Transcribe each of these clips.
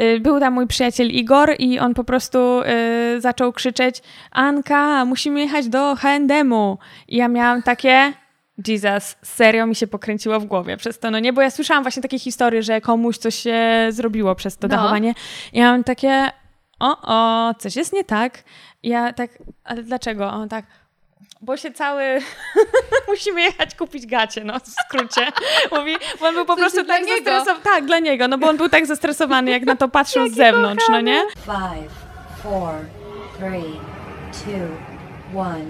Y, był tam mój przyjaciel Igor i on po prostu y, zaczął krzyczeć Anka, musimy jechać do H&M-u. I ja miałam takie... Jesus, serio mi się pokręciło w głowie przez to, no nie, bo ja słyszałam właśnie takie historie, że komuś coś się zrobiło przez to no. dachowanie. I ja mam takie, o, o, coś jest nie tak. I ja tak, ale dlaczego? On tak, bo się cały... Musimy jechać kupić gacie, no w skrócie. Mówi, bo on był po prostu tak zestresowany. Tak, dla niego, no bo on był tak zestresowany, jak na to patrzył z zewnątrz, no nie? Five, four, three, two, one.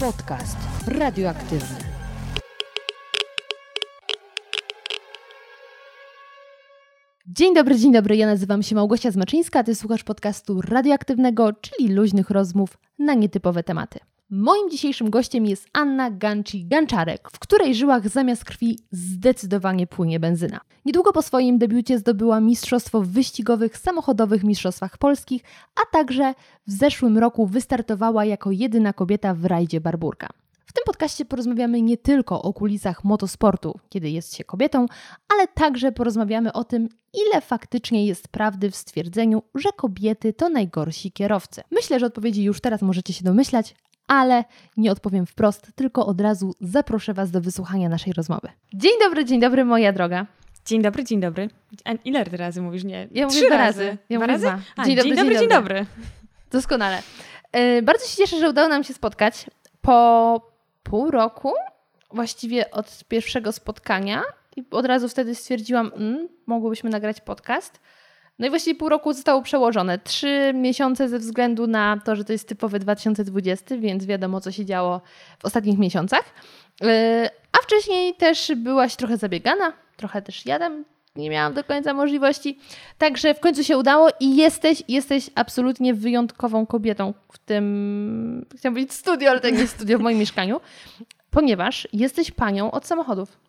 Podcast radioaktywny. Dzień dobry, dzień dobry. Ja nazywam się Małgosia Zmaczyńska, a ty słuchasz podcastu radioaktywnego, czyli luźnych rozmów na nietypowe tematy. Moim dzisiejszym gościem jest Anna Ganci-Ganczarek, w której żyłach zamiast krwi zdecydowanie płynie benzyna. Niedługo po swoim debiucie zdobyła Mistrzostwo w wyścigowych samochodowych Mistrzostwach Polskich, a także w zeszłym roku wystartowała jako jedyna kobieta w rajdzie Barburka. W tym podcaście porozmawiamy nie tylko o kulisach motosportu, kiedy jest się kobietą, ale także porozmawiamy o tym, ile faktycznie jest prawdy w stwierdzeniu, że kobiety to najgorsi kierowcy. Myślę, że odpowiedzi już teraz możecie się domyślać, ale nie odpowiem wprost, tylko od razu zaproszę Was do wysłuchania naszej rozmowy. Dzień dobry, dzień dobry, moja droga. Dzień dobry, dzień dobry. A ile razy mówisz? Nie, ja mówię Trzy dwa razy. razy. Ja dwa razy? A, dzień, dobry, dzień, dobry, dzień dobry. Doskonale. Yy, bardzo się cieszę, że udało nam się spotkać po pół roku, właściwie od pierwszego spotkania i od razu wtedy stwierdziłam, mm, mogłybyśmy nagrać podcast. No i właściwie pół roku zostało przełożone. Trzy miesiące ze względu na to, że to jest typowy 2020, więc wiadomo, co się działo w ostatnich miesiącach. Yy, a wcześniej też byłaś trochę zabiegana, trochę też jadem. Nie miałam do końca możliwości. Także w końcu się udało i jesteś, jesteś absolutnie wyjątkową kobietą w tym, chciałam powiedzieć studio, ale to nie jest studio w moim mieszkaniu, ponieważ jesteś panią od samochodów.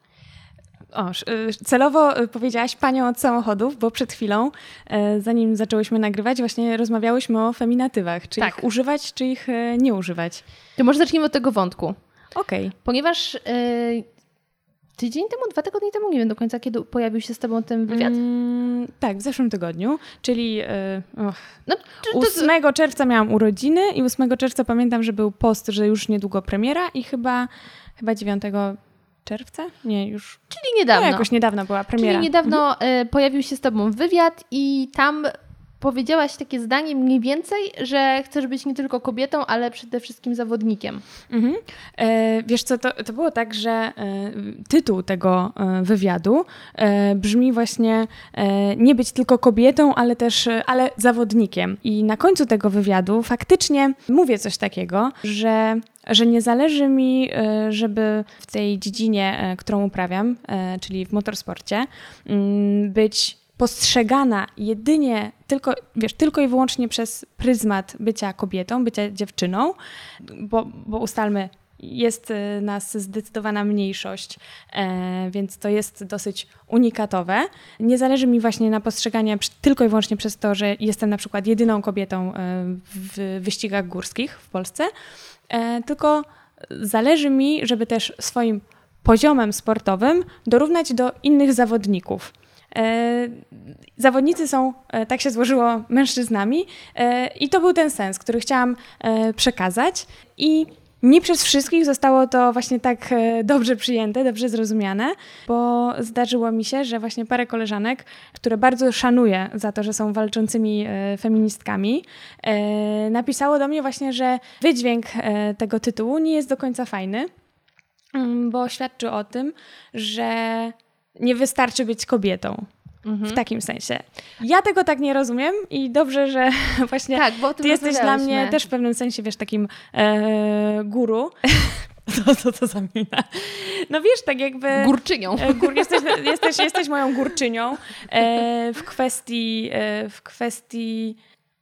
O, y, celowo y, powiedziałaś panią od samochodów, bo przed chwilą, y, zanim zaczęłyśmy nagrywać, właśnie rozmawiałyśmy o feminatywach. Czy tak. ich używać, czy ich nie używać. To może zacznijmy od tego wątku. Okej. Okay. Ponieważ yy, tydzień temu, dwa tygodnie temu, nie wiem do końca, kiedy pojawił się z tobą ten wywiad. Mm, tak, w zeszłym tygodniu, czyli yy, no, to, 8 czerwca miałam urodziny i 8 czerwca pamiętam, że był post, że już niedługo premiera i chyba, chyba 9 czerwca? Nie, już. Czyli niedawno. No, jakoś niedawno była premiera. Czyli niedawno mhm. Y, pojawił się z tobą wywiad i tam powiedziałaś takie zdanie mniej więcej, że chcesz być nie tylko kobietą, ale przede wszystkim zawodnikiem. Mhm. E, wiesz co, to, to było tak, że e, tytuł tego e, wywiadu e, brzmi właśnie e, nie być tylko kobietą, ale też e, ale zawodnikiem. I na końcu tego wywiadu faktycznie mówię coś takiego, że że nie zależy mi, żeby w tej dziedzinie, którą uprawiam, czyli w motorsporcie, mm, być postrzegana jedynie tylko, wiesz, tylko i wyłącznie przez pryzmat bycia kobietą, bycia dziewczyną, bo, bo ustalmy, jest y, nas zdecydowana mniejszość, e, więc to jest dosyć unikatowe. Nie zależy mi właśnie na postrzeganiu tylko i wyłącznie przez to, że jestem na przykład jedyną kobietą e, w wyścigach górskich w Polsce, e, tylko zależy mi, żeby też swoim poziomem sportowym dorównać do innych zawodników. E, zawodnicy są, e, tak się złożyło, mężczyznami. E, i to był ten sens, który chciałam przekazać. I nie przez wszystkich zostało to właśnie tak dobrze przyjęte, dobrze zrozumiane, bo zdarzyło mi się, że właśnie parę koleżanek, które bardzo szanuję za to, że są walczącymi feministkami, napisało do mnie właśnie, że wydźwięk tego tytułu nie jest do końca fajny, mm, bo świadczy o tym, że nie wystarczy być kobietą. Mhm. W takim sensie. Ja tego tak nie rozumiem i dobrze, że właśnie tak, bo ty jesteś dla mnie też w pewnym sensie, wiesz, takim e, guru. To, to, to zamina. No wiesz, tak jakby... Górczynią. E, gór, jesteś, jesteś, jesteś moją górczynią e, w kwestii, e, w kwestii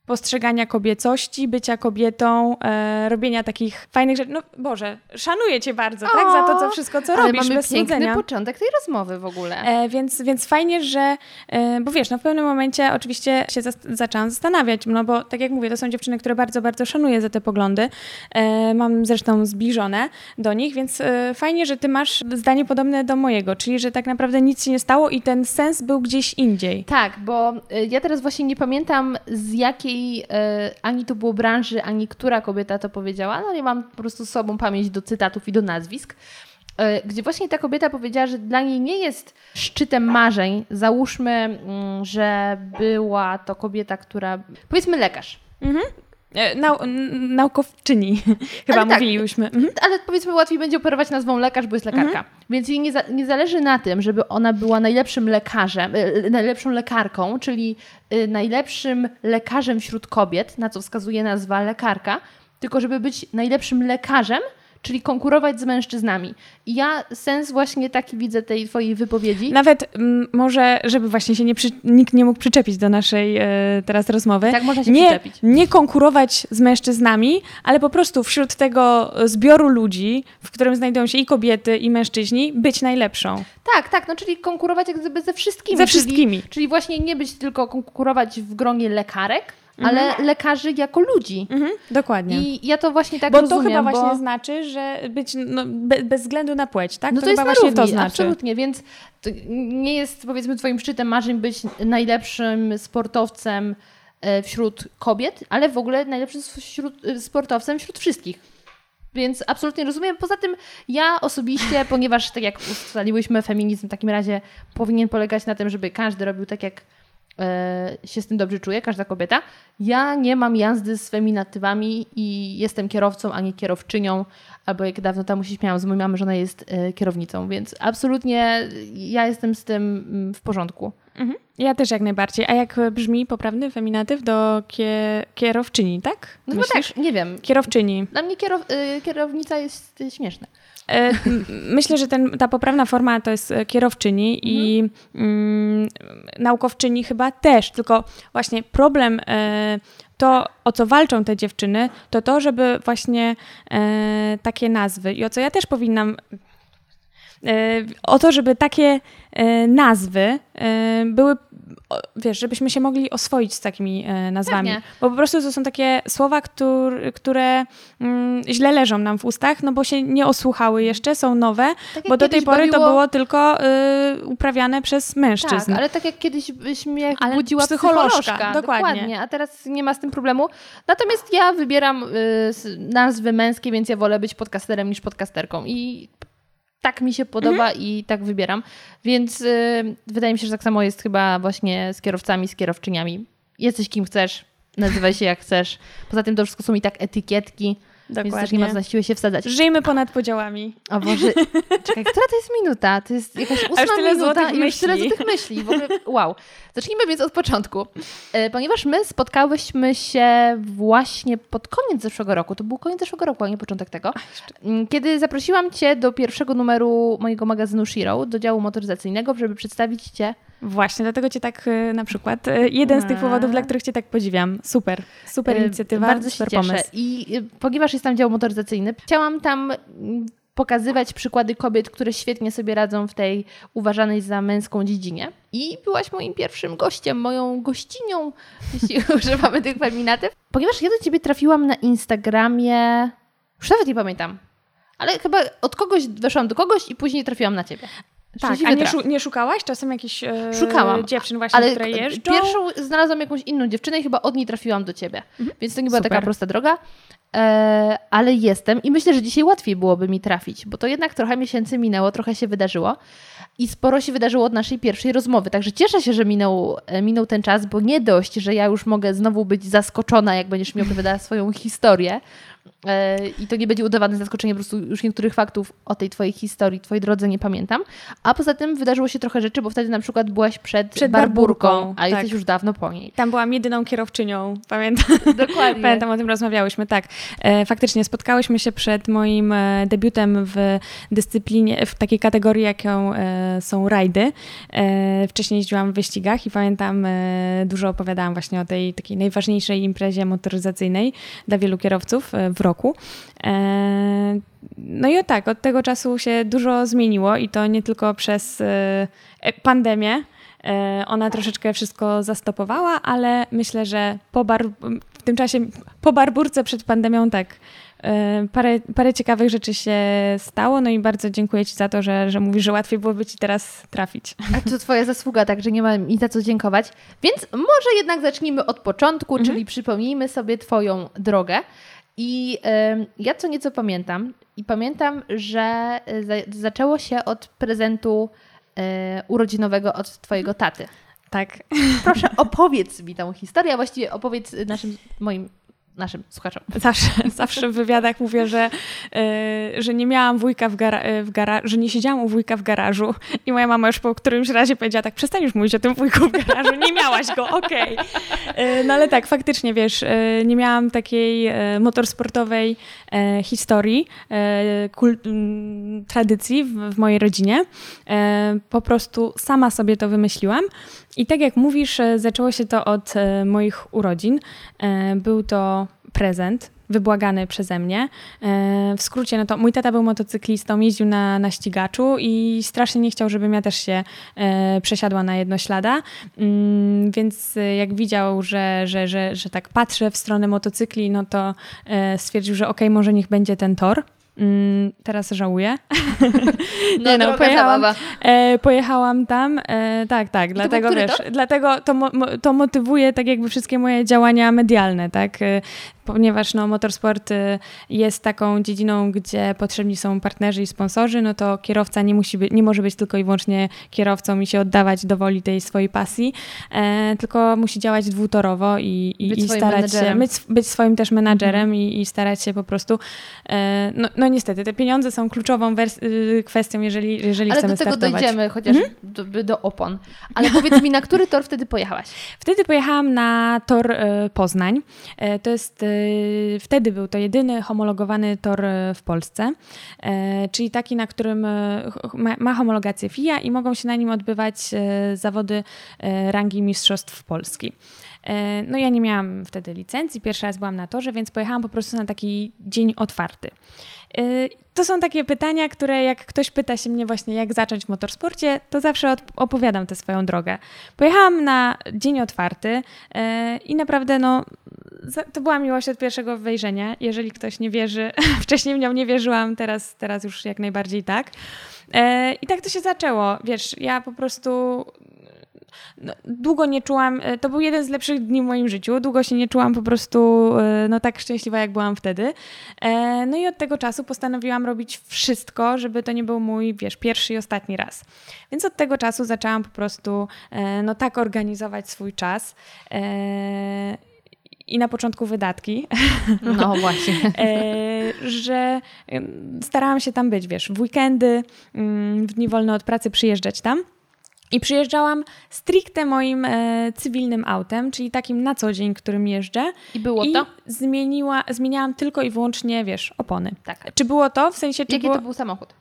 postrzegania kobiecości, bycia kobietą, e, robienia takich fajnych rzeczy. No Boże, szanuję Cię bardzo, o, tak? Za to, co wszystko, co ale robisz, mamy bez piękny słodzenia. początek tej rozmowy w ogóle. E, więc, więc fajnie, że, e, bo wiesz, no w pewnym momencie oczywiście się zas zaczęłam zastanawiać, no bo tak jak mówię, to są dziewczyny, które bardzo, bardzo szanuję za te poglądy. E, mam zresztą zbliżone do nich, więc e, fajnie, że Ty masz zdanie podobne do mojego, czyli że tak naprawdę nic się nie stało i ten sens był gdzieś indziej. Tak, bo y, ja teraz właśnie nie pamiętam z jakiej y, ani to było branży, ani która kobieta to powiedziała, no nie mam po prostu sobą pamięć do cytatów i do nazwisk, y, gdzie właśnie ta kobieta powiedziała, że dla niej nie jest szczytem marzeń, załóżmy, mm, że była to kobieta, która, powiedzmy lekarz, Mhm. E, Nau naukowczyni, chyba Ale tak. mówiliśmy. Mhm. ale powiedzmy łatwiej będzie operować nazwą lekarz, bo jest lekarka. Więc jej nie, za, nie zależy na tym, żeby ona była najlepszym lekarzem, y, najlepszą lekarką, czyli najlepszym lekarzem wśród kobiet, na co wskazuje nazwa lekarka, tylko żeby być najlepszym lekarzem, czyli konkurować z mężczyznami. I ja sens właśnie taki widzę tej twojej wypowiedzi. Nawet m, może, żeby właśnie się nie przy, nikt nie mógł przyczepić do naszej e, teraz rozmowy. tak można się nie, przyczepić. nie konkurować z mężczyznami, ale po prostu wśród tego zbioru ludzi, w którym znajdują się i kobiety, i mężczyźni, być najlepszą. Tak, tak, no czyli konkurować jak gdyby ze wszystkimi. Ze czyli- wszystkimi. Czyli właśnie nie być tylko konkurować w gronie lekarek, Mhm. ale lekarzy jako ludzi. Mhm, dokładnie. I ja to właśnie tak bo rozumiem, to chyba bo... właśnie znaczy, że być no, be, bez względu na płeć, tak? No to, chyba jest właśnie na równi, to znaczy. absolutnie, więc to nie jest powiedzmy twoim szczytem marzeń być najlepszym sportowcem e, wśród kobiet, ale w ogóle najlepszym wśród, e, sportowcem wśród wszystkich. Więc absolutnie rozumiem. Poza tym ja osobiście, ponieważ tak jak ustaliłyśmy, feminizm w takim razie powinien polegać na tym, żeby każdy robił tak, jak się z tym dobrze czuje, każda kobieta. Ja nie mam jazdy z feminatywami i jestem kierowcą, a nie kierowczynią, albo jak dawno temu się śmiałam z moją mamą, że ona jest e, kierownicą, więc absolutnie ja jestem z tym mm, w porządku. Mhm. Ja też jak najbardziej. A jak brzmi poprawny feminatyw do kie, kierowczyni, tak? No Myślisz? tak, nie wiem. Kierowczyni. Dla mnie kierow, y, kierownica jest śmieszna. E, Myślę, że ten, ta poprawna forma to jest e, kierowczyni i mm, naukowczyni chyba też, tylko właśnie problem e, to, o co walczą te dziewczyny, to to, żeby właśnie e, takie nazwy. I o co ja też powinnam e, o to, żeby takie e, nazwy były, wiesz, żebyśmy się mogli oswoić z takimi e, nazwami. Pewnie. Bo po prostu to są takie słowa, które, które mm, źle leżą nam w ustach, no bo się nie osłuchały jeszcze, są nowe, Tak bo do tej pory to bawiło- było tylko y, uprawiane przez mężczyzn. Tak, ale tak jak kiedyś śmiech Ale budziła psycholożka, psycholożka. dokładnie. A teraz nie ma z tym problemu. Natomiast ja wybieram y, nazwy męskie, więc ja wolę być podcasterem niż podcasterką. I tak mi się podoba Mhm. i tak wybieram. Więc y, wydaje mi się, że tak samo jest chyba właśnie z kierowcami, z kierowczyniami. Jesteś kim chcesz, nazywaj się jak chcesz. Poza tym to wszystko są i tak etykietki, więc też nie ma co na siłę się wsadzać. Żyjmy ponad podziałami. O Boże, czekaj, która to jest minuta? To jest jakaś ósma tyle minuta i już tyle złotych myśli. W ogóle, wow. Zacznijmy więc od początku. E, Ponieważ my spotkałyśmy się właśnie pod koniec zeszłego roku, to był koniec zeszłego roku, a nie początek tego, m, kiedy zaprosiłam Cię do pierwszego numeru mojego magazynu Shiro, do działu motoryzacyjnego, żeby przedstawić Cię Właśnie, dlatego cię tak y, na przykład, y, jeden z tych powodów, dla których cię tak podziwiam. Super, super E, inicjatywa, Bardzo się super cieszę. pomysł. I y, ponieważ jest tam dział motoryzacyjny, chciałam tam mm, pokazywać przykłady kobiet, które świetnie sobie radzą w tej uważanej za męską dziedzinie. I byłaś moim pierwszym gościem, moją gościnią, jeśli używamy tych feminatyw. Ponieważ ja do ciebie trafiłam na Instagramie, już nawet nie pamiętam, ale chyba od kogoś weszłam do kogoś i później trafiłam na ciebie. Tak, a nie, szu- nie szukałaś czasem jakichś e, Szukałam, dziewczyn właśnie, ale które jeżdżą? pierwszą znalazłam jakąś inną dziewczynę i chyba od niej trafiłam do ciebie. Więc to nie była Super. taka prosta droga. E, ale jestem i myślę, że dzisiaj łatwiej byłoby mi trafić, bo to jednak trochę miesięcy minęło, trochę się wydarzyło i sporo się wydarzyło od naszej pierwszej rozmowy. Także cieszę się, że minął, e, minął ten czas, bo nie dość, że ja już mogę znowu być zaskoczona, jak będziesz mi opowiadała swoją historię I to nie będzie udawane zaskoczenie, po prostu już niektórych faktów o tej twojej historii, twojej drodze nie pamiętam. A poza tym wydarzyło się trochę rzeczy, bo wtedy na przykład byłaś przed, Przed Barburką, Barburką, a tak. jesteś już dawno po niej. Tam byłam jedyną kierowczynią, pamiętam. Dokładnie. Pamiętam, o tym rozmawiałyśmy, tak. E, faktycznie spotkałyśmy się przed moim e, debiutem w dyscyplinie, w takiej kategorii, jaką e, są rajdy. E, wcześniej jeździłam w wyścigach i pamiętam, e, dużo opowiadałam właśnie o tej takiej najważniejszej imprezie motoryzacyjnej dla wielu kierowców e, w roku. E, no i tak, od tego czasu się dużo zmieniło i to nie tylko przez e, pandemię, E, Ona troszeczkę wszystko zastopowała, ale myślę, że po bar, w tym czasie, po barburce przed pandemią, tak, parę, parę ciekawych rzeczy się stało. No i bardzo dziękuję Ci za to, że, że mówisz, że łatwiej byłoby Ci teraz trafić. A to twoja zasługa, także nie ma mi za co dziękować. Więc może jednak zacznijmy od początku, Mhm. czyli przypomnijmy sobie twoją drogę. I ja co nieco pamiętam. I pamiętam, że e, za, zaczęło się od prezentu e, urodzinowego od twojego taty. Tak. Proszę opowiedz mi tą historię, a właściwie opowiedz naszym, moim, naszym słuchaczom. Zawsze, zawsze w wywiadach mówię, że, e, że nie miałam wujka w, gara, e, w garażu, że nie siedziałam u wujka w garażu i moja mama już po którymś razie powiedziała tak, przestań już mówić o tym wujku w garażu, nie miałaś go, okej. E, No ale tak, faktycznie, wiesz, nie miałam takiej motorsportowej historii, kul- tradycji w, w mojej rodzinie. Po prostu sama sobie to wymyśliłam. I tak jak mówisz, zaczęło się to od moich urodzin. Był to prezent wybłagany przeze mnie. E, W skrócie, no to mój tata był motocyklistą, jeździł na, na ścigaczu i strasznie nie chciał, żebym ja też się e, przesiadła na jednoślada, Mm, więc e, jak widział, że, że, że, że tak patrzę w stronę motocykli, no to stwierdził, że okej, może niech będzie ten tor. Mm, Teraz żałuję. No, Nie no, droga pojechałam. E, pojechałam tam, e, tak, tak, dlatego wiesz, dlatego to, mo- to motywuje tak jakby wszystkie moje działania medialne, tak, e, ponieważ no motorsport e, jest taką dziedziną, gdzie potrzebni są partnerzy i sponsorzy, no to kierowca nie musi być, nie może być tylko i wyłącznie kierowcą i się oddawać do woli tej swojej pasji, e, tylko musi działać dwutorowo i, i, Być i starać się, być, być swoim też menadżerem i, i starać się po prostu, e, no, no niestety, te pieniądze są kluczową y, kwestią, jeżeli, jeżeli Ale chcemy do tego dojdziemy, chociaż do, do opon. Ale powiedz mi, na który tor wtedy pojechałaś? Wtedy pojechałam na tor e, Poznań. E, To jest, e, wtedy był to jedyny homologowany tor e, w Polsce, e, czyli taki, na którym e, ma, homologację FIA i mogą się na nim odbywać e, zawody rangi Mistrzostw Polski. No ja nie miałam wtedy licencji, pierwszy raz byłam na torze, więc pojechałam po prostu na taki dzień otwarty. E, To są takie pytania, które jak ktoś pyta się mnie właśnie, jak zacząć w motorsporcie, to zawsze opowiadam tę swoją drogę. Pojechałam na dzień otwarty e, i naprawdę no, to była miłość od pierwszego wejrzenia. Jeżeli ktoś nie wierzy, wcześniej w nią nie wierzyłam, teraz, teraz już jak najbardziej tak. E, I tak to się zaczęło. Wiesz, ja po prostu no, długo nie czułam, e, to był jeden z lepszych dni w moim życiu, długo się nie czułam po prostu e, no, tak szczęśliwa, jak byłam wtedy. E, No i od tego czasu postanowiłam robić wszystko, żeby to nie był mój, wiesz, pierwszy i ostatni raz. Więc od tego czasu zaczęłam po prostu no, tak organizować swój czas. I na początku wydatki, No właśnie. że starałam się tam być, wiesz, w weekendy, mm, w dni wolne od pracy przyjeżdżać tam. I przyjeżdżałam stricte moim e, cywilnym autem, czyli takim na co dzień, którym jeżdżę. I było I to? zmieniła, zmieniałam tylko i wyłącznie, wiesz, opony. Tak. Czy było to? W sensie, czy Jaki było... to był samochód?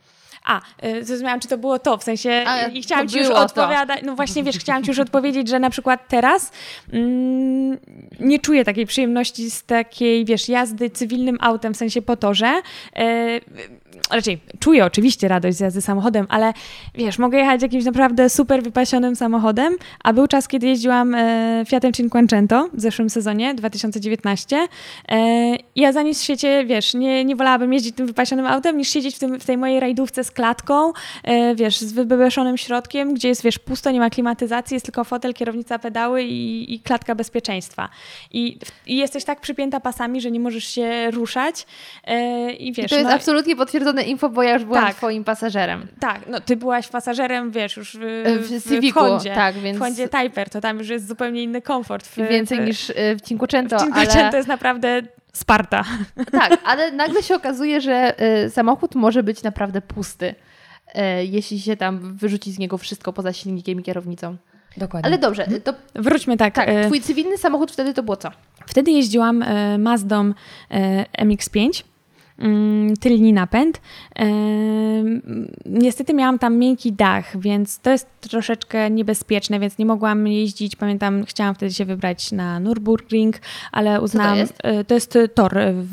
A, y, zrozumiałam, czy to było to, w sensie A, i chciałam ci już odpowiadać, no właśnie wiesz, chciałam ci już odpowiedzieć, że na przykład teraz mm, nie czuję takiej przyjemności z takiej, wiesz, jazdy cywilnym autem, w sensie po torze. E, raczej czuję oczywiście radość z jazdy samochodem, ale wiesz, mogę jechać jakimś naprawdę super wypasionym samochodem, a był czas, kiedy jeździłam e, Fiatem Cinquecento w zeszłym sezonie, 2019. E, ja za nic w świecie, wiesz, nie, nie wolałabym jeździć tym wypasionym autem, niż siedzieć w, tym, w tej mojej rajdówce z klatką, e, wiesz, z wybebeszonym środkiem, gdzie jest, wiesz, pusto, nie ma klimatyzacji, jest tylko fotel, kierownica, pedały i, i klatka bezpieczeństwa. I, I jesteś tak przypięta pasami, że nie możesz się ruszać e, i wiesz... I to jest no, absolutnie potwierdzone info, bo ja już byłam Tak. twoim pasażerem. tak, no ty byłaś pasażerem, wiesz, już w, W w, Hondzie, tak, więc- w Hondzie Typer, to tam już jest zupełnie inny komfort. W, Więcej w, niż y, w Cinquecento, w Cinquecento ale... jest naprawdę Sparta. Tak, ale nagle się okazuje, że y, samochód może być naprawdę pusty, y, jeśli się tam wyrzuci z niego wszystko poza silnikiem i kierownicą. Dokładnie. Ale dobrze, to Wróćmy tak. tak, twój cywilny samochód wtedy to było co? Wtedy jeździłam Mazdą e, MX-5. Mm, Tylni napęd. E, Niestety miałam tam miękki dach, więc to jest troszeczkę niebezpieczne, więc nie mogłam jeździć. Pamiętam, chciałam wtedy się wybrać na Nürburgring, ale uznałam. jest? e, To jest tor w,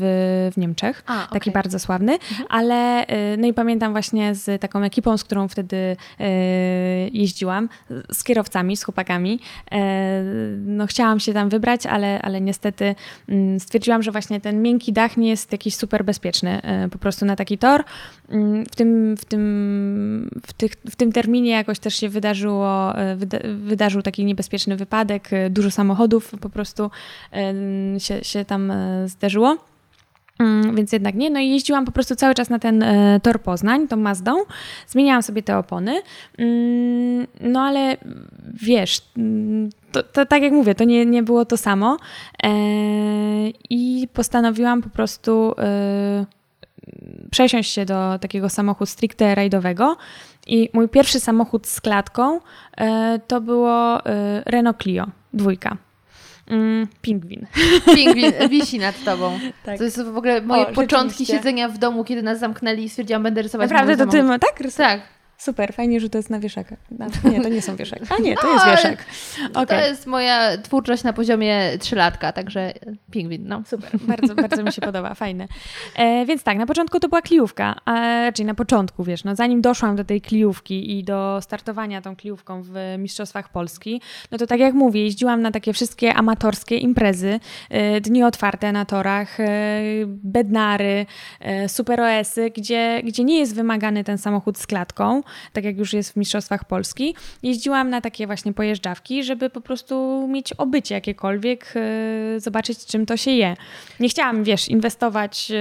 w Niemczech. A, taki bardzo sławny, ale y, no i pamiętam właśnie z taką ekipą, z którą wtedy jeździłam, z kierowcami, z chłopakami. E, No chciałam się tam wybrać, ale, ale niestety mm, stwierdziłam, że właśnie ten miękki dach nie jest jakiś super bezpieczny e, po prostu na taki tor. Mm, W tym, w tym, w tych, w tym terminie jakoś też się wydarzyło, e, wyda, wydarzył taki niebezpieczny wypadek, e, dużo samochodów po prostu się, się tam zdarzyło. Mm, Więc jednak nie. No i jeździłam po prostu cały czas na ten e, tor Poznań, tą Mazdą. Zmieniałam sobie te opony. Mm, No ale wiesz, mm, to, to tak jak mówię, to nie, nie było to samo. E, I postanowiłam po prostu e, przesiąść się do takiego samochodu stricte rajdowego. I mój pierwszy samochód z klatką to było Renault Clio, dwójka. Mm, Pingwin. Pingwin wisi nad tobą. Tak. To jest w ogóle moje O, początki siedzenia w domu, kiedy nas zamknęli i stwierdziłam, będę rysować Naprawdę to ty, tak? Rys- Tak, Super, fajnie, że to jest na wieszakach. Na- Nie, to nie są wieszaki. A nie, to No, jest wieszak. to Okej, jest moja twórczość na poziomie trzylatka, także pingwin, no. super, bardzo, bardzo mi się podoba, fajne. E, więc tak, na początku to była kliówka, a raczej na początku, wiesz, no zanim doszłam do tej kliówki i do startowania tą kliówką w Mistrzostwach Polski, no to tak jak mówię, jeździłam na takie wszystkie amatorskie imprezy, e, dni otwarte na torach, e, bednary, e, super OS-y, gdzie, gdzie nie jest wymagany ten samochód z klatką, tak jak już jest w Mistrzostwach Polski. Jeździłam na takie właśnie pojeżdżawki, żeby po prostu mieć obycie jakiekolwiek, e, zobaczyć czym to się je. Nie chciałam, wiesz, inwestować e,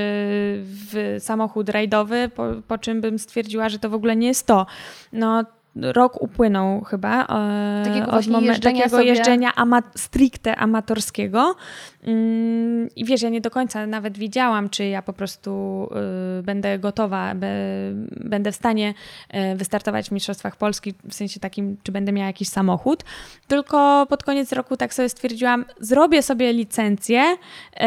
w samochód rajdowy, po, po czym bym stwierdziła, że to w ogóle nie jest to. No, rok upłynął chyba e, Takiego od momentu jeżdżenia takiego jeżdżenia ama- stricte amatorskiego. Mm, I wiesz, ja nie do końca nawet wiedziałam, czy ja po prostu y, będę gotowa, be, będę w stanie y, wystartować w Mistrzostwach Polski, w sensie takim, czy będę miała jakiś samochód. Tylko pod koniec roku tak sobie stwierdziłam, zrobię sobie licencję y,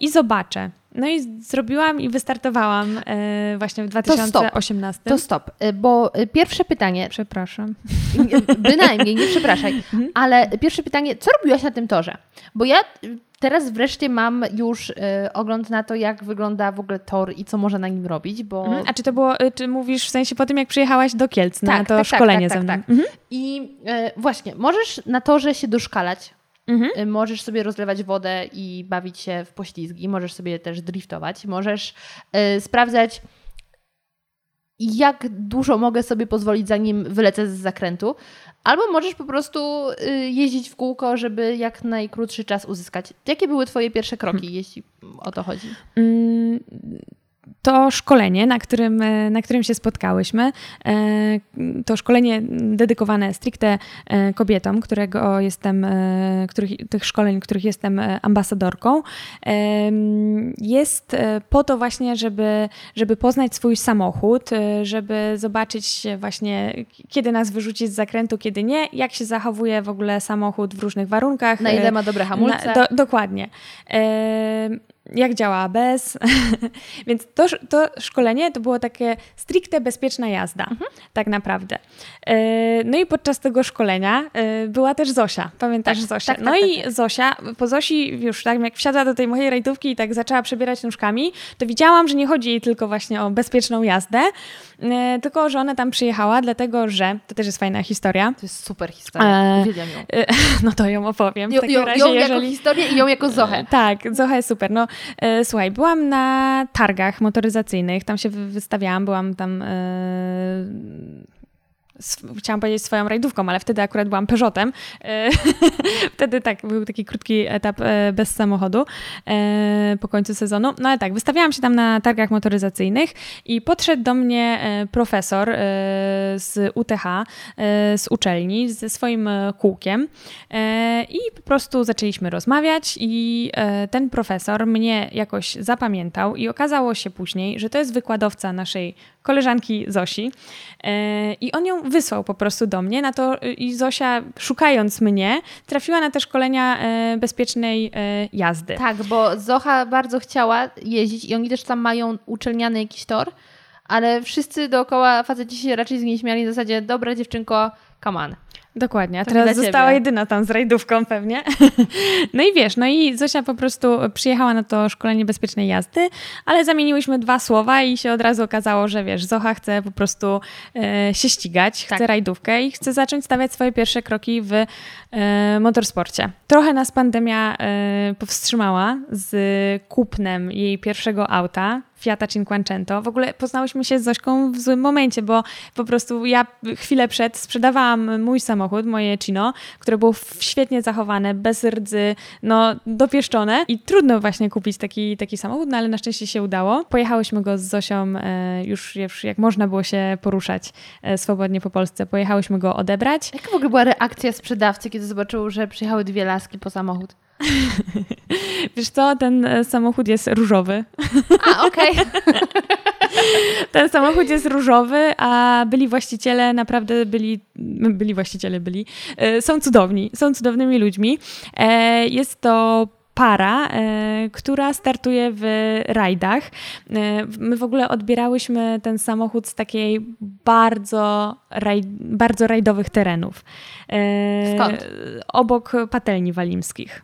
i zobaczę. No i zrobiłam i wystartowałam y, właśnie w stop. 2018. To stop, y, bo y, pierwsze pytanie, Przepraszam. Nie, Bynajmniej, nie przepraszaj. Ale pierwsze pytanie, co robiłaś na tym torze? Bo ja teraz wreszcie mam już ogląd na to, jak wygląda w ogóle tor i co można na nim robić, bo... Mhm. A czy to było, czy mówisz w sensie po tym, jak przyjechałaś do Kielc na Tak, to tak, tak, szkolenie tak, ze tak, mną? tak. Mhm. I właśnie, możesz na torze się doszkalać, Mhm. y, możesz sobie rozlewać wodę i bawić się w poślizgi, możesz sobie też driftować, możesz y, sprawdzać jak dużo mogę sobie pozwolić, zanim wylecę z zakrętu. Albo możesz po prostu y, jeździć w kółko, żeby jak najkrótszy czas uzyskać. Jakie były Twoje pierwsze kroki, jeśli o to chodzi? Mm, To szkolenie, na którym, e, na którym się spotkałyśmy, e, to szkolenie dedykowane stricte e, kobietom, którego jestem, których, tych szkoleń, których jestem ambasadorką, jest po to właśnie, żeby, żeby poznać swój samochód, żeby zobaczyć właśnie, kiedy nas wyrzuci z zakrętu, kiedy nie, jak się zachowuje w ogóle samochód w różnych warunkach. Na ile ma dobre hamulce? na, do, dokładnie. Jak działa ABS. Więc to, to szkolenie to było takie stricte bezpieczna jazda, tak naprawdę. E, No i podczas tego szkolenia e, była też Zosia. Pamiętasz Tak, Zosię? tak, tak, no tak, i tak. Zosia, po Zosi już tak jak wsiadła do tej mojej rajdówki i tak zaczęła przebierać nóżkami, to widziałam, że nie chodzi jej tylko właśnie o bezpieczną jazdę, e, tylko że ona tam przyjechała, dlatego że, to też jest fajna historia, To jest super historia. Uwielbiam ją. No to ją opowiem. W takim ją, razie, ją jako jeżeli... historię i ją jako Zochę. Tak, Zocha jest super. No, słuchaj, byłam na targach motoryzacyjnych, tam się wy- wystawiałam, byłam tam e, chciałam powiedzieć swoją rajdówką, ale wtedy akurat byłam Peugeotem. E, wtedy tak, był taki krótki etap e, bez samochodu e, po końcu sezonu. No ale tak, wystawiałam się tam na targach motoryzacyjnych i podszedł do mnie profesor z UTH, z uczelni, ze swoim kółkiem i po prostu zaczęliśmy rozmawiać i ten profesor mnie jakoś zapamiętał i okazało się później, że to jest wykładowca naszej koleżanki Zosi i on ją wysłał po prostu do mnie na to y, i Zosia, szukając mnie, trafiła na te szkolenia e, bezpiecznej e, jazdy. Tak, bo Zocha bardzo chciała jeździć i oni też tam mają uczelniany jakiś tor, ale wszyscy dookoła faceci się raczej z niej śmiali w zasadzie, dobra dziewczynko, come on. Dokładnie, a teraz została jedyna tam z rajdówką pewnie. No i wiesz, no i Zosia po prostu przyjechała na to szkolenie bezpiecznej jazdy, ale zamieniłyśmy dwa słowa i się od razu okazało, że wiesz, Zocha chce po prostu e, się ścigać, tak. chce rajdówkę i chce zacząć stawiać swoje pierwsze kroki w e, motorsporcie. Trochę nas pandemia e, powstrzymała z kupnem jej pierwszego auta, Fiata Cinquecento. W ogóle poznałyśmy się z Zośką w złym momencie, bo po prostu ja chwilę przed sprzedawałam mój samochód, moje Cino, które było świetnie zachowane, bez rdzy, no dopieszczone i trudno właśnie kupić taki, taki samochód, no ale na szczęście się udało. Pojechałyśmy go z Zosią e, już, już jak można było się poruszać e, swobodnie po Polsce. Pojechałyśmy go odebrać. Jaka w ogóle była reakcja sprzedawcy, kiedy zobaczył, że przyjechały dwie laski po samochód? Wiesz co, ten e, samochód jest różowy. A, okej. Okay. ten samochód jest różowy, a byli właściciele naprawdę byli, byli właściciele byli, e, są cudowni, są cudownymi ludźmi. E, jest to para, która startuje w rajdach. my w ogóle odbierałyśmy ten samochód z takiej bardzo, raj, bardzo rajdowych terenów. Skąd? Obok patelni walimskich.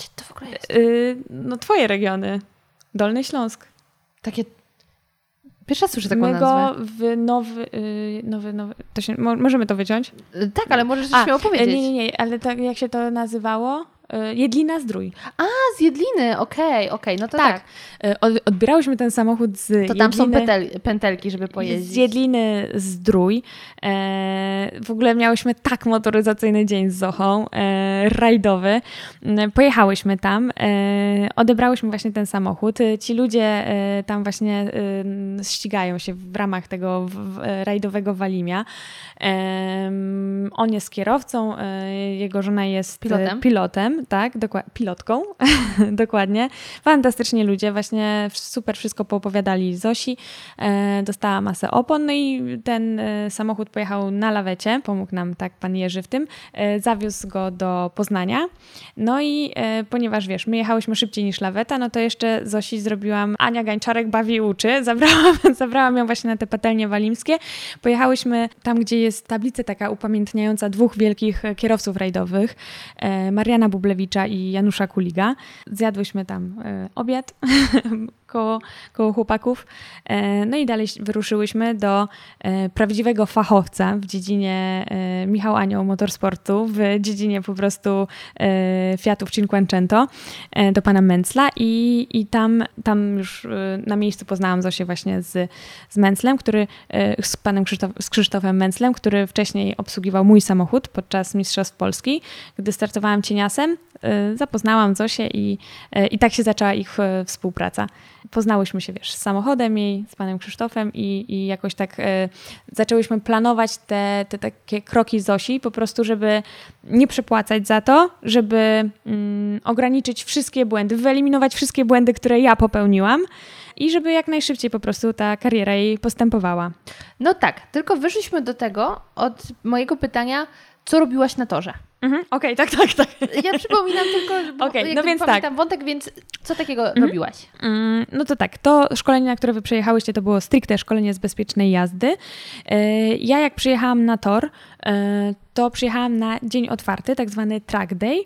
Gdzie to w ogóle jest? Yy, no twoje regiony. Dolny Śląsk. Takie... Pierwsza słyszę taką My nazwę. w nowy, yy, nowy, nowy... To się, możemy to wyciąć? Yy, tak, ale możesz A, śmiało powiedzieć. Nie, nie, nie, ale tak jak się to nazywało? Y, Jedlina Zdrój. A, z Jedliny, okej, okay, okej, okay, no to tak. tak. Odbierałyśmy ten samochód z To Jedliny, tam są petel, pętelki, żeby pojeździć. Z Jedliny Zdrój. E, w ogóle miałyśmy tak motoryzacyjny dzień z Zochą, e, rajdowy. E, pojechałyśmy tam, e, odebrałyśmy właśnie ten samochód. Ci ludzie e, tam właśnie e, ścigają się w ramach tego rajdowego Walimia. on jest kierowcą, jego żona jest pilotem. pilotem tak, dokładnie, pilotką, dokładnie. Fantastycznie ludzie, właśnie super wszystko poopowiadali Zosi. E, dostała masę opon, no i ten e, samochód pojechał na lawecie, pomógł nam tak pan Jerzy w tym, e, zawiózł go do Poznania. No i e, ponieważ wiesz, my jechałyśmy szybciej niż laweta, no to jeszcze Zosi zrobiłam, Ania Gańczarek bawi uczy, zabrałam, zabrałam ją właśnie na te patelnie walimskie. Pojechałyśmy tam, gdzie jest tablica taka upamiętniająca dwóch wielkich kierowców rajdowych, e, Mariana Buble I Janusza Kuliga. Zjadłyśmy tam e, obiad koło, koło chłopaków. E, no i dalej wyruszyłyśmy do e, prawdziwego fachowca w dziedzinie Michał Anioł Motorsportu, w dziedzinie po prostu Fiatów Cinquecento, do pana Mencla i, i tam, tam już na miejscu poznałam Zosię właśnie z, z Menclem, który, z panem Krzysztof, z Krzysztofem Menclem, który wcześniej obsługiwał mój samochód podczas Mistrzostw Polski, gdy startowałam cieniasem zapoznałam Zosię i, i tak się zaczęła ich współpraca. Poznałyśmy się, wiesz, z samochodem jej, z panem Krzysztofem i, i jakoś tak zaczęłyśmy planować te, te takie kroki Zosi, po prostu, żeby nie przepłacać za to, żeby mm, ograniczyć wszystkie błędy, wyeliminować wszystkie błędy, które ja popełniłam i żeby jak najszybciej po prostu ta kariera jej postępowała. No tak, tylko wyszliśmy do tego od mojego pytania, co robiłaś na torze? Mhm, Okej, okay, tak, tak, tak. Ja przypominam tylko, bo okay, no więc tak. wątek, więc co takiego mhm. robiłaś? Mm, no to tak, to szkolenie, na które wy przyjechałyście, to było stricte szkolenie z bezpiecznej jazdy. E, ja jak przyjechałam na tor, e, to przyjechałam na dzień otwarty, tak zwany track day.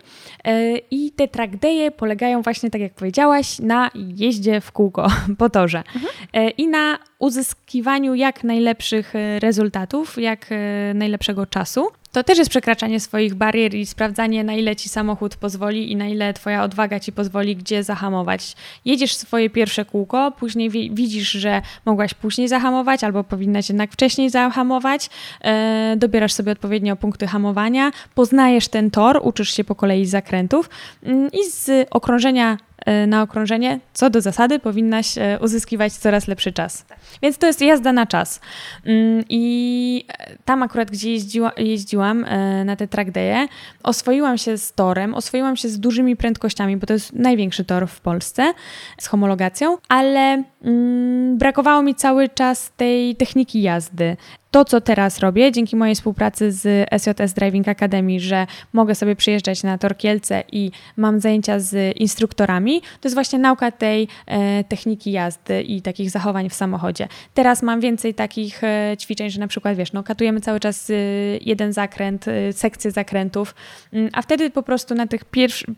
I te track daye polegają właśnie, tak jak powiedziałaś, na jeździe w kółko po torze mhm. i na uzyskiwaniu jak najlepszych rezultatów, jak najlepszego czasu to też jest przekraczanie swoich barier i sprawdzanie, na ile ci samochód pozwoli i na ile twoja odwaga ci pozwoli, gdzie zahamować. Jedziesz swoje pierwsze kółko, później widzisz, że mogłaś później zahamować albo powinnaś jednak wcześniej zahamować, e, dobierasz sobie odpowiednio punkty hamowania, poznajesz ten tor, uczysz się po kolei zakrętów mm, i z okrążenia E, na okrążenie, co do zasady powinnaś e, uzyskiwać coraz lepszy czas. Więc to jest jazda na czas. Mm, I tam akurat, gdzie jeździła, jeździłam e, na te track day'e, oswoiłam się z torem, oswoiłam się z dużymi prędkościami, bo to jest największy tor w Polsce z homologacją, ale mm, brakowało mi cały czas tej techniki jazdy to, co teraz robię, dzięki mojej współpracy z SJS Driving Academy, że mogę sobie przyjeżdżać na Torkielce i mam zajęcia z instruktorami, to jest właśnie nauka tej e, techniki jazdy i takich zachowań w samochodzie. Teraz mam więcej takich e, ćwiczeń, że na przykład, wiesz, no, katujemy cały czas e, jeden zakręt, e, sekcję zakrętów, mm, a wtedy po prostu na tych pierwszych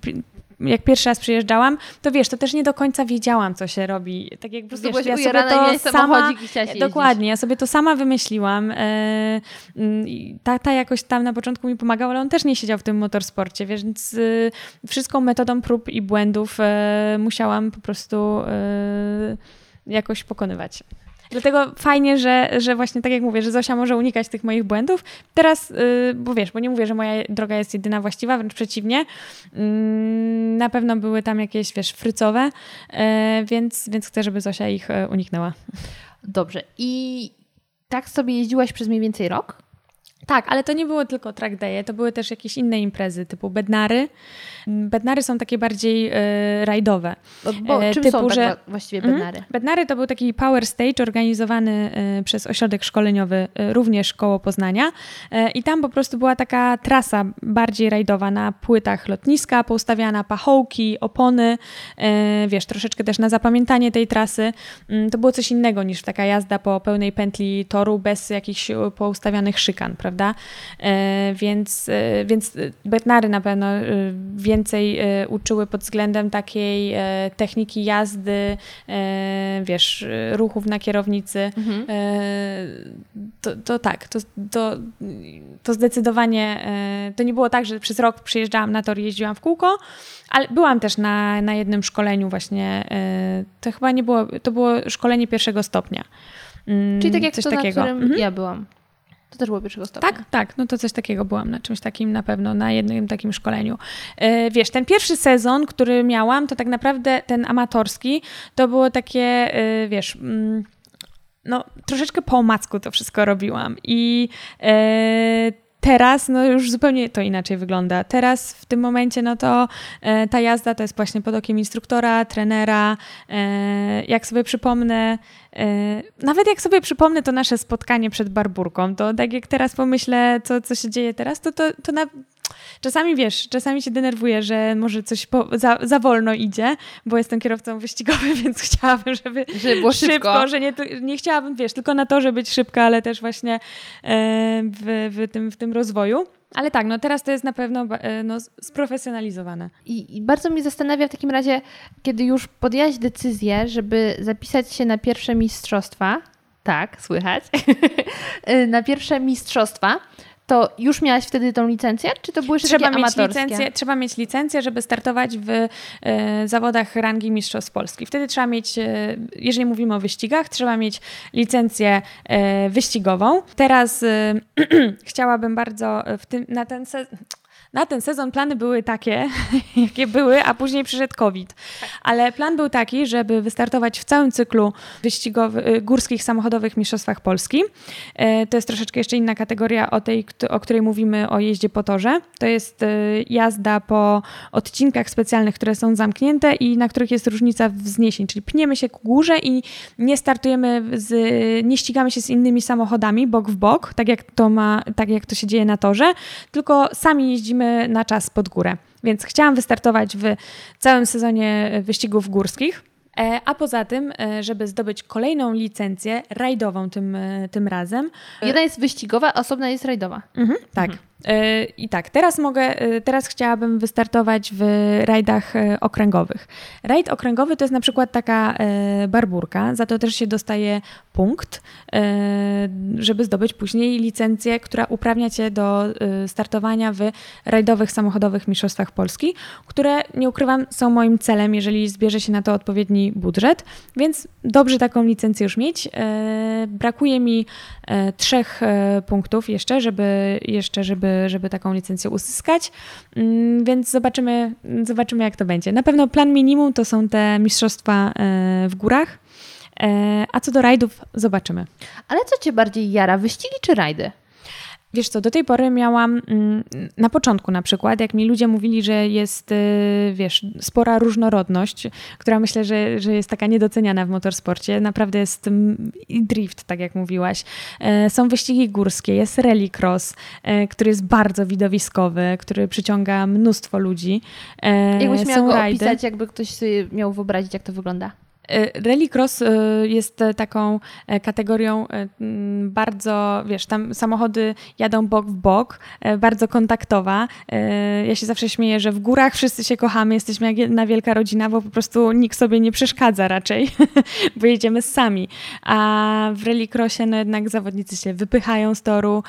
jak pierwszy raz przyjeżdżałam, to wiesz, to też nie do końca wiedziałam, co się robi. Tak jak wiesz, ja sobie to sama, dokładnie, ja sobie to sama wymyśliłam. E, mm, ta, ta jakoś tam na początku mi pomagał, ale on też nie siedział w tym motorsporcie, więc y, wszystką metodą prób i błędów e, musiałam po prostu e, jakoś pokonywać. Dlatego fajnie, że, że właśnie tak jak mówię, że Zosia może unikać tych moich błędów. Teraz, yy, bo wiesz, bo nie mówię, że moja droga jest jedyna właściwa, wręcz przeciwnie. Yy, na pewno były tam jakieś, wiesz, frycowe, yy, więc, więc chcę, żeby Zosia ich y, uniknęła. Dobrze. I tak sobie jeździłaś przez mniej więcej rok? Tak, ale to nie było tylko track day'e, to były też jakieś inne imprezy typu bednary. Bednary są takie bardziej e, rajdowe. Bo, e, czym typu, są tak że, właściwie mhm. bednary? Mm, bednary to był taki power stage organizowany e, przez ośrodek szkoleniowy, również koło Poznania. I tam po prostu była taka trasa bardziej rajdowa na płytach lotniska, poustawiana pachołki, opony, wiesz, troszeczkę też na zapamiętanie tej trasy. Mm, to było coś innego niż taka jazda po pełnej pętli toru bez jakichś poustawianych szykan, prawda? Prawda? E, więc, e, więc Betnary na pewno e, więcej uczyły pod względem takiej techniki jazdy, wiesz, ruchów na kierownicy. Mhm. To, to tak, to, to, to zdecydowanie, to nie było tak, że przez rok przyjeżdżałam na tor, jeździłam w kółko, ale byłam też na, na jednym szkoleniu właśnie, to chyba nie było, to było szkolenie pierwszego stopnia. Mm, Czyli tak jak coś to, takiego. na którym mhm. ja byłam. To też było pierwszego stopnia. Tak, tak. No to coś takiego byłam na czymś takim na pewno, na jednym takim szkoleniu. E, wiesz, ten pierwszy sezon, który miałam, to tak naprawdę ten amatorski, to było takie, e, wiesz... Mm, no, troszeczkę po omacku to wszystko robiłam i e, teraz no już zupełnie to inaczej wygląda. Teraz w tym momencie no to e, ta jazda to jest właśnie pod okiem instruktora, trenera. E, jak sobie przypomnę, e, nawet jak sobie przypomnę to nasze spotkanie przed Barburką, to tak jak teraz pomyślę, co, co się dzieje teraz, to, to, to na, Czasami wiesz, czasami się denerwuję, że może coś po, za, za wolno idzie, bo jestem kierowcą wyścigowym, więc chciałabym, żeby, żeby było szybko, szybko że nie, nie chciałabym, wiesz, tylko na to, żeby być szybka, ale też właśnie e, w, w, tym, w tym rozwoju. Ale tak, no teraz to jest na pewno e, no, sprofesjonalizowane. I, I, bardzo mnie zastanawia w takim razie, kiedy już podjęłaś decyzję, żeby zapisać się na pierwsze mistrzostwa, tak, słychać, na pierwsze mistrzostwa, to już miałaś wtedy tą licencję, czy to były trzeba mieć amatorskie? licencję, Trzeba mieć licencję, żeby startować w e, zawodach rangi Mistrzostw Polski. Wtedy trzeba mieć, e, jeżeli mówimy o wyścigach, trzeba mieć licencję e, wyścigową. Teraz chciałabym bardzo w tym, na ten sezon na ten sezon plany były takie, jakie były, a później przyszedł COVID. Ale plan był taki, żeby wystartować w całym cyklu y, górskich samochodowych mistrzostwach Polski. E, to jest troszeczkę jeszcze inna kategoria o tej, o której mówimy o jeździe po torze. To jest y, jazda po odcinkach specjalnych, które są zamknięte i na których jest różnica wzniesień, czyli pniemy się ku górze i nie startujemy, z, nie ścigamy się z innymi samochodami bok w bok, tak jak to ma, tak jak to się dzieje na torze, tylko sami jeździmy na czas pod górę. Więc chciałam wystartować w całym sezonie wyścigów górskich. E, a poza tym, e, żeby zdobyć kolejną licencję rajdową tym, e, tym razem. Jedna jest wyścigowa, a osobna jest rajdowa. Mhm, tak. Mhm. E, I tak, teraz mogę, e, teraz chciałabym wystartować w rajdach e, okręgowych. Rajd okręgowy to jest na przykład taka barburka, za to też się dostaje punkt, żeby zdobyć później licencję, która uprawnia cię do startowania w rajdowych samochodowych mistrzostwach Polski, które nie ukrywam są moim celem, jeżeli zbierze się na to odpowiedni budżet, więc dobrze taką licencję już mieć. Brakuje mi trzech punktów jeszcze, żeby jeszcze, żeby żeby, taką licencję uzyskać, mm, więc zobaczymy, zobaczymy, jak to będzie. Na pewno plan minimum to są te mistrzostwa e, w górach, e, a co do rajdów, zobaczymy. Ale co Cię bardziej jara, wyścigi czy rajdy? Wiesz co, do tej pory miałam mm, na początku na przykład, jak mi ludzie mówili, że jest, y, wiesz, spora różnorodność, która myślę, że, że jest taka niedoceniana w motorsporcie. Naprawdę jest i drift, tak jak mówiłaś. E, są wyścigi górskie, jest rallycross, e, który jest bardzo widowiskowy, który przyciąga mnóstwo ludzi. E, Jakbyś miał go opisać, jakby ktoś sobie miał wyobrazić, jak to wygląda? E, Rallycross e, jest taką e, kategorią bardzo, wiesz, tam samochody jadą bok w bok, bardzo kontaktowa. Ja się zawsze śmieję, że w górach wszyscy się kochamy, jesteśmy jak jedna wielka rodzina, bo po prostu nikt sobie nie przeszkadza raczej, bo jedziemy sami. A w Rallycrossie no jednak zawodnicy się wypychają z toru,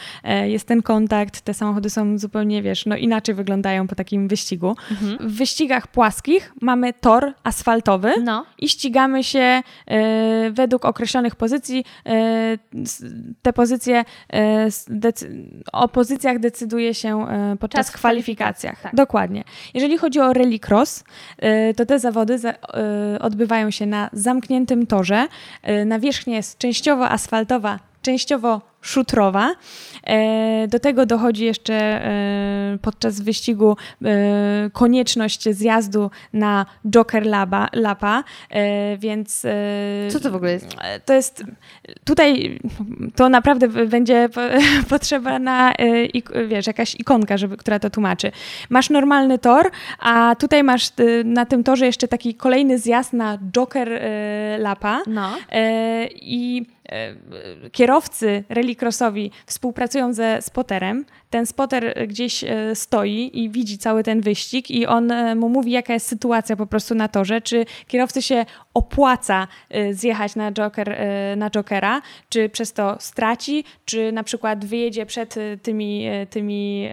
jest ten kontakt, te samochody są zupełnie, wiesz, no inaczej wyglądają po takim wyścigu. Mhm. W wyścigach płaskich mamy tor asfaltowy no. i ścigamy ustawiamy się e, według określonych pozycji. E, te pozycje, e, o pozycjach decyduje się podczas Czas kwalifikacjach. Tak. Dokładnie. Jeżeli chodzi o rallycross, to te zawody odbywają się na zamkniętym torze. Nawierzchnia jest częściowo asfaltowa, częściowo szutrowa. E, do tego dochodzi jeszcze e, podczas wyścigu e, konieczność zjazdu na Joker Laba, Lapa, więc... Co to w ogóle jest? To jest... Tutaj to naprawdę będzie potrzeba na, wiesz, jakaś ikonka, żeby, która to tłumaczy. Masz normalny tor, a tutaj masz na tym torze jeszcze taki kolejny zjazd na Joker Lapa. No. I kierowcy rallycrossowi współpracują ze spoterem. Ten spoter gdzieś e, stoi i widzi cały ten wyścig i on e, mu mówi, jaka jest sytuacja po prostu na torze, czy kierowcy się opłaca e, zjechać na, joker, na jokera, czy przez to straci, czy na przykład wyjedzie przed tymi, tymi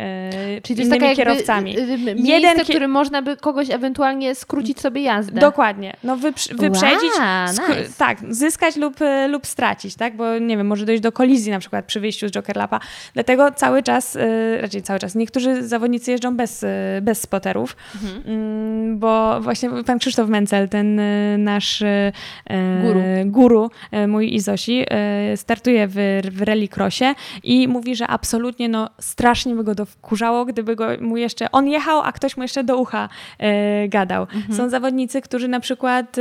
Czyli innymi jest kierowcami. Jeden, w którym można by kogoś eventualnie skrócić sobie jazdę. Dokładnie. No wyprzedzić, wow, nice. tak, zyskać lub, lub stracić, tak? Bo nie wiem, może dojść do kolizji na przykład przy wyjściu z Joker Lapa. Dlatego cały czas, raczej cały czas, niektórzy zawodnicy jeżdżą bez, y, bez spoterów, mhm. Mm, bo właśnie pan Krzysztof Mencel, ten y, nasz guru, guru mój i Zosi, startuje w, w rallycrossie i mówi, że absolutnie no, strasznie by go wkurzało, gdyby go mu jeszcze, on jechał, a ktoś mu jeszcze do ucha gadał. Mhm. Są zawodnicy, którzy na przykład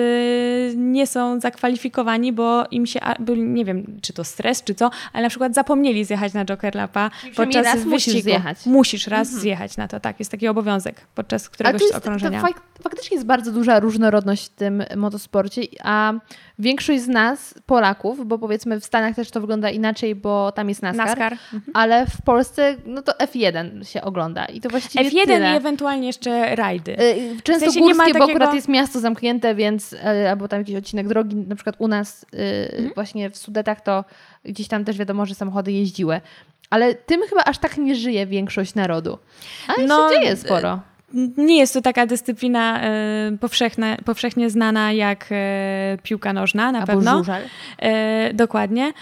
nie są zakwalifikowani, bo im się, nie wiem, czy to stres, czy co, ale na przykład zapomnieli zjechać na Joker Lapa podczas raz wyścigu. Musisz zjechać. Musisz raz mhm. zjechać na to, tak. Jest taki obowiązek podczas któregoś jest, okrążenia. To faktycznie jest bardzo duża różnorodność w tym motosporcie, a większość z nas, Polaków, bo powiedzmy w Stanach też to wygląda inaczej, bo tam jest NASCAR, NASCAR. Mhm. ale w Polsce no to F1 się ogląda i to właściwie F1 tyle. i ewentualnie jeszcze rajdy. Y, często w sensie górskie, takiego... bo akurat jest miasto zamknięte, więc y, albo tam jakiś odcinek drogi, na przykład u nas y, mhm. właśnie w Sudetach to gdzieś tam też wiadomo, że samochody jeździły. Ale tym chyba aż tak nie żyje większość narodu. Ale no, się dzieje sporo nie jest to taka dyscyplina e, powszechne, powszechnie znana jak e, piłka nożna, na Albo pewno. Żużel. E, dokładnie.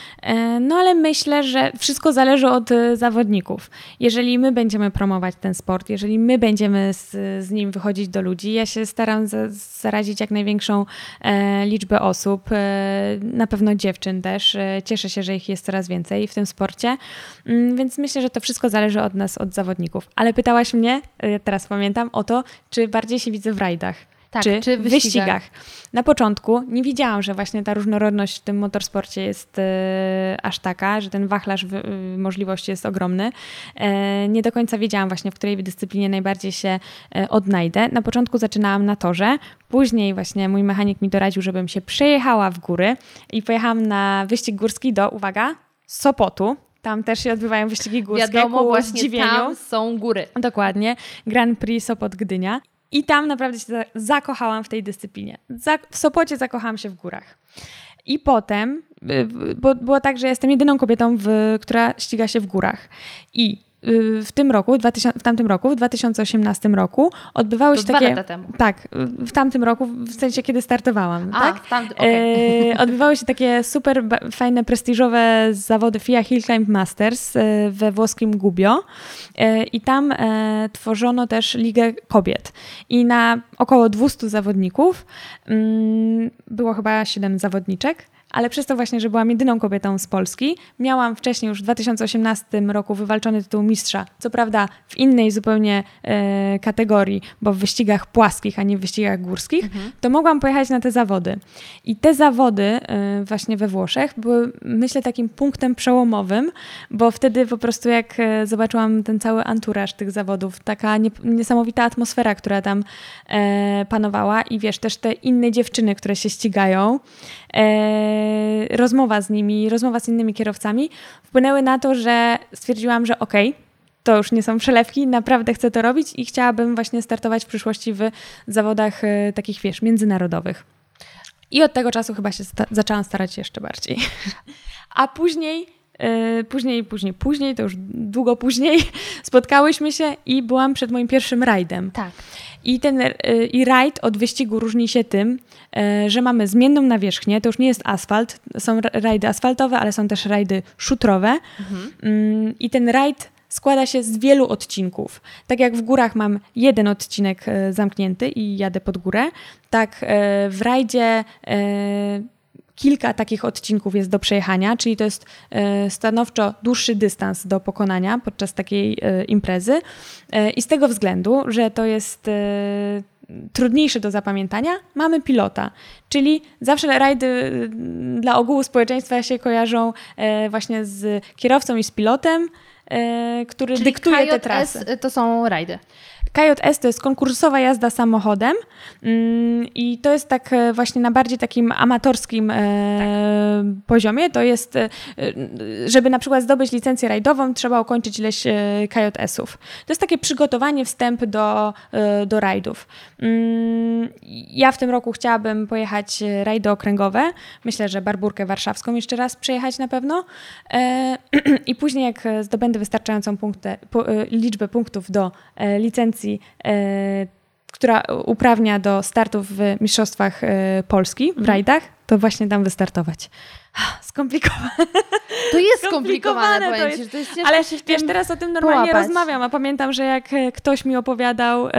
no ale myślę, że wszystko zależy od zawodników. Jeżeli my będziemy promować ten sport, jeżeli my będziemy z, z nim wychodzić do ludzi, ja się staram zarazić jak największą liczbę osób, na pewno dziewczyn też. Cieszę się, że ich jest coraz więcej w tym sporcie, mm, więc myślę, że to wszystko zależy od nas, od zawodników. Ale pytałaś mnie, teraz pamiętam, pytam o to, czy bardziej się widzę w rajdach. Tak, czy, czy w wyścigach. wyścigach. Na początku nie widziałam, że właśnie ta różnorodność w tym motorsporcie jest e, aż taka, że ten wachlarz w, y, możliwości jest ogromny. E, nie do końca wiedziałam właśnie, w której dyscyplinie najbardziej się e, odnajdę. Na początku zaczynałam na torze, później właśnie mój mechanik mi doradził, żebym się przejechała w góry i pojechałam na wyścig górski do, uwaga, Sopotu Tam też się odbywają wyścigi górskie. Wiadomo, ku właśnie zdziwieniu. tam są góry. Dokładnie. Grand Prix Sopot Gdynia. I tam naprawdę się za- zakochałam w tej dyscyplinie. W Sopocie zakochałam się w górach. I potem, y, bo było tak, że jestem jedyną kobietą, w, która ściga się w górach. I w tym roku, 2000, w tamtym roku, w 2018 roku odbywały To się dwa takie... lata temu. Tak, y, w tamtym roku, w sensie kiedy startowałam, A, tak? tam, okej. E, odbywały się takie super fajne, prestiżowe zawody FIA Hill Climb Masters e, we włoskim Gubbio e, i tam e, tworzono też Ligę Kobiet i na około 200 zawodników mm, było chyba 7 zawodniczek. Ale przez to właśnie, że byłam jedyną kobietą z Polski, miałam wcześniej już w 2018 roku wywalczony tytuł mistrza. Co prawda w innej zupełnie e, kategorii, bo w wyścigach płaskich, a nie w wyścigach górskich, to mogłam pojechać na te zawody. I te zawody e, właśnie we Włoszech były, myślę, takim punktem przełomowym, bo wtedy po prostu jak e, zobaczyłam ten cały anturaż tych zawodów, taka nie, niesamowita atmosfera, która tam e, panowała i wiesz, też te inne dziewczyny, które się ścigają, e, rozmowa z nimi, rozmowa z innymi kierowcami wpłynęły na to, że stwierdziłam, że okej, to już nie są przelewki, naprawdę chcę to robić i chciałabym właśnie startować w przyszłości w zawodach e, takich, wiesz, międzynarodowych. I od tego czasu chyba się sta- zaczęłam starać jeszcze bardziej. A później, e, później, później, później, to już długo później, spotkałyśmy się i byłam przed moim pierwszym rajdem. Tak. I ten y, i rajd od wyścigu różni się tym, y, że mamy zmienną nawierzchnię, to już nie jest asfalt, są ra- rajdy asfaltowe, ale są też rajdy szutrowe. Mm, I ten rajd składa się z wielu odcinków. Tak jak w górach mam jeden odcinek y, zamknięty i jadę pod górę, tak w rajdzie kilka takich odcinków jest do przejechania, czyli to jest e, stanowczo dłuższy dystans do pokonania podczas takiej e, imprezy. E, I z tego względu, że to jest trudniejsze do zapamiętania, mamy pilota. Czyli zawsze rajdy dla ogółu społeczeństwa się kojarzą właśnie z kierowcą i z pilotem, który Czyli dyktuje te KJS trasy. to są rajdy. KJS to jest konkursowa jazda samochodem mm, i to jest tak e, właśnie na bardziej takim amatorskim e, poziomie. To jest, e, żeby na przykład zdobyć licencję rajdową, trzeba ukończyć ileś KJS-ów. To jest takie przygotowanie, wstęp do, do rajdów. Mm, ja w tym roku chciałabym pojechać rajdy okręgowe. Myślę, że Barburkę Warszawską jeszcze raz przejechać na pewno. I później jak zdobędę wystarczającą punktę, pu, liczbę punktów do e, licencji, e, która uprawnia do startów w Mistrzostwach e, Polski w rajdach, to właśnie dam wystartować. Skomplikowane. To jest Skomplikowane skomplikowane, to jest. to jest ciężko Ale wiesz, teraz o tym normalnie połapać. rozmawiam, a pamiętam, że jak e, ktoś mi opowiadał e,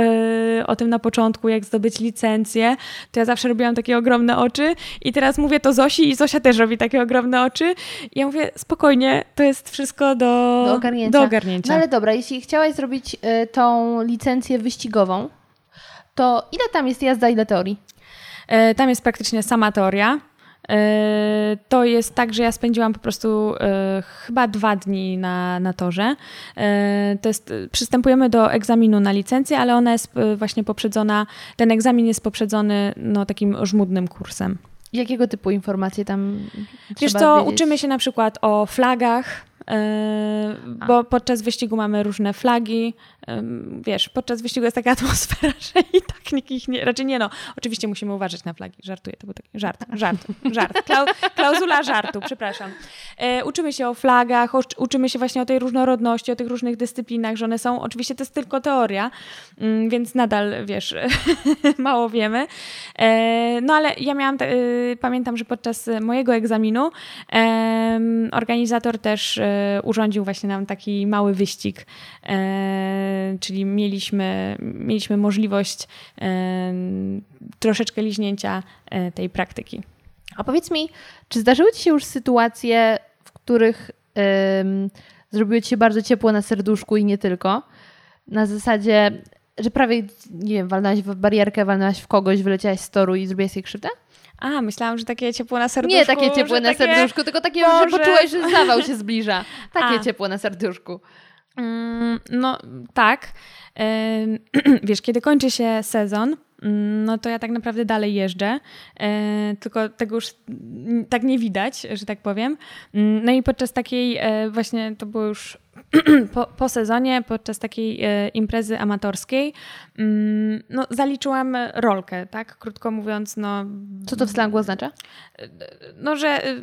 o tym na początku, jak zdobyć licencję, to ja zawsze robiłam takie ogromne oczy i teraz mówię to Zosi i Zosia też robi takie ogromne oczy i ja mówię, spokojnie, to jest wszystko do, Do ogarnięcia. Do ogarnięcia. No ale dobra, jeśli chciałaś zrobić y, tą licencję wyścigową, to ile tam jest jazda, ile teorii? Tam jest praktycznie sama teoria. E, To jest tak, że ja spędziłam po prostu e, chyba dwa dni na, na torze. E, To jest, przystępujemy do egzaminu na licencję, ale ona jest właśnie poprzedzona, ten egzamin jest poprzedzony no, takim żmudnym kursem. Jakiego typu informacje tam Wiesz co, wiedzieć? uczymy się na przykład o flagach, bo podczas wyścigu mamy różne flagi. E, Wiesz, podczas wyścigu jest taka atmosfera, że i tak nikt ich nie... Raczej nie no, oczywiście musimy uważać na flagi. Żartuję, to był taki żart, żart, żart. Klau, klauzula żartu, przepraszam. E, Uczymy się o flagach, uczymy się właśnie o tej różnorodności, o tych różnych dyscyplinach, że one są... Oczywiście to jest tylko teoria, mm, więc nadal, wiesz, mało wiemy. E, No ale ja miałam, te- y, pamiętam, że podczas mojego egzaminu em, organizator też e, urządził właśnie nam taki mały wyścig, e, czyli mieliśmy, mieliśmy możliwość em, troszeczkę liźnięcia e, tej praktyki. A powiedz mi, czy zdarzyły Ci się już sytuacje, w których ym, zrobiły Ci się bardzo ciepło na serduszku i nie tylko? Na zasadzie, że prawie, nie wiem, walnęłaś w barierkę, walnęłaś w kogoś, wyleciałaś z toru i zrobiłaś jej krzywdę? A, myślałam, że takie ciepło na serduszku. nie takie ciepłe na takie... serduszku, tylko takie, Boże. że poczułaś, że zawał się zbliża. Takie A. ciepło na serduszku. Mm, No tak. Wiesz, kiedy kończy się sezon, mm, no to ja tak naprawdę dalej jeżdżę, e, tylko tego już tak nie widać, że tak powiem. Mm, no i podczas takiej e, właśnie, to było już po, po, sezonie, podczas takiej e, imprezy amatorskiej, mm, no, zaliczyłam rolkę, tak? Krótko mówiąc, no... Co to w slangu oznacza? No, że e,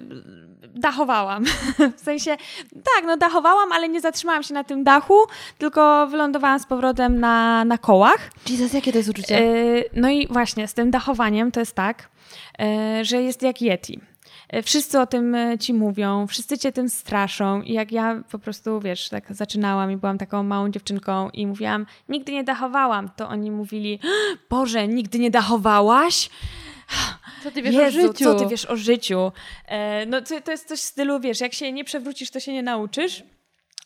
dachowałam. w sensie, tak, no dachowałam, ale nie zatrzymałam się na tym dachu, tylko wylądowałam z powrotem na, na kołach. Jesus, jakie to jest uczucie? E, no i właśnie, z tym dachowaniem to jest tak, że jest jak Yeti. E, wszyscy o tym e, ci mówią, wszyscy cię tym straszą. I jak ja po prostu, wiesz, tak zaczynałam i byłam taką małą dziewczynką i mówiłam, nigdy nie dachowałam, to oni mówili, Boże, nigdy nie dachowałaś? Co ty wiesz Jezu, o życiu? Co ty wiesz o życiu? E, no to, to jest coś w stylu, wiesz, jak się nie przewrócisz, to się nie nauczysz.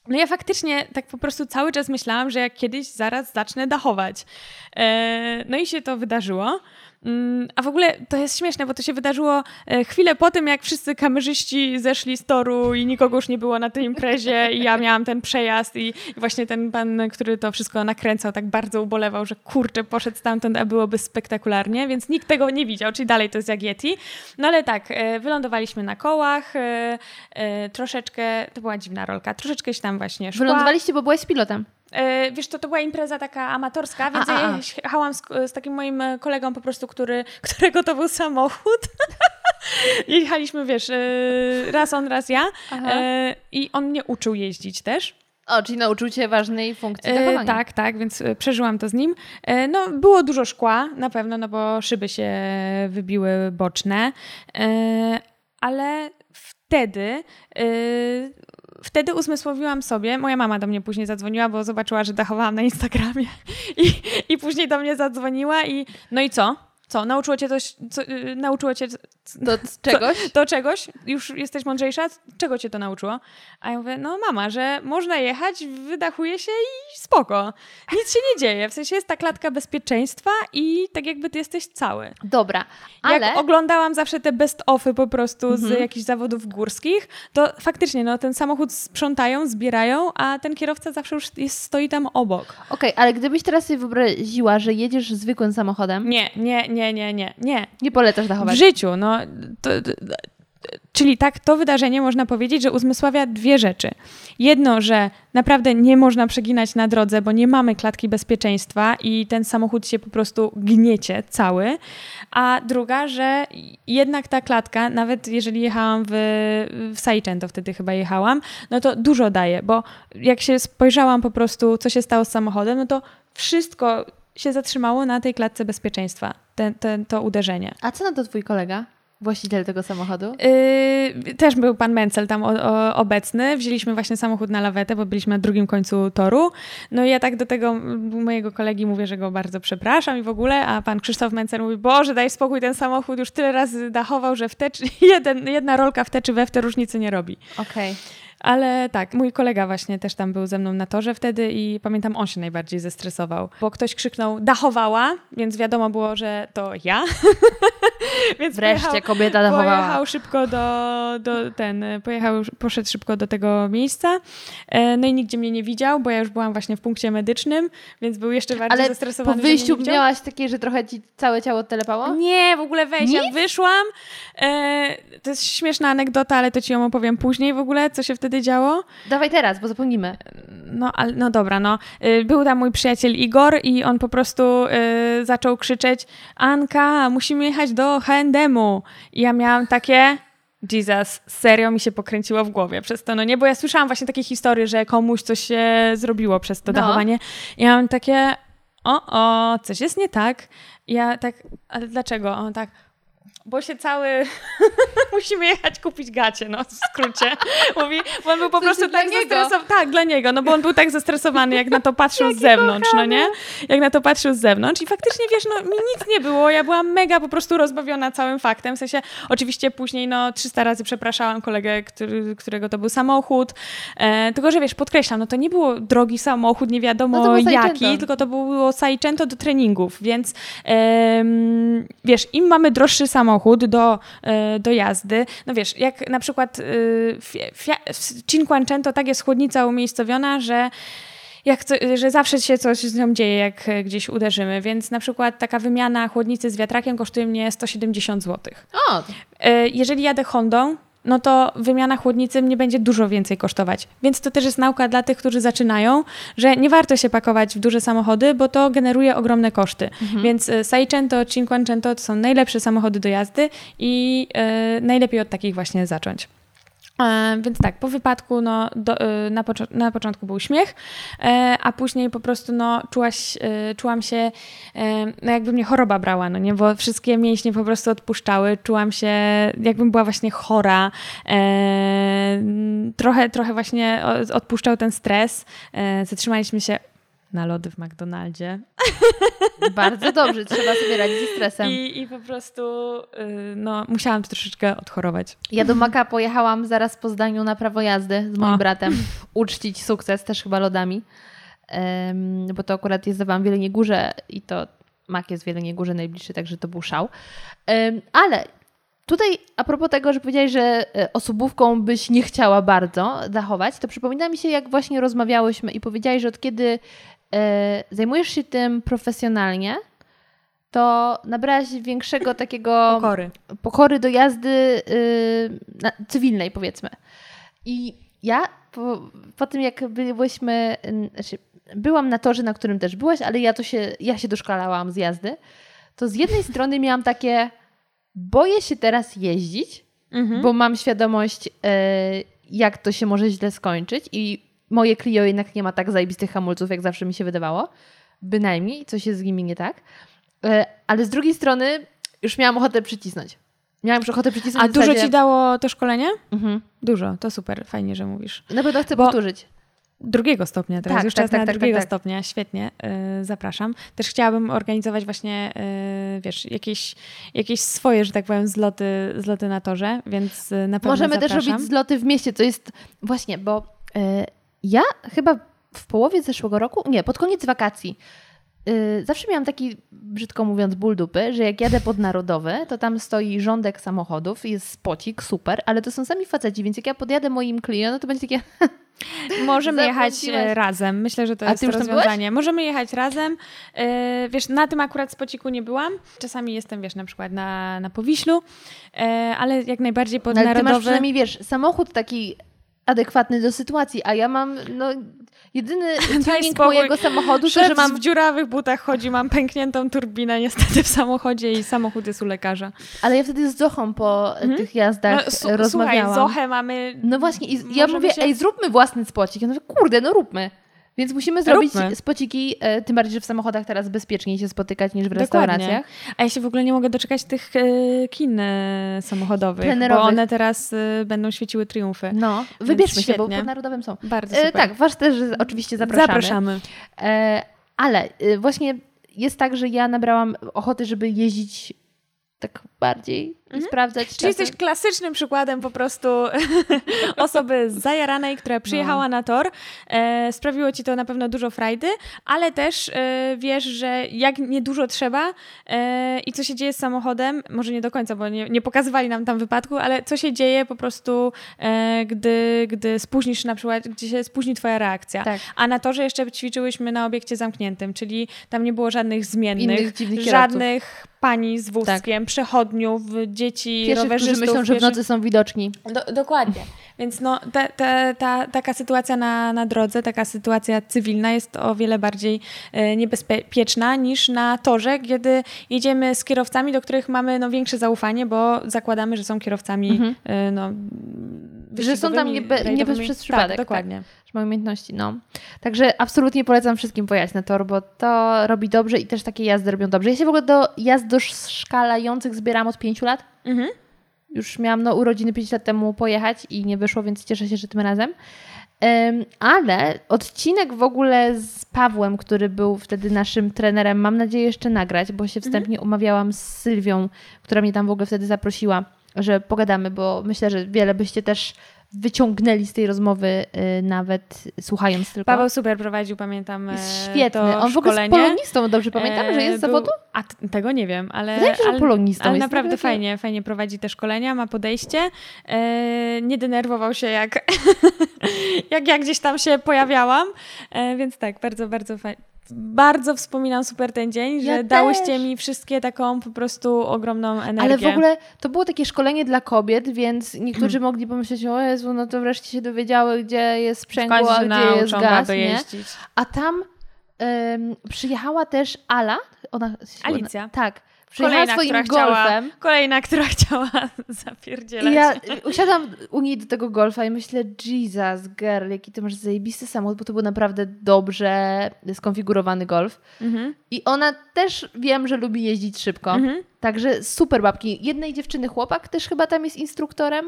No ja faktycznie tak po prostu cały czas myślałam, że jak kiedyś zaraz zacznę dachować. No i się to wydarzyło. Mm, a w ogóle to jest śmieszne, bo to się wydarzyło e, chwilę po tym, jak wszyscy kamerzyści zeszli z toru i nikogo już nie było na tej imprezie i ja miałam ten przejazd i, właśnie ten pan, który to wszystko nakręcał, tak bardzo ubolewał, że kurczę, poszedł stamtąd, a byłoby spektakularnie, więc nikt tego nie widział, czyli dalej to jest jak Yeti. No ale tak, e, wylądowaliśmy na kołach, e, troszeczkę, to była dziwna rolka, troszeczkę się tam właśnie szła. Wylądowaliście, bo byłeś pilotem. E, wiesz, to, to była impreza taka amatorska, więc a, a. ja jechałam z, z, takim moim e, kolegą po prostu, który, którego to był samochód. Jechaliśmy, wiesz, e, raz on, raz ja. I on mnie uczył jeździć też. O, czyli nauczył cię ważnej funkcji e, Tak, tak, więc przeżyłam to z nim. E, no, było dużo szkła, na pewno, no bo szyby się wybiły boczne, e, ale wtedy wtedy uzmysłowiłam sobie, moja mama do mnie później zadzwoniła, bo zobaczyła, że dachowałam na Instagramie i, i później do mnie zadzwoniła i no i co? Co, nauczyło cię coś, co, yy, nauczyło cię do czegoś? Do czegoś? Już jesteś mądrzejsza? Czego cię to nauczyło? A ja mówię, no mama, że można jechać, wydachuje się i spoko. Nic się nie dzieje. W sensie jest ta klatka bezpieczeństwa i tak jakby ty jesteś cały. Dobra, ale... Jak oglądałam zawsze te best-offy po prostu mhm. z jakichś zawodów górskich, to faktycznie no, ten samochód sprzątają, zbierają, a ten kierowca zawsze już jest, stoi tam obok. Okej, okay, ale gdybyś teraz sobie wyobraziła, że jedziesz zwykłym samochodem... Nie, nie, nie, nie, nie, nie. Nie polecasz dachować. W życiu, no. To, to, czyli tak, to wydarzenie można powiedzieć, że uzmysławia dwie rzeczy. Jedno, że naprawdę nie można przeginać na drodze, bo nie mamy klatki bezpieczeństwa i ten samochód się po prostu gniecie cały. A druga, że jednak ta klatka, nawet jeżeli jechałam w, w Saichen, to wtedy chyba jechałam, no to dużo daje, bo jak się spojrzałam po prostu, co się stało z samochodem, no to wszystko się zatrzymało na tej klatce bezpieczeństwa, ten, ten, to uderzenie. A co na to twój kolega? Właściciel tego samochodu? Yy, też był pan Mencel tam o, o, obecny. Wzięliśmy właśnie samochód na lawetę, bo byliśmy na drugim końcu toru. No i ja tak do tego mojego kolegi mówię, że go bardzo przepraszam i w ogóle, a pan Krzysztof Mencel mówi, Boże, daj spokój, ten samochód już tyle razy dachował, że w te, jeden, jedna rolka w te czy we w te różnicy nie robi. Okej. Okay. Ale tak, mój kolega właśnie też tam był ze mną na torze wtedy i pamiętam, on się najbardziej zestresował, bo ktoś krzyknął dachowała, więc wiadomo było, że to ja. więc Wreszcie pojechał, kobieta dachowała. Pojechał szybko do, do ten, pojechał, poszedł szybko do tego miejsca. E, no i nigdzie mnie nie widział, bo ja już byłam właśnie w punkcie medycznym, więc był jeszcze bardziej Ale zestresowany. po wyjściu miałaś takie, że trochę ci całe ciało telepało? Nie, w ogóle wejść. Ja wyszłam. E, to jest śmieszna anegdota, ale to ci ją opowiem później w ogóle, co się wtedy wtedy działo? Dawaj teraz, bo zapomnimy. No, ale, no dobra, no. Y, był tam mój przyjaciel Igor i on po prostu y, zaczął krzyczeć Anka, musimy jechać do H&M-u. I ja miałam takie... Jesus, serio mi się pokręciło w głowie przez to, no nie, bo ja słyszałam właśnie takie historie, że komuś coś się zrobiło przez to no. dachowanie. I ja mam takie, o, o, coś jest nie tak. I ja tak, ale dlaczego? On tak, bo się cały... Musimy jechać kupić gacie, no w skrócie. Mówi, bo on był po prostu tak zestresowany. Tak, dla niego, no bo on był tak zestresowany, jak na to patrzył z zewnątrz, no nie? Jak na to patrzył z zewnątrz i faktycznie, wiesz, no mi nic nie było, ja byłam mega po prostu rozbawiona całym faktem, w sensie oczywiście później, no 300 razy przepraszałam kolegę, który, którego to był samochód, e, tylko, że wiesz, podkreślam, no to nie było drogi samochód, nie wiadomo no jaki, tylko to było Saicento do treningów, więc e, wiesz, im mamy droższy samochód, samochód do, e, do jazdy. No wiesz, jak na przykład e, w Cinquecento tak jest chłodnica umiejscowiona, że jak że zawsze się coś z nią dzieje, jak e, gdzieś uderzymy, więc na przykład taka wymiana chłodnicy z wiatrakiem kosztuje mnie 170 zł. O, Jeżeli jadę Hondą, no to wymiana chłodnicy mnie będzie dużo więcej kosztować. Więc to też jest nauka dla tych, którzy zaczynają, że nie warto się pakować w duże samochody, bo to generuje ogromne koszty. Więc e, Seicento, Cinquecento to są najlepsze samochody do jazdy i e, najlepiej od takich właśnie zacząć. E, więc tak, po wypadku no, do, e, na, na początku był śmiech, e, a później po prostu no, czułaś, czułam się, no, jakby mnie choroba brała, no nie, bo wszystkie mięśnie po prostu odpuszczały, czułam się, jakbym była właśnie chora, trochę, trochę właśnie odpuszczał ten stres, zatrzymaliśmy się na lody w McDonaldzie bardzo dobrze, trzeba sobie radzić ze stresem. i, i po prostu y, no, musiałam troszeczkę odchorować. Ja do Maka pojechałam zaraz po zdaniu na prawo jazdy z moim O. bratem. Uczcić sukces, też chyba lodami. Em, bo to akurat jezdowałam w Wieleniej Górze i to Mak jest w Wieleniej Górze najbliższy, także to był szał. Em, ale tutaj a propos tego, że powiedziałeś, że e, osobówką byś nie chciała bardzo zachować, to przypomina mi się, jak właśnie rozmawiałyśmy i powiedziałeś, że od kiedy zajmujesz się tym profesjonalnie, to nabrałaś większego takiego Pokory. pokory do jazdy y, na, cywilnej, powiedzmy. I ja po, po tym, jak byłyśmy, y, znaczy, byłam na torze, na którym też byłaś, ale ja to się, ja się doszkalałam z jazdy, to z jednej strony miałam takie, boję się teraz jeździć, Mhm. bo mam świadomość, y, jak to się może źle skończyć i moje Clio jednak nie ma tak zajebistych hamulców, jak zawsze mi się wydawało. Bynajmniej, coś jest z nimi nie tak. Y, ale z drugiej strony już miałam ochotę przycisnąć. Miałam już ochotę przycisnąć A dużo zasadzie- ci dało to szkolenie? Mhm. Dużo, to super, fajnie, że mówisz. Na pewno chcę Bo- powtórzyć. Drugiego stopnia teraz, Tak, już tak, czas tak, na tak, drugiego tak, tak. stopnia, świetnie, yy, zapraszam. Też chciałabym organizować właśnie, yy, wiesz, jakieś, jakieś swoje, że tak powiem, zloty, zloty na torze, więc yy, na pewno Możemy też zapraszam. robić zloty w mieście, to jest właśnie, bo y, ja chyba w połowie zeszłego roku, nie, pod koniec wakacji, y, zawsze miałam taki, brzydko mówiąc, ból dupy, że jak jadę pod Narodowy, to tam stoi rządek samochodów, jest spocik, super, ale to są sami faceci, więc jak ja podjadę moim Clio, no to będzie takie, Możemy jechać e, razem. Myślę, że to jest rozwiązanie. Możemy jechać razem. E, wiesz, na tym akurat spociku nie byłam. Czasami jestem, wiesz, na przykład na, na Powiślu, e, ale jak najbardziej no, ale ty masz przynajmniej, wiesz, samochód taki adekwatny do sytuacji, a ja mam, no, jedyny tuning mojego samochodu, to, że mam w dziurawych butach chodzi, mam pękniętą turbinę niestety w samochodzie i samochód jest u lekarza. Ale ja wtedy z Zochą po e, tych jazdach e, rozmawiałam. Słuchaj, Zochę mamy... No właśnie, i ja mówię, się- ej, zróbmy własny spocik. Ja mówię, kurde, no róbmy. Więc musimy zrobić Róbmy. spociki, e, tym bardziej, że w samochodach teraz bezpieczniej się spotykać niż w Dokładnie. restauracjach. A ja się w ogóle nie mogę doczekać tych e, kin e, samochodowych, Plenerowych. bo one teraz będą świeciły triumfy. No, wybierzmy się, bo pod Narodowym są. Bardzo super. tak, was też oczywiście zapraszamy. Zapraszamy. Ale właśnie jest tak, że ja nabrałam ochoty, żeby jeździć tak bardziej i sprawdzać. Mhm. Czyli jesteś klasycznym przykładem po prostu osoby zajaranej, która przyjechała na tor. E, sprawiło ci to na pewno dużo frajdy, ale też e, wiesz, że jak niedużo trzeba e, i co się dzieje z samochodem, może nie do końca, bo nie, nie pokazywali nam tam wypadku, ale co się dzieje po prostu, e, gdy, gdy spóźnisz na przykład, gdzie się spóźni twoja reakcja. Tak. A na torze jeszcze ćwiczyłyśmy na obiekcie zamkniętym, czyli tam nie było żadnych zmiennych, żadnych pani z wózkiem, przechodniów, dzieci, Pieszych, którzy rowerzystów. myślą, że w nocy są widoczni. Do, dokładnie. Więc no, ta, ta, ta, taka sytuacja na, na drodze, taka sytuacja cywilna jest o wiele bardziej e, niebezpieczna niż na torze, kiedy jedziemy z kierowcami, do których mamy no, większe zaufanie, bo zakładamy, że są kierowcami e, no, Że są tam nie be- nie bez przez przypadek, Tak, dokładnie. że mają umiejętności, no. Także absolutnie polecam wszystkim pojechać na tor, bo to robi dobrze i też takie jazdy robią dobrze. Ja się w ogóle do jazd doszkalających zbieram od pięciu lat. Mhm. Już miałam no, urodziny 5 lat temu pojechać i nie wyszło, więc cieszę się, że tym razem. Em, ale odcinek w ogóle z Pawłem, który był wtedy naszym trenerem, mam nadzieję jeszcze nagrać, bo się wstępnie umawiałam z Sylwią, która mnie tam w ogóle wtedy zaprosiła, że pogadamy, bo myślę, że wiele byście też wyciągnęli z tej rozmowy y, nawet słuchając tylko. Paweł super prowadził, pamiętam jest Świetny. On w ogóle jest polonistą, dobrze pamiętam, że jest z zawodu? A tego nie wiem, ale... Wydaje się, że polonistą Ale jest naprawdę fajnie, fajnie prowadzi te szkolenia, ma podejście. E, nie denerwował się jak, jak ja gdzieś tam się pojawiałam, e, więc tak, bardzo, bardzo fajnie bardzo wspominam super ten dzień, że ja dałyście też. mi wszystkie taką po prostu ogromną energię. Ale w ogóle to było takie szkolenie dla kobiet, więc niektórzy hmm. mogli pomyśleć, o Jezu, no to wreszcie się dowiedziały, gdzie jest sprzęgło, a gdzie jest gaz, nie? A tam um, przyjechała też Ala. Ona, Alicja. tak kolejna, swoim która golfem. Chciała, kolejna, która chciała zapierdzielać. I ja usiadłam u niej do tego golfa i myślę, Jesus, girl, jaki ty masz zajebisty samochód, bo to był naprawdę dobrze skonfigurowany golf. Mhm. I ona też wiem, że lubi jeździć szybko. Mhm. Także super babki. Jednej dziewczyny chłopak też chyba tam jest instruktorem.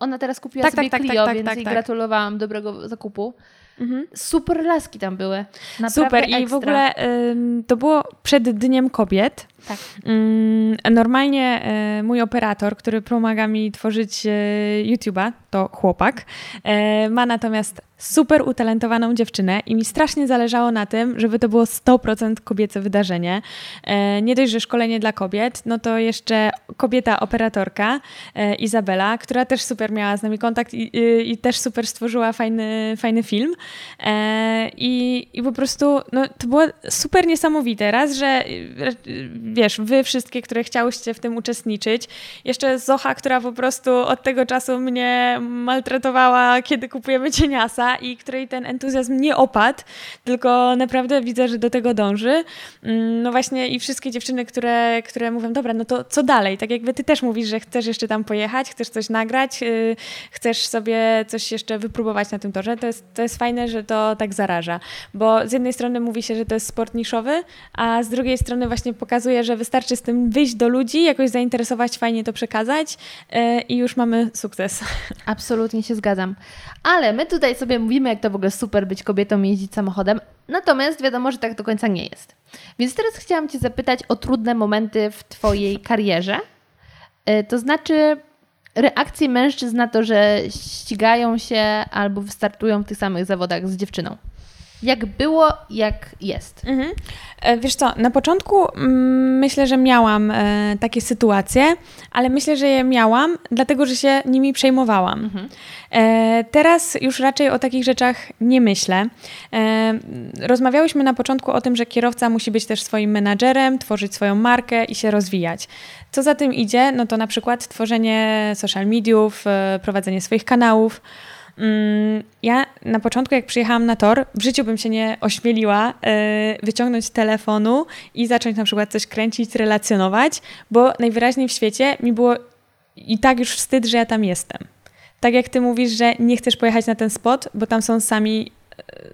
Ona teraz kupiła tak, sobie tak, tak Clio, tak, więc tak, jej tak. gratulowałam dobrego zakupu. Mhm. Super laski tam były. Naprawdę Super i w ogóle to było przed Dniem Kobiet. Tak. normalnie y, mój operator, który pomaga mi tworzyć y, YouTube'a, to chłopak, y, ma natomiast super utalentowaną dziewczynę i mi strasznie zależało na tym, żeby to było 100% kobiece wydarzenie. nie dość, że szkolenie dla kobiet, no to jeszcze kobieta operatorka Izabela, która też super miała z nami kontakt i, i też super stworzyła fajny, fajny film. I, I po prostu no, to było super niesamowite. Raz, że wiesz, wy wszystkie, które chciałyście w tym uczestniczyć. Jeszcze Zocha, która po prostu od tego czasu mnie maltretowała, kiedy kupujemy cieniasa i której ten entuzjazm nie opadł, tylko naprawdę widzę, że do tego dąży. Mm, no właśnie i wszystkie dziewczyny, które, które mówią, dobra, no to co dalej? Tak jakby ty też mówisz, że chcesz jeszcze tam pojechać, chcesz coś nagrać, yy, chcesz sobie coś jeszcze wypróbować na tym torze, to jest, to jest fajne, że to tak zaraża, bo z jednej strony mówi się, że to jest sport niszowy, a z drugiej strony właśnie pokazuje, że wystarczy z tym wyjść do ludzi, jakoś zainteresować, fajnie to przekazać yy, i już mamy sukces. Absolutnie się zgadzam. Ale my tutaj sobie mówimy, jak to w ogóle super być kobietą i jeździć samochodem, natomiast wiadomo, że tak do końca nie jest. Więc teraz chciałam Cię zapytać o trudne momenty w Twojej karierze. Yy, to znaczy reakcje mężczyzn na to, że ścigają się albo wystartują w tych samych zawodach z dziewczyną. Jak było, jak jest. Mhm. E, wiesz co, na początku mm, myślę, że miałam e, takie sytuacje, ale myślę, że je miałam, dlatego że się nimi przejmowałam. Mhm. E, teraz już raczej o takich rzeczach nie myślę. Rozmawiałyśmy na początku o tym, że kierowca musi być też swoim menadżerem, tworzyć swoją markę i się rozwijać. Co za tym idzie? No to na przykład tworzenie social mediów, prowadzenie swoich kanałów. Mm, ja na początku, jak przyjechałam na tor, w życiu bym się nie ośmieliła e, wyciągnąć telefonu i zacząć na przykład coś kręcić, relacjonować, bo najwyraźniej w świecie mi było i tak już wstyd, że ja tam jestem. Tak jak ty mówisz, że nie chcesz pojechać na ten spot, bo tam są sami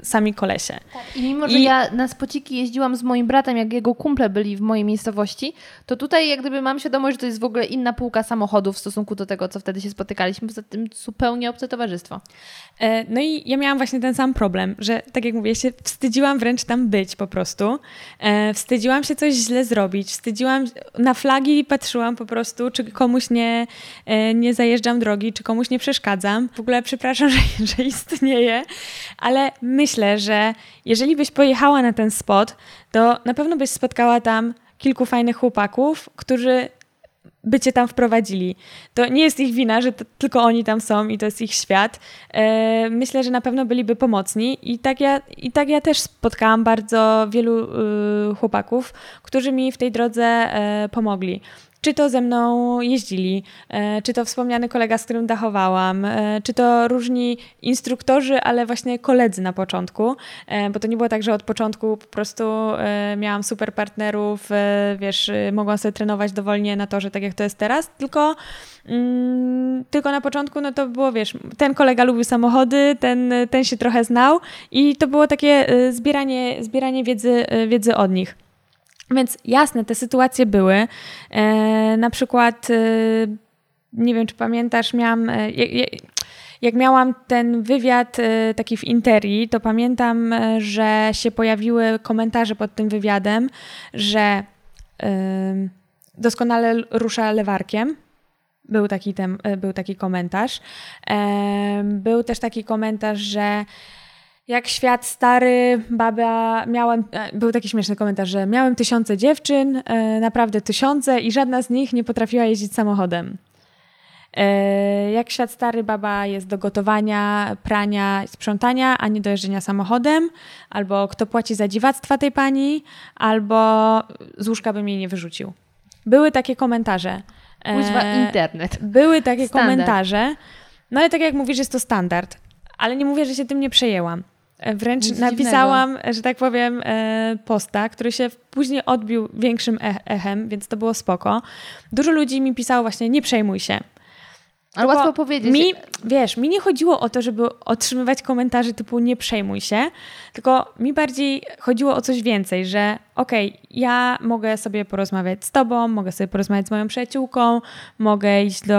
sami kolesie. Tak. I mimo, że I... ja na spociki jeździłam z moim bratem, jak jego kumple byli w mojej miejscowości, to tutaj jak gdyby mam świadomość, że to jest w ogóle inna półka samochodów w stosunku do tego, co wtedy się spotykaliśmy. Poza tym zupełnie obce towarzystwo. E, no i ja miałam właśnie ten sam problem, że tak jak mówię, się wstydziłam wręcz tam być po prostu. E, wstydziłam się coś źle zrobić, wstydziłam, na flagi patrzyłam po prostu, czy komuś nie, e, nie zajeżdżam drogi, czy komuś nie przeszkadzam. W ogóle przepraszam, że, że istnieje, ale myślę, że jeżeli byś pojechała na ten spot, to na pewno byś spotkała tam kilku fajnych chłopaków, którzy by cię tam wprowadzili. To nie jest ich wina, że tylko oni tam są i to jest ich świat. E, myślę, że na pewno byliby pomocni i tak ja, i tak ja też spotkałam bardzo wielu y, chłopaków, którzy mi w tej drodze e, pomogli czy to ze mną jeździli, e, czy to wspomniany kolega, z którym dachowałam, e, czy to różni instruktorzy, ale właśnie koledzy na początku, e, bo to nie było tak, że od początku po prostu miałam super partnerów, wiesz, mogłam sobie trenować dowolnie na torze, tak jak to jest teraz, tylko mm, tylko na początku, no to było, wiesz, ten kolega lubił samochody, ten, ten się trochę znał i to było takie zbieranie, zbieranie wiedzy, wiedzy od nich. Więc jasne, te sytuacje były. E, na przykład, e, nie wiem, czy pamiętasz, miałam. E, jak miałam ten wywiad e, taki w Interi, to pamiętam, e, że się pojawiły komentarze pod tym wywiadem, że e, doskonale rusza lewarkiem był taki, tem, był taki komentarz. Był też taki komentarz, że jak świat stary, baba, miałem, był taki śmieszny komentarz, że miałem tysiące dziewczyn, naprawdę tysiące i żadna z nich nie potrafiła jeździć samochodem. E, jak świat stary, baba jest do gotowania, prania, sprzątania, a nie do jeżdżenia samochodem, albo kto płaci za dziwactwa tej pani, albo z łóżka bym jej nie wyrzucił. Były takie komentarze. E, internet. Były takie standard. komentarze. No ale tak jak mówisz, jest to standard. Ale nie mówię, że się tym nie przejęłam. E, wręcz Nic napisałam, dziwnego. że tak powiem, posta, który się później odbił większym echem, więc to było spoko. Dużo ludzi mi pisało właśnie, nie przejmuj się. Ale łatwo powiedzieć. Mi, wiesz, mi nie chodziło o to, żeby otrzymywać komentarze typu nie przejmuj się, tylko mi bardziej chodziło o coś więcej, że okej, okay, ja mogę sobie porozmawiać z tobą, mogę sobie porozmawiać z moją przyjaciółką, mogę iść do...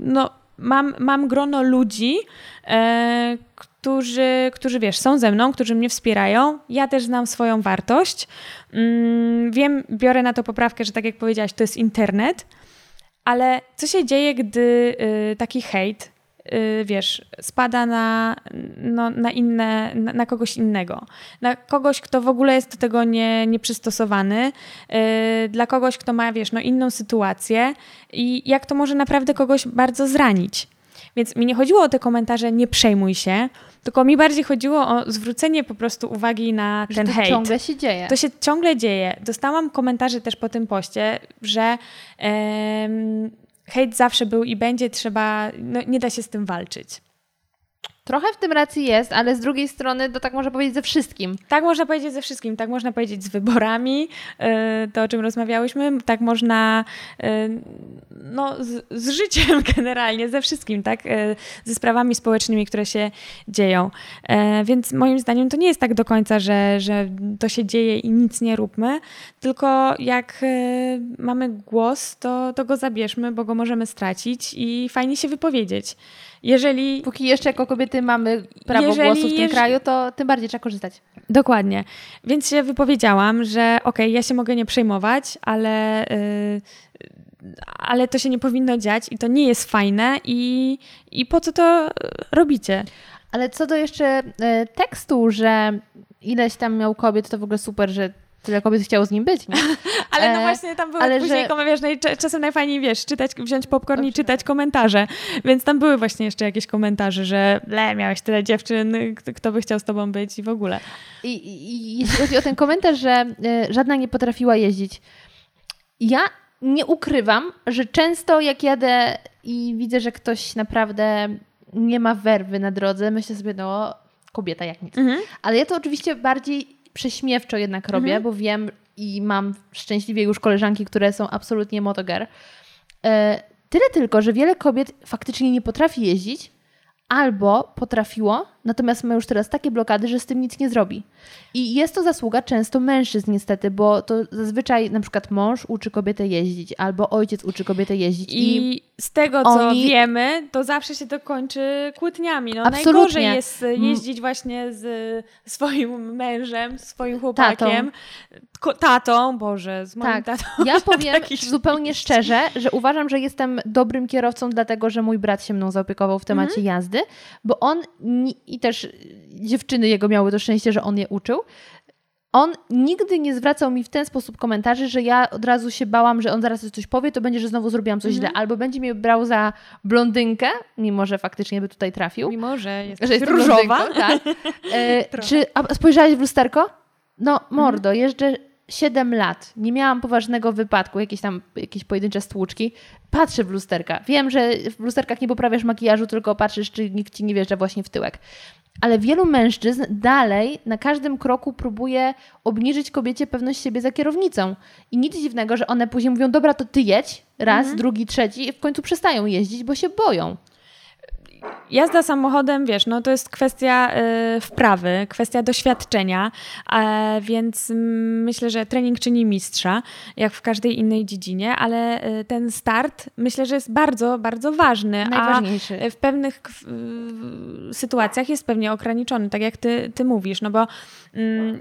No, mam, mam grono ludzi, e, którzy, którzy, wiesz, są ze mną, którzy mnie wspierają. Ja też znam swoją wartość. Mm, wiem, biorę na to poprawkę, że tak jak powiedziałaś, to jest internet, ale co się dzieje, gdy y, taki hejt, y, wiesz, spada na, no, na, inne, na, na, kogoś innego? Na kogoś, kto w ogóle jest do tego nie, nieprzystosowany, y, dla kogoś, kto ma, wiesz, no, inną sytuację i jak to może naprawdę kogoś bardzo zranić. Więc mi nie chodziło o te komentarze, nie przejmuj się, tylko mi bardziej chodziło o zwrócenie po prostu uwagi na że ten to hejt. To ciągle się dzieje. To się ciągle dzieje. Dostałam komentarze też po tym poście, że um, hejt zawsze był i będzie, trzeba, no, nie da się z tym walczyć. Trochę w tym racji jest, ale z drugiej strony to tak można powiedzieć ze wszystkim. Tak można powiedzieć ze wszystkim. Tak można powiedzieć z wyborami, y, to o czym rozmawiałyśmy. Tak można y, no, z, z życiem generalnie, ze wszystkim, tak? Y, ze sprawami społecznymi, które się dzieją. Więc moim zdaniem to nie jest tak do końca, że, że to się dzieje i nic nie róbmy, tylko jak mamy głos, to, to go zabierzmy, bo go możemy stracić i fajnie się wypowiedzieć. Jeżeli... Póki jeszcze jako kobiety mamy prawo jeżeli, głosu w tym kraju, to tym bardziej trzeba korzystać. Dokładnie. Więc się wypowiedziałam, że okej, okay, ja się mogę nie przejmować, ale... Yy, ale to się nie powinno dziać i to nie jest fajne i, i po co to robicie? Ale co do jeszcze y, tekstu, że ileś tam miał kobiet, to w ogóle super, że tyle kobiet chciało z nim być, nie? ale no e, właśnie tam były ale później, że... wiesz, no czasem najfajniej, wiesz, czytać, wziąć popcorn Dobrze. i czytać komentarze, więc tam były właśnie jeszcze jakieś komentarze, że le, miałeś tyle dziewczyn, kto by chciał z tobą być i w ogóle. I, i, i jeśli chodzi o ten komentarz, że y, żadna nie potrafiła jeździć, ja nie ukrywam, że często jak jadę i widzę, że ktoś naprawdę nie ma werwy na drodze, myślę sobie, no kobieta jak nic. Mhm. Ale ja to oczywiście bardziej prześmiewczo jednak robię, mhm. bo wiem i mam szczęśliwie już koleżanki, które są absolutnie motoger. E, tyle tylko, że wiele kobiet faktycznie nie potrafi jeździć, albo potrafiło, natomiast ma już teraz takie blokady, że z tym nic nie zrobi. I jest to zasługa często mężczyzn niestety, bo to zazwyczaj na przykład mąż uczy kobietę jeździć, albo ojciec uczy kobietę jeździć. I, i z tego, co oni... wiemy, to zawsze się to kończy kłótniami. No, Absolutnie. Najgorzej jest jeździć właśnie z swoim mężem, swoim chłopakiem, tatą, tatą Boże, z moim tak. tatą. Ja powiem zupełnie szczerze, że uważam, że jestem dobrym kierowcą, dlatego że mój brat się mną zaopiekował w temacie mhm. jazdy, bo on i też dziewczyny jego miały to szczęście, że on je uczył. On nigdy nie zwracał mi w ten sposób komentarzy, że ja od razu się bałam, że on zaraz coś powie, to będzie, że znowu zrobiłam coś źle. Mhm. Albo będzie mnie brał za blondynkę, mimo że faktycznie by tutaj trafił. Mimo, że jest, że jest różowa. Tak. E, czy a spojrzałaś w lusterko? No, mordo, mhm. jeżdżę 7 lat. Nie miałam poważnego wypadku, jakieś tam jakieś pojedyncze stłuczki. Patrzę w lusterka. Wiem, że w lusterkach nie poprawiasz makijażu, tylko patrzysz, czy nikt ci nie wjeżdża właśnie w tyłek. Ale wielu mężczyzn dalej na każdym kroku próbuje obniżyć kobiecie pewność siebie za kierownicą. I nic dziwnego, że one później mówią, dobra, to ty jedź, raz, mhm. drugi, trzeci i w końcu przestają jeździć, bo się boją jazda samochodem, wiesz, no to jest kwestia y, wprawy, kwestia doświadczenia, więc myślę, że trening czyni mistrza, jak w każdej innej dziedzinie, ale y, ten start myślę, że jest bardzo, bardzo ważny. Najważniejszy. A w pewnych y, sytuacjach jest pewnie ograniczony, tak jak ty, ty mówisz, no bo mm,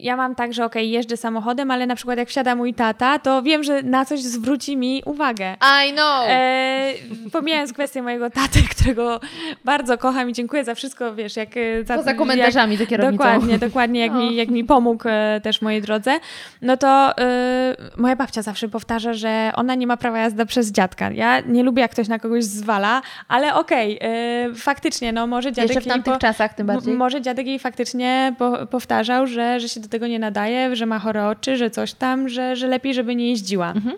ja mam tak, że okej, okay, jeżdżę samochodem, ale na przykład jak wsiada mój tata, to wiem, że na coś zwróci mi uwagę. I know! E, pomijając kwestię mojego taty, którego bardzo kocham i dziękuję za wszystko, wiesz, jak... E, za, Poza komentarzami jak, do kierownicą. Dokładnie, dokładnie, jak, mi, jak mi pomógł e, też w mojej drodze, no to e, moja babcia zawsze powtarza, że ona nie ma prawa jazdy przez dziadka. Ja nie lubię, jak ktoś na kogoś zwala, ale okej, okay, faktycznie, no może dziadek... Jeszcze w tamtych po, czasach tym bardziej. Może dziadek jej faktycznie po, powtarzał, że, że się do tego nie nadaje, że ma chore oczy, że coś tam, że, że lepiej, żeby nie jeździła. Mhm.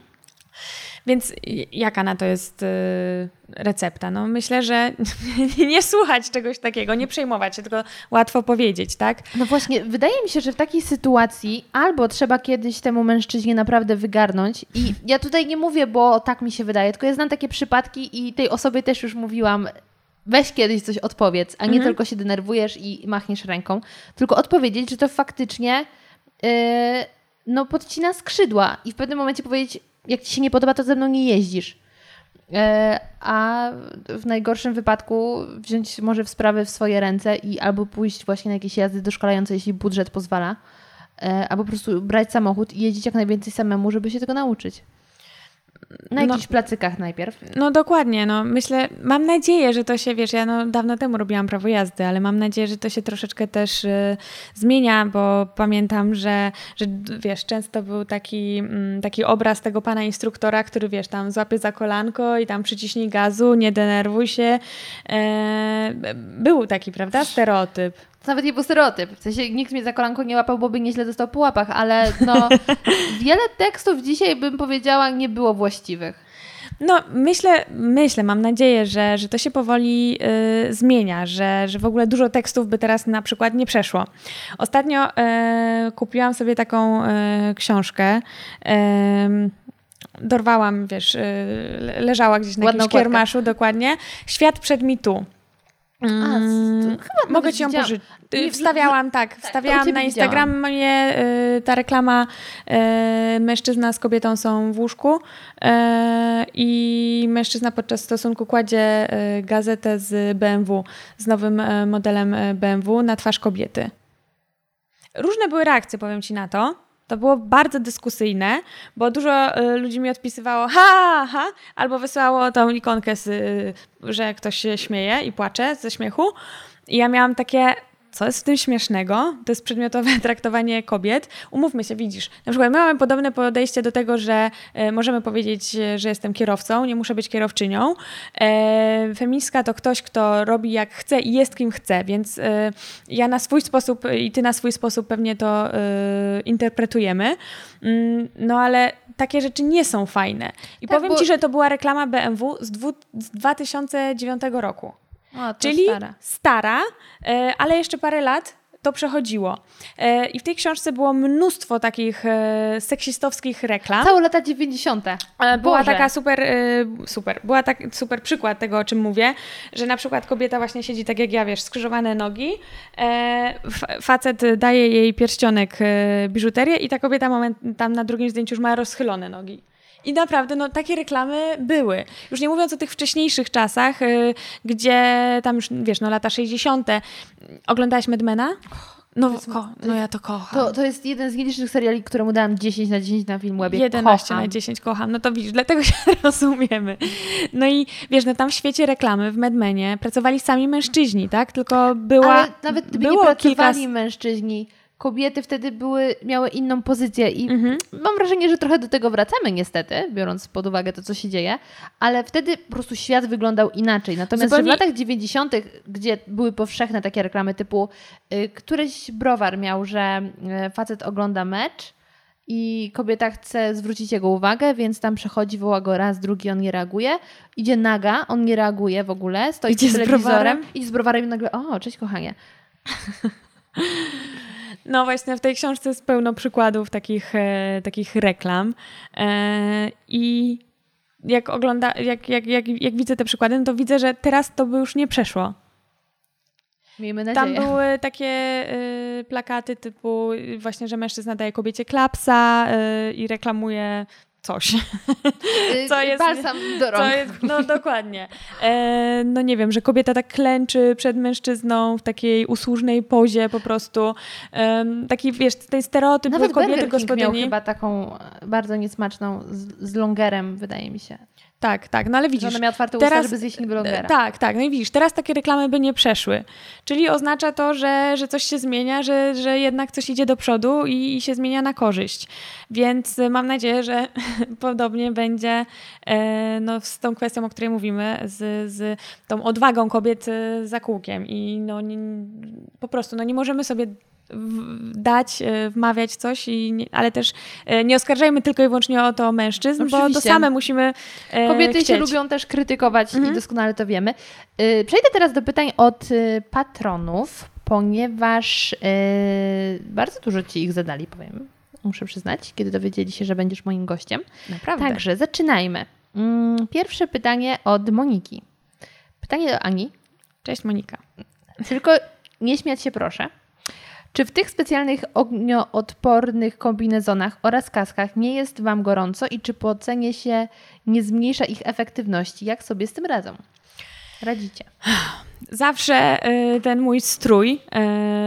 Więc jaka na to jest y, recepta? No myślę, że nie słuchać czegoś takiego, nie przejmować się, tylko łatwo powiedzieć, tak? No właśnie, wydaje mi się, że w takiej sytuacji albo trzeba kiedyś temu mężczyźnie naprawdę wygarnąć i ja tutaj nie mówię, bo tak mi się wydaje, tylko ja znam takie przypadki i tej osobie też już mówiłam, weź kiedyś coś odpowiedz, a nie mhm. tylko się denerwujesz i machniesz ręką, tylko odpowiedzieć, że to faktycznie yy, no podcina skrzydła i w pewnym momencie powiedzieć, jak ci się nie podoba, to ze mną nie jeździsz. E, a w najgorszym wypadku wziąć może w sprawy w swoje ręce i albo pójść właśnie na jakieś jazdy doszkalające, jeśli budżet pozwala, e, albo po prostu brać samochód i jeździć jak najwięcej samemu, żeby się tego nauczyć. Na no. jakichś no, placykach najpierw. No dokładnie, no myślę, mam nadzieję, że to się, wiesz, ja no dawno temu robiłam prawo jazdy, ale mam nadzieję, że to się troszeczkę też y, zmienia, bo pamiętam, że, że wiesz, często był taki, mm, taki obraz tego pana instruktora, który wiesz, tam złapie za kolanko i tam przyciśnij gazu, nie denerwuj się. E, był taki, prawda, stereotyp. To nawet nie był stereotyp. W sensie nikt mnie za kolanką nie łapał, bo by nieźle dostał po łapach, ale no, wiele tekstów dzisiaj bym powiedziała nie było właściwych. No, myślę, myślę, mam nadzieję, że, że to się powoli y, zmienia, że, że w ogóle dużo tekstów by teraz na przykład nie przeszło. Ostatnio y, kupiłam sobie taką y, książkę. dorwałam, wiesz, leżała gdzieś na Ładną jakimś kiermaszu, dokładnie. Świat przed mitu. Mm, mogę ci ją pożyczyć. Wstawiałam, tak, tak wstawiałam na Instagramie y, ta reklama y, mężczyzna z kobietą są w łóżku y, i mężczyzna podczas stosunku kładzie gazetę z BMW, z nowym modelem BMW na twarz kobiety. Różne były reakcje, powiem ci na to. To było bardzo dyskusyjne, bo dużo y, ludzi mi odpisywało ha, ha, albo wysyłało tą ikonkę, z, y, że ktoś się śmieje i płacze ze śmiechu. I ja miałam takie, co jest w tym śmiesznego? To jest przedmiotowe traktowanie kobiet. Umówmy się, widzisz. Na przykład my mamy podobne podejście do tego, że e, możemy powiedzieć, że jestem kierowcą, nie muszę być kierowczynią. E, feministka to ktoś, kto robi jak chce i jest kim chce, więc e, ja na swój sposób i ty na swój sposób pewnie to e, interpretujemy. Mm, no ale takie rzeczy nie są fajne. I tak, powiem bo... ci, że to była reklama BMW z, dwu, z 2009 roku. O, Czyli stara, stara e, ale jeszcze parę lat to przechodziło. E, I w tej książce było mnóstwo takich e, seksistowskich reklam. Całe lata 90. Była taka super, super, była tak super przykład tego, o czym mówię, że na przykład kobieta właśnie siedzi tak jak ja, wiesz, skrzyżowane nogi, facet daje jej pierścionek biżuterię i ta kobieta moment, tam na drugim zdjęciu już ma rozchylone nogi. I naprawdę, no, takie reklamy były. Już nie mówiąc o tych wcześniejszych czasach, y, gdzie tam już, wiesz, no lata 60. Oglądałaś Medmana? No, ko, no ja to kocham. To, to jest jeden z nielicznych seriali, któremu dałam 10 na 10 na Filmwebie. 11 kocham. na 10 kocham. No to widzisz, dlatego się rozumiemy. No i wiesz, no tam w świecie reklamy, w Medmenie pracowali sami mężczyźni, tak? Tylko była... Ale nawet gdyby było nie pracowali kilka... mężczyźni, kobiety wtedy były, miały inną pozycję i mhm. mam wrażenie, że trochę do tego wracamy niestety, biorąc pod uwagę to, co się dzieje, ale wtedy po prostu świat wyglądał inaczej. Natomiast Zupełnie... w latach 90., gdzie były powszechne takie reklamy typu y, któryś browar miał, że y, facet ogląda mecz i kobieta chce zwrócić jego uwagę, więc tam przechodzi, woła go raz, drugi, on nie reaguje. Idzie naga, on nie reaguje w ogóle, stoi idzie z telewizorem, idzie z browarem i nagle, o, cześć kochanie. No właśnie, w tej książce jest pełno przykładów takich, e, takich reklam. E, I jak ogląda, jak, jak, jak, jak widzę te przykłady, no to widzę, że teraz to by już nie przeszło. Miejmy nadzieję. Tam były takie y, plakaty typu właśnie, że mężczyzna daje kobiecie klapsa y, i reklamuje coś. Co jest, Balsam do rąk. Jest, no dokładnie. E, no nie wiem, że kobieta tak klęczy przed mężczyzną w takiej usłużnej pozie po prostu. E, taki, wiesz, ten stereotyp Nawet kobiety Burger gospodyni. miał chyba taką bardzo niesmaczną z, z longerem, wydaje mi się. Tak, tak, no ale widzisz. Że ona miała otwarte teraz, usta, żeby zjeść niby longera. Tak, tak, no i widzisz, teraz takie reklamy by nie przeszły. Czyli oznacza to, że, że coś się zmienia, że, że jednak coś idzie do przodu i, i się zmienia na korzyść. Więc mam nadzieję, że podobnie będzie e, no, z tą kwestią, o której mówimy, z, z tą odwagą kobiet e, za kółkiem. I no, nie, po prostu no, nie możemy sobie dać, e, wmawiać coś, i ale też e, nie oskarżajmy tylko i wyłącznie o to mężczyzn, Oczywiście. bo to same musimy e, Kobiety chcieć. się lubią też krytykować mhm. i doskonale to wiemy. Przejdę teraz do pytań od patronów, ponieważ bardzo dużo Ci ich zadali, powiem. Muszę przyznać, kiedy dowiedzieli się, że będziesz moim gościem. Naprawdę. Także zaczynajmy. Mm, pierwsze pytanie od Moniki. Pytanie do Ani. Cześć Monika. Tylko nie śmiać się proszę. Czy w tych specjalnych ognioodpornych kombinezonach oraz kaskach nie jest Wam gorąco i czy po ocenie się nie zmniejsza ich efektywności? Jak sobie z tym radzą? Radzicie? Zawsze y, ten mój strój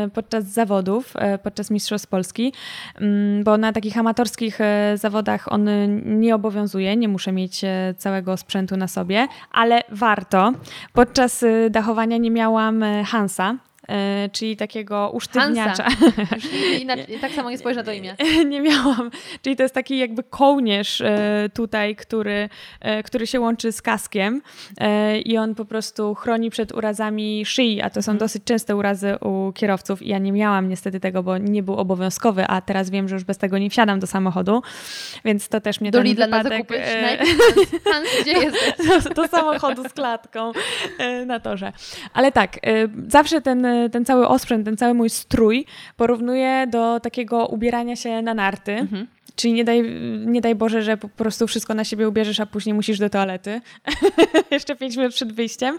y, podczas zawodów, y, podczas Mistrzostw Polski, mm, bo na takich amatorskich zawodach on nie obowiązuje, nie muszę mieć całego sprzętu na sobie, ale warto. Podczas dachowania nie miałam Hansa, czyli takiego usztywniacza. I tak samo nie spojrzę na to imię. nie miałam. Czyli to jest taki jakby kołnierz e, tutaj, który, e, który się łączy z kaskiem i on po prostu chroni przed urazami szyi, a to są mhm. dosyć częste urazy u kierowców i ja nie miałam niestety tego, bo nie był obowiązkowy, a teraz wiem, że już bez tego nie wsiadam do samochodu, więc to też mnie do ten Lidla wypadek... na zakupy. Gdzie jesteś? Do, do samochodu z klatką na torze. Ale tak, zawsze ten ten cały osprzęt, ten cały mój strój porównuję do takiego ubierania się na narty. Mhm. Czyli nie daj, nie daj Boże, że po prostu wszystko na siebie ubierzesz, a później musisz do toalety. Jeszcze pięć minut przed wyjściem.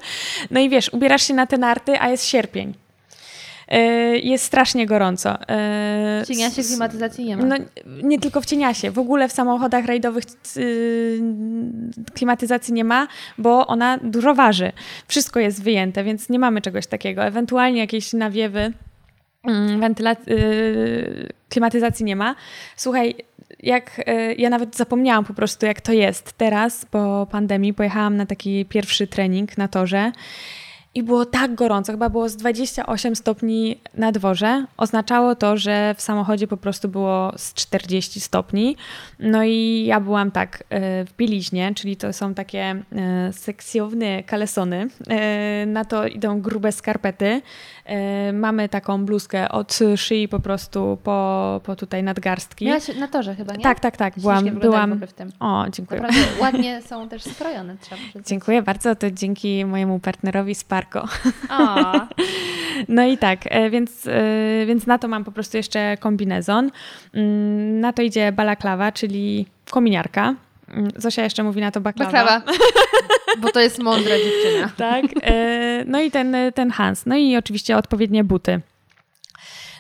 No i wiesz, ubierasz się na te narty, a jest sierpień. E, jest strasznie gorąco. E, w cieniasie klimatyzacji nie ma. No, nie tylko w cieniasie. W ogóle w samochodach rajdowych klimatyzacji nie ma, bo ona dużo waży. Wszystko jest wyjęte, więc nie mamy czegoś takiego. Ewentualnie jakieś nawiewy mm, y, klimatyzacji nie ma. Słuchaj, jak y, ja nawet zapomniałam po prostu, jak to jest teraz po pandemii. Pojechałam na taki pierwszy trening na torze i było tak gorąco, chyba było z 28 stopni na dworze. Oznaczało to, że w samochodzie po prostu było z 40 stopni. No i ja byłam tak e, w bieliźnie, czyli to są takie e, seksjowne kalesony. E, na to idą grube skarpety. Mamy taką bluzkę od szyi po prostu po, po tutaj nadgarstki. Miałaś na torze chyba, nie? Tak, tak, tak. Byłam, byłam... w tym. O, dziękuję. Naprawdę ładnie są też skrojone, trzeba przyznać. Dziękuję bardzo. To dzięki mojemu partnerowi Spark No i tak, e, więc, e, więc na to mam po prostu jeszcze kombinezon. Mm, na to idzie balaklawa, czyli kominiarka. Zosia jeszcze mówi na to baklawa. Baklawa, bo to jest mądra dziewczyna. tak, e, no i ten, ten Hans. No i oczywiście odpowiednie buty.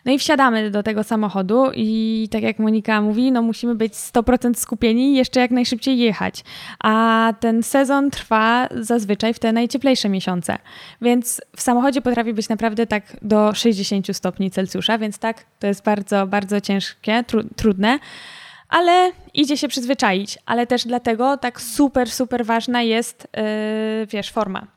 No i wsiadamy do tego samochodu i tak jak Monika mówi, no musimy być 100% skupieni i jeszcze jak najszybciej jechać. A ten sezon trwa zazwyczaj w te najcieplejsze miesiące. Więc w samochodzie potrafi być naprawdę tak do 60 stopni Celsjusza, więc tak, to jest bardzo, bardzo ciężkie, tru trudne ale idzie się przyzwyczaić, ale też dlatego tak super, super ważna jest, yy, wiesz, forma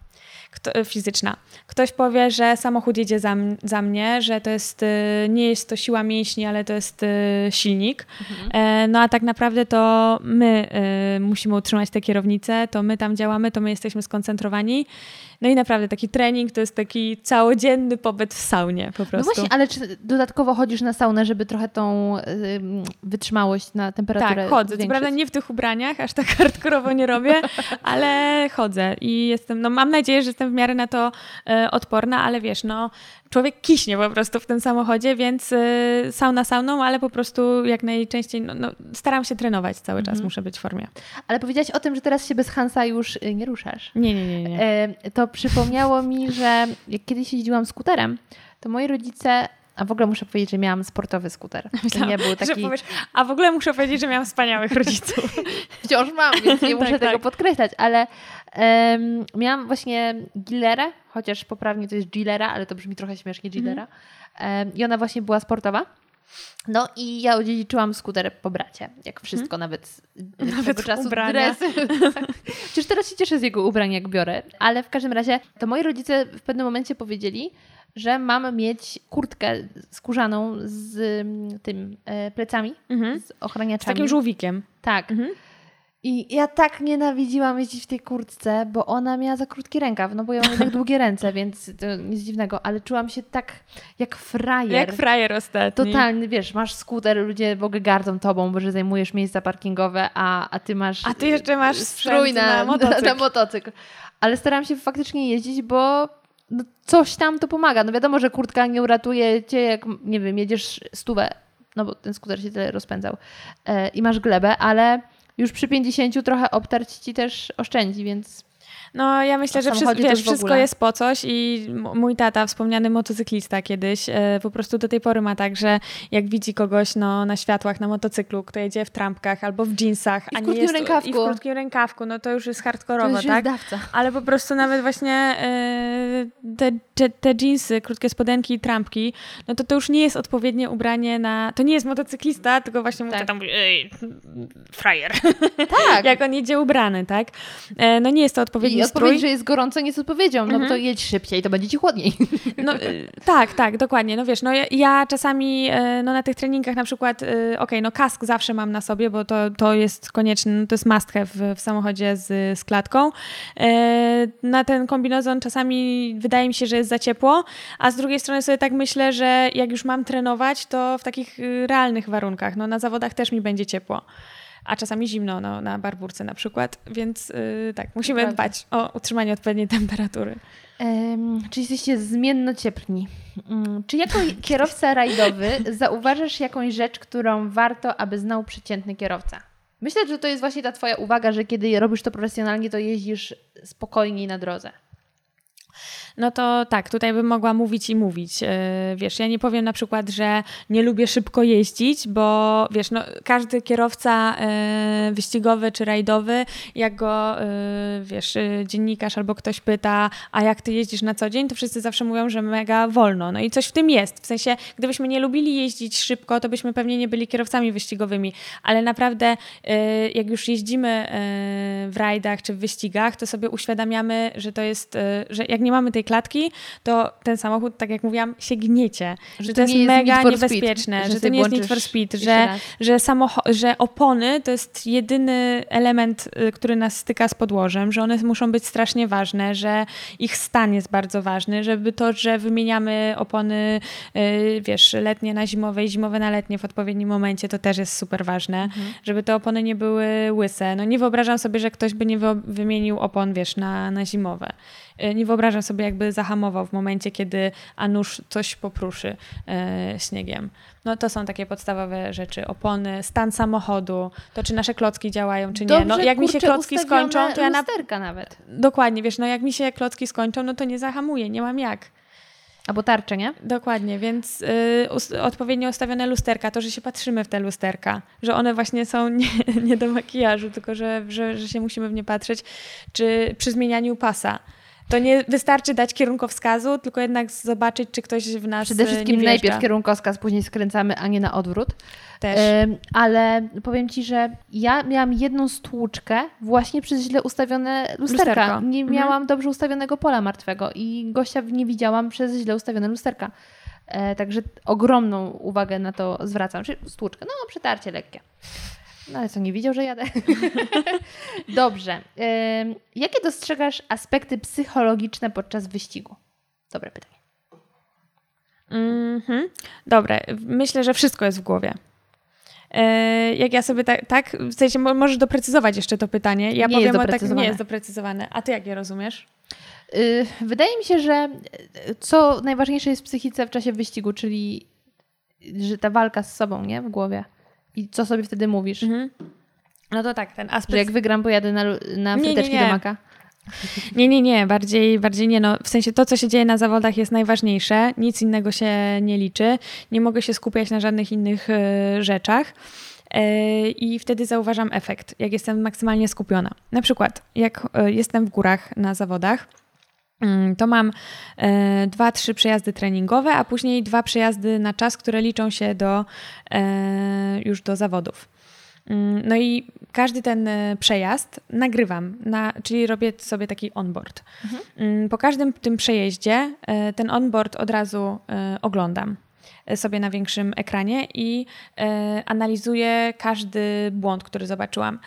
kto, fizyczna. Ktoś powie, że samochód jedzie za, za mnie, że to jest, y, nie jest to siła mięśni, ale to jest y, silnik. Mhm. E, no a tak naprawdę to my musimy utrzymać tę kierownicę, to my tam działamy, to my jesteśmy skoncentrowani. No i naprawdę taki trening to jest taki całodzienny pobyt w saunie po prostu. No właśnie, ale czy dodatkowo chodzisz na saunę, żeby trochę tą wytrzymałość na temperaturę Tak, chodzę. Zwiększyć? Co prawda nie w tych ubraniach, aż tak hardkorowo nie robię, ale chodzę i jestem, no mam nadzieję, że jestem w miarę na to e, odporna, ale wiesz, no człowiek kiśnie po prostu w tym samochodzie, więc y, sauna sauną, ale po prostu jak najczęściej no, no, staram się trenować cały czas, mhm. muszę być w formie. Ale powiedziałaś o tym, że teraz się bez Hansa już y, nie ruszasz. Nie, nie, nie. nie. E, to przypomniało mi, że jak kiedyś jeździłam skuterem, to moi rodzice a w ogóle muszę powiedzieć, że miałam sportowy skuter. Myślałam, nie był taki... Powiesz, a w ogóle muszę powiedzieć, że miałam wspaniałych rodziców. Wciąż mam, więc nie muszę tak, tego tak. podkreślać, ale um, miałam właśnie Gillerę, chociaż poprawnie to jest Gillera, ale to brzmi trochę śmiesznie Gillera. Um, I ona właśnie była sportowa. No i ja odziedziczyłam skuter po bracie, jak wszystko, hmm. nawet, nawet tego czasu ubrania. Przecież teraz się cieszę z jego ubrań, jak biorę, ale w każdym razie to moi rodzice w pewnym momencie powiedzieli, że mam mieć kurtkę skórzaną z mm, tym e, plecami, mhm. z ochraniaczami. Z takim żółwikiem. Tak. Mhm. I ja tak nienawidziłam jeździć w tej kurtce, bo ona miała za krótki rękaw, no bo ja mam jednak długie ręce, więc to nic dziwnego, ale czułam się tak jak frajer. Jak frajer ostatni. Totalny, wiesz, masz skuter, ludzie w ogóle gardzą tobą, bo że zajmujesz miejsca parkingowe, a, a ty masz... A ty jeszcze masz strój na, na, motocykl. na motocykl. Ale staram się faktycznie jeździć, bo no coś tam to pomaga. No wiadomo, że kurtka nie uratuje cię, jak nie wiem, jedziesz stówę, no bo ten skuter się tyle rozpędzał e, i masz glebę, ale już przy 50 trochę obtarć ci też oszczędzi, więc no ja myślę, że wszystko, wiesz, wszystko jest po coś i mój tata, wspomniany motocyklista kiedyś, e, po prostu do tej pory ma tak, że jak widzi kogoś no, na światłach na motocyklu, kto jedzie w trampkach albo w jeansach, I w a nie jest rękawku. i w krótkim rękawku, no to już jest hardkorowo, to już tak? Jest. Ale po prostu nawet właśnie e, te, te, te jeansy, krótkie spodenki i trampki, no to to już nie jest odpowiednie ubranie na... To nie jest motocyklista, tylko właśnie tak. mu tam mówi, ej, frajer. Tak. jak on jedzie ubrany, tak? E, no nie jest to odpowiedni I odpowiedź, że jest gorąco, nie jest odpowiedzią, no mhm. to jedź szybciej, to będzie ci chłodniej. No, y, tak, tak, dokładnie. No wiesz, no ja, ja czasami y, no, na tych treningach na przykład, y, okej, okay, no kask zawsze mam na sobie, bo to, to jest konieczne, no, to jest must w, w samochodzie z, z klatką. Na ten kombinezon czasami wydaje mi się, że jest za ciepło, a z drugiej strony sobie tak myślę, że jak już mam trenować, to w takich realnych warunkach, no na zawodach też mi będzie ciepło a czasami zimno no, na barburce na przykład, więc yy, tak, musimy Prawda. dbać o utrzymanie odpowiedniej temperatury. Um, czy jesteście zmienno cieplni? Um, czy jako kierowca rajdowy zauważasz jakąś rzecz, którą warto, aby znał przeciętny kierowca? Myślę, że to jest właśnie ta Twoja uwaga, że kiedy robisz to profesjonalnie, to jeździsz spokojniej na drodze no to tak, tutaj bym mogła mówić i mówić. E, wiesz, ja nie powiem na przykład, że nie lubię szybko jeździć, bo wiesz, no, każdy kierowca e, wyścigowy czy rajdowy, jak go, e, wiesz, dziennikarz albo ktoś pyta, a jak ty jeździsz na co dzień, to wszyscy zawsze mówią, że mega wolno. No i coś w tym jest. W sensie, gdybyśmy nie lubili jeździć szybko, to byśmy pewnie nie byli kierowcami wyścigowymi, ale naprawdę jak już jeździmy w rajdach czy w wyścigach, to sobie uświadamiamy, że to jest, że jak nie mamy tej klatki, to ten samochód, tak jak mówiłam, się gniecie. Że, że to, jest, jest mega niebezpieczne, że, że to nie jest Need for Speed, że, że, że opony to jest jedyny element, y, który nas styka z podłożem, że one muszą być strasznie ważne, że ich stan jest bardzo ważny, żeby to, że wymieniamy opony, yy, wiesz, letnie na zimowe i zimowe na letnie w odpowiednim momencie, to też jest super ważne, mhm. żeby te opony nie były łyse. No nie wyobrażam sobie, że ktoś by nie wymienił opon, wiesz, na, na zimowe. E, nie wyobrażam sobie, jakby zahamował w momencie, kiedy a nóż coś popruszy e, śniegiem. No to są takie podstawowe rzeczy. Opony, stan samochodu, to czy nasze klocki działają, czy Dobrze, nie. No jak kurczę, mi się klocki skończą, to ja na... nawet. Dokładnie, wiesz, no jak mi się klocki skończą, no to nie zahamuję, nie mam jak. Albo tarcze, nie? Dokładnie, więc y, odpowiednio ustawione lusterka, to, że się patrzymy w te lusterka, że one właśnie są nie, nie do makijażu, tylko że, że, że się musimy w nie patrzeć, czy przy zmienianiu pasa to nie wystarczy dać kierunkowskazu, tylko jednak zobaczyć, czy ktoś w nas Przede wszystkim najpierw kierunkowskaz, później skręcamy, a nie na odwrót. Też. ale powiem Ci, że ja miałam jedną stłuczkę właśnie przez źle ustawione lusterka. Lusterko. Nie mhm. miałam dobrze ustawionego pola martwego i gościa nie widziałam przez źle ustawione lusterka. E, także ogromną uwagę na to zwracam. Czyli stłuczkę, no przetarcie lekkie. No ale co, nie widział, że jadę? Dobrze. jakie dostrzegasz aspekty psychologiczne podczas wyścigu? Dobre pytanie. Mhm. Dobre. Myślę, że wszystko jest w głowie. E, jak ja sobie tak, tak, w sensie możesz doprecyzować jeszcze to pytanie. Ja nie powiem jest o tak, nie jest doprecyzowane. A ty jak je rozumiesz? Y, wydaje mi się, że y, co najważniejsze jest w psychice w czasie wyścigu, czyli że ta walka z sobą, nie? W głowie. I co sobie wtedy mówisz? Mhm. No to tak, ten aspekt... Że jak wygram, pojadę na, na fryteczki nie, nie, nie. do maka? Nie, nie, nie, bardziej, bardziej nie. No, w sensie to, co się dzieje na zawodach jest najważniejsze, nic innego się nie liczy, nie mogę się skupiać na żadnych innych y, rzeczach y, i wtedy zauważam efekt, jak jestem maksymalnie skupiona. Na przykład, jak y, jestem w górach na zawodach, to mam e, dwa, trzy przejazdy treningowe, a później dwa przejazdy na czas, które liczą się do, e, już do zawodów. Mm, no i każdy ten e, przejazd nagrywam, na, czyli robię sobie taki onboard. Mhm. Mm, po każdym tym przejeździe e, ten onboard od razu oglądam sobie na większym ekranie i analizuję każdy błąd, który zobaczyłam.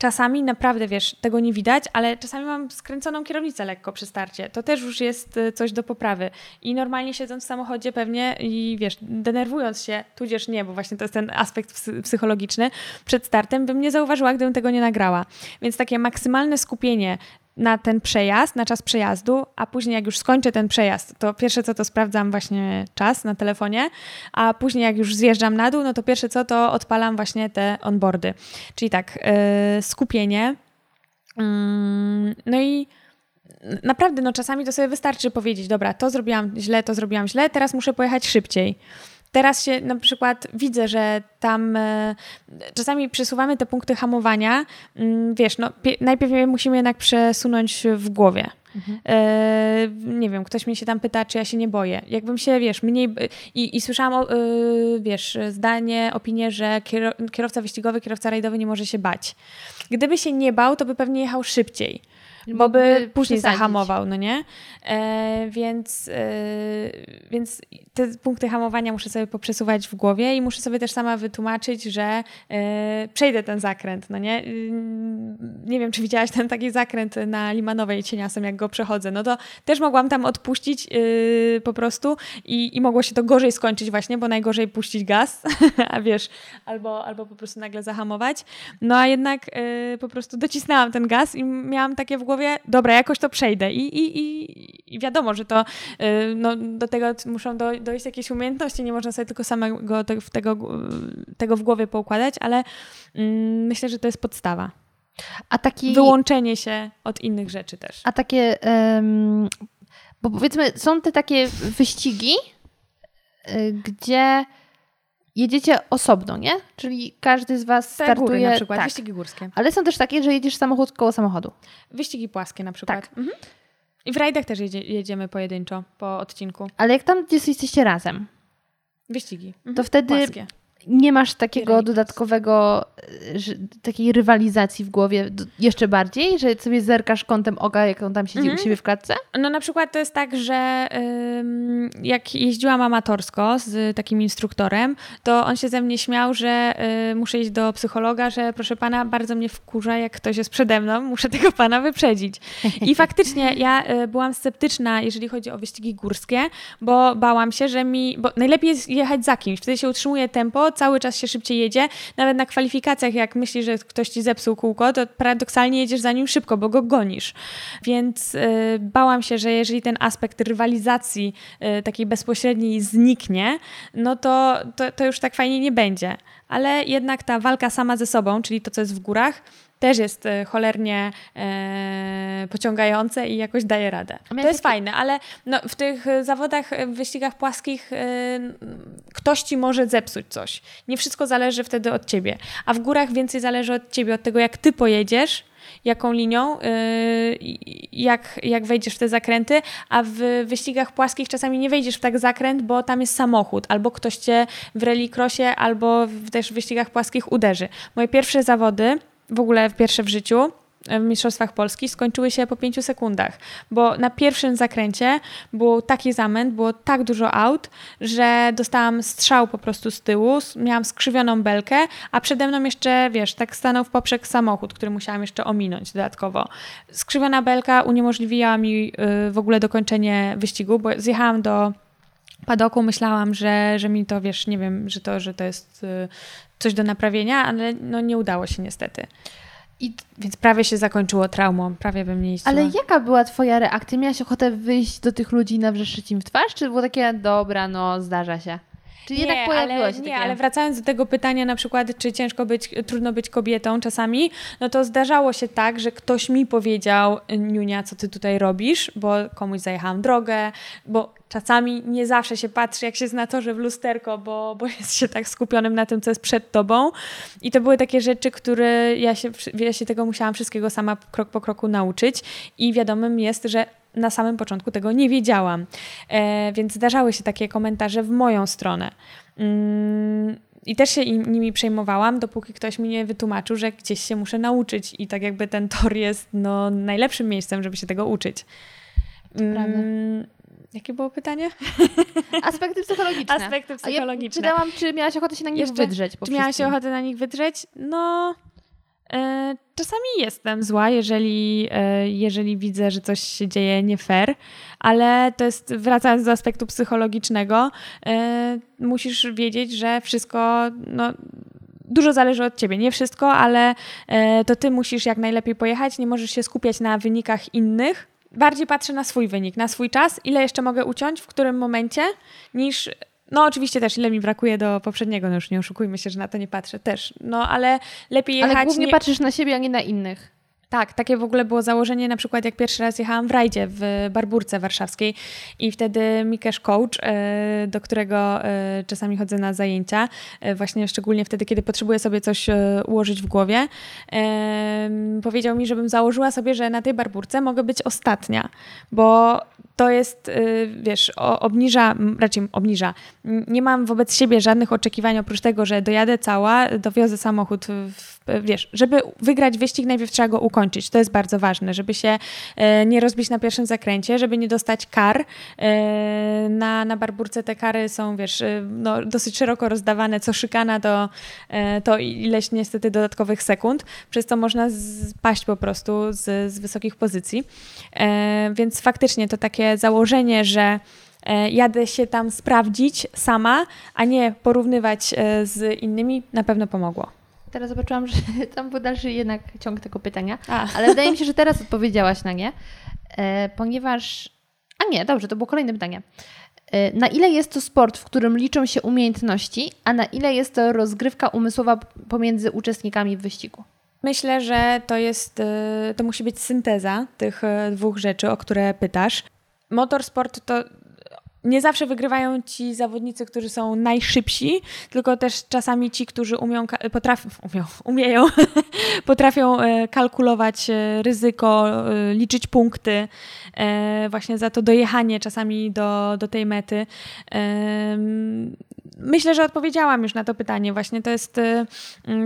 Czasami naprawdę, wiesz, tego nie widać, ale czasami mam skręconą kierownicę lekko przy starcie. To też już jest y, coś do poprawy. I normalnie siedząc w samochodzie pewnie i wiesz, denerwując się, tudzież nie, bo właśnie to jest ten aspekt psychologiczny, przed startem bym nie zauważyła, gdybym tego nie nagrała. Więc takie maksymalne skupienie na ten przejazd, na czas przejazdu, a później jak już skończę ten przejazd, to pierwsze co to sprawdzam właśnie czas na telefonie, a później jak już zjeżdżam na dół, no to pierwsze co to odpalam właśnie te onboardy. Czyli tak, yy, skupienie. Yy, no i naprawdę, no czasami to sobie wystarczy powiedzieć, dobra, to zrobiłam źle, to zrobiłam źle, teraz muszę pojechać szybciej. Teraz się na przykład widzę, że tam e, czasami przesuwamy te punkty hamowania. Mm, wiesz, no, najpierw musimy jednak przesunąć w głowie. Mhm. E, nie wiem, ktoś mnie się tam pyta, czy ja się nie boję. Jakbym się, wiesz, mniej. I, i słyszałam, e, wiesz, zdanie, opinię, że kierowca wyścigowy, kierowca rajdowy nie może się bać. Gdyby się nie bał, to by pewnie jechał szybciej bo by później przesadzić. zahamował, no nie? E, więc, e, więc te punkty hamowania muszę sobie poprzesuwać w głowie i muszę sobie też sama wytłumaczyć, że e, przejdę ten zakręt, no nie? Nie wiem, czy widziałaś ten taki zakręt na Limanowej cieniasem, jak go przechodzę, no to też mogłam tam odpuścić yy, po prostu i, i mogło się to gorzej skończyć właśnie, bo najgorzej puścić gaz, a wiesz, albo, albo po prostu nagle zahamować. No a jednak yy, po prostu docisnęłam ten gaz i miałam takie w głowie głowie, dobra, jakoś to przejdę. I, i, i, i wiadomo, że to y, no, do tego muszą do, dojść jakieś umiejętności, nie można sobie tylko samego tego, tego, tego w głowie poukładać, ale mm, myślę, że to jest podstawa. A taki... Wyłączenie się od innych rzeczy też. A takie, um, bo powiedzmy, są te takie wyścigi, y, gdzie jedziecie osobno, nie? Czyli każdy z was Te startuje... Góry na przykład, tak. wyścigi górskie. Ale są też takie, że jedziesz samochód koło samochodu. Wyścigi płaskie na przykład. Tak. Mhm. I w rajdach też jedzie, jedziemy pojedynczo po odcinku. Ale jak tam jesteście razem, Wyścigi. Mhm. To wtedy Płaskie nie masz takiego dodatkowego, e, takiej rywalizacji w głowie jeszcze bardziej, że sobie zerkasz kątem oka, jak on tam siedzi mhm. u siebie w klatce? No na przykład to jest tak, że jak jeździłam amatorsko z takim instruktorem, to on się ze mnie śmiał, że y, muszę iść do psychologa, że proszę pana, bardzo mnie wkurza, jak ktoś jest przede mną, muszę tego pana wyprzedzić. I faktycznie ja y, byłam sceptyczna, jeżeli chodzi o wyścigi górskie, bo bałam się, że mi, bo najlepiej jest jechać za kimś, wtedy się utrzymuje tempo, cały czas się szybciej jedzie. Nawet na kwalifikacjach, jak myślisz, że ktoś ci zepsuł kółko, to paradoksalnie jedziesz za nim szybko, bo go gonisz. Więc y, bałam się, że jeżeli ten aspekt rywalizacji y, takiej bezpośredniej zniknie, no to, to, to już tak fajnie nie będzie. Ale jednak ta walka sama ze sobą, czyli to, co jest w górach, też jest e, cholernie e, pociągające i jakoś daje radę. To jest fajne, ale no, w tych zawodach, w wyścigach płaskich e, ktoś ci może zepsuć coś. Nie wszystko zależy wtedy od ciebie. A w górach więcej zależy od ciebie, od tego jak ty pojedziesz, jaką linią, e, jak, jak wejdziesz w te zakręty, a w wyścigach płaskich czasami nie wejdziesz w tak zakręt, bo tam jest samochód, albo ktoś cię w rallycrossie, albo w, też w wyścigach płaskich uderzy. Moje pierwsze zawody w ogóle pierwsze w życiu w Mistrzostwach Polski skończyły się po pięciu sekundach, bo na pierwszym zakręcie był taki zamęt, było tak dużo aut, że dostałam strzał po prostu z tyłu, miałam skrzywioną belkę, a przede mną jeszcze, wiesz, tak stanął w poprzek samochód, który musiałam jeszcze ominąć dodatkowo. Skrzywiona belka uniemożliwiła mi y, w ogóle dokończenie wyścigu, bo zjechałam do padoku, myślałam, że, że mi to, wiesz, nie wiem, że to, że to jest y, coś do naprawienia, ale no nie udało się niestety. I, więc prawie się zakończyło traumą, prawie bym nie jeździła. Ale jaka była twoja reakcja? Miałaś ochotę wyjść do tych ludzi i nawrzeszyć im w twarz? Czy było takie, dobra, no zdarza się? Czy nie, jednak pojawiło ale, się Nie, takie... ale wracając do tego pytania na przykład, czy ciężko być, trudno być kobietą czasami, no to zdarzało się tak, że ktoś mi powiedział, Niunia, co ty tutaj robisz, bo komuś zajechałam drogę, bo czasami nie zawsze się patrzy, jak się zna to, że w lusterko, bo, bo jest się tak skupionym na tym, co jest przed tobą. I to były takie rzeczy, które ja się, ja się tego musiałam wszystkiego sama krok po kroku nauczyć i wiadomym jest, że na samym początku tego nie wiedziałam. E, więc zdarzały się takie komentarze w moją stronę. Mm, I też się nimi przejmowałam, dopóki ktoś mi nie wytłumaczył, że gdzieś się muszę nauczyć i tak jakby ten tor jest no, najlepszym miejscem, żeby się tego uczyć. Mm, jakie było pytanie? Aspekty psychologiczne. Aspekty psychologiczne. Ja czytałam, czy miałaś ochotę się na nich Jeszcze, wydrzeć? czy miałaś ochotę na nich wydrzeć? No, E, czasami jestem zła, jeżeli, e, jeżeli widzę, że coś się dzieje nie fair, ale to jest, wracając do aspektu psychologicznego, e, musisz wiedzieć, że wszystko, no, dużo zależy od ciebie. Nie wszystko, ale to ty musisz jak najlepiej pojechać, nie możesz się skupiać na wynikach innych. Bardziej patrzę na swój wynik, na swój czas, ile jeszcze mogę uciąć, w którym momencie, niż no oczywiście też ile mi brakuje do poprzedniego, no już nie oszukujmy się, że na to nie patrzę też. No ale lepiej jechać... Ale głównie nie... patrzysz na siebie, a nie na innych. Tak, takie w ogóle było założenie, na przykład jak pierwszy raz jechałam w rajdzie w Barburce Warszawskiej i wtedy Mikesz Coach, e, do którego e, czasami chodzę na zajęcia, e, właśnie szczególnie wtedy, kiedy potrzebuję sobie coś ułożyć w głowie, powiedział mi, żebym założyła sobie, że na tej Barburce mogę być ostatnia, bo to jest, wiesz, obniża, raczej obniża. Nie mam wobec siebie żadnych oczekiwań oprócz tego, że dojadę cała, dowiozę samochód, w, wiesz, żeby wygrać wyścig najpierw trzeba go ukończyć. To jest bardzo ważne, żeby się e, nie rozbić na pierwszym zakręcie, żeby nie dostać kar. E, na, na barburce te kary są, wiesz, e, no, dosyć szeroko rozdawane, co szykana to, to ileś niestety dodatkowych sekund, przez to można spaść po prostu z, z wysokich pozycji. Więc faktycznie to takie założenie, że jadę się tam sprawdzić sama, a nie porównywać z innymi, na pewno pomogło. Teraz zobaczyłam, że tam był dalszy jednak ciąg tego pytania, a. ale wydaje mi się, że teraz odpowiedziałaś na nie, e, ponieważ... A nie, dobrze, to było kolejne pytanie. E, na ile jest to sport, w którym liczą się umiejętności, a na ile jest to rozgrywka umysłowa pomiędzy uczestnikami w wyścigu? Myślę, że to jest, e, to musi być synteza tych dwóch rzeczy, o które pytasz. Motorsport to nie zawsze wygrywają ci zawodnicy, którzy są najszybsi, tylko też czasami ci, którzy umią, potrafią, umią, umieją, potrafią e, kalkulować e, ryzyko, e, liczyć punkty, właśnie za to dojechanie czasami do, do tej mety. Myślę, że odpowiedziałam już na to pytanie. Właśnie to jest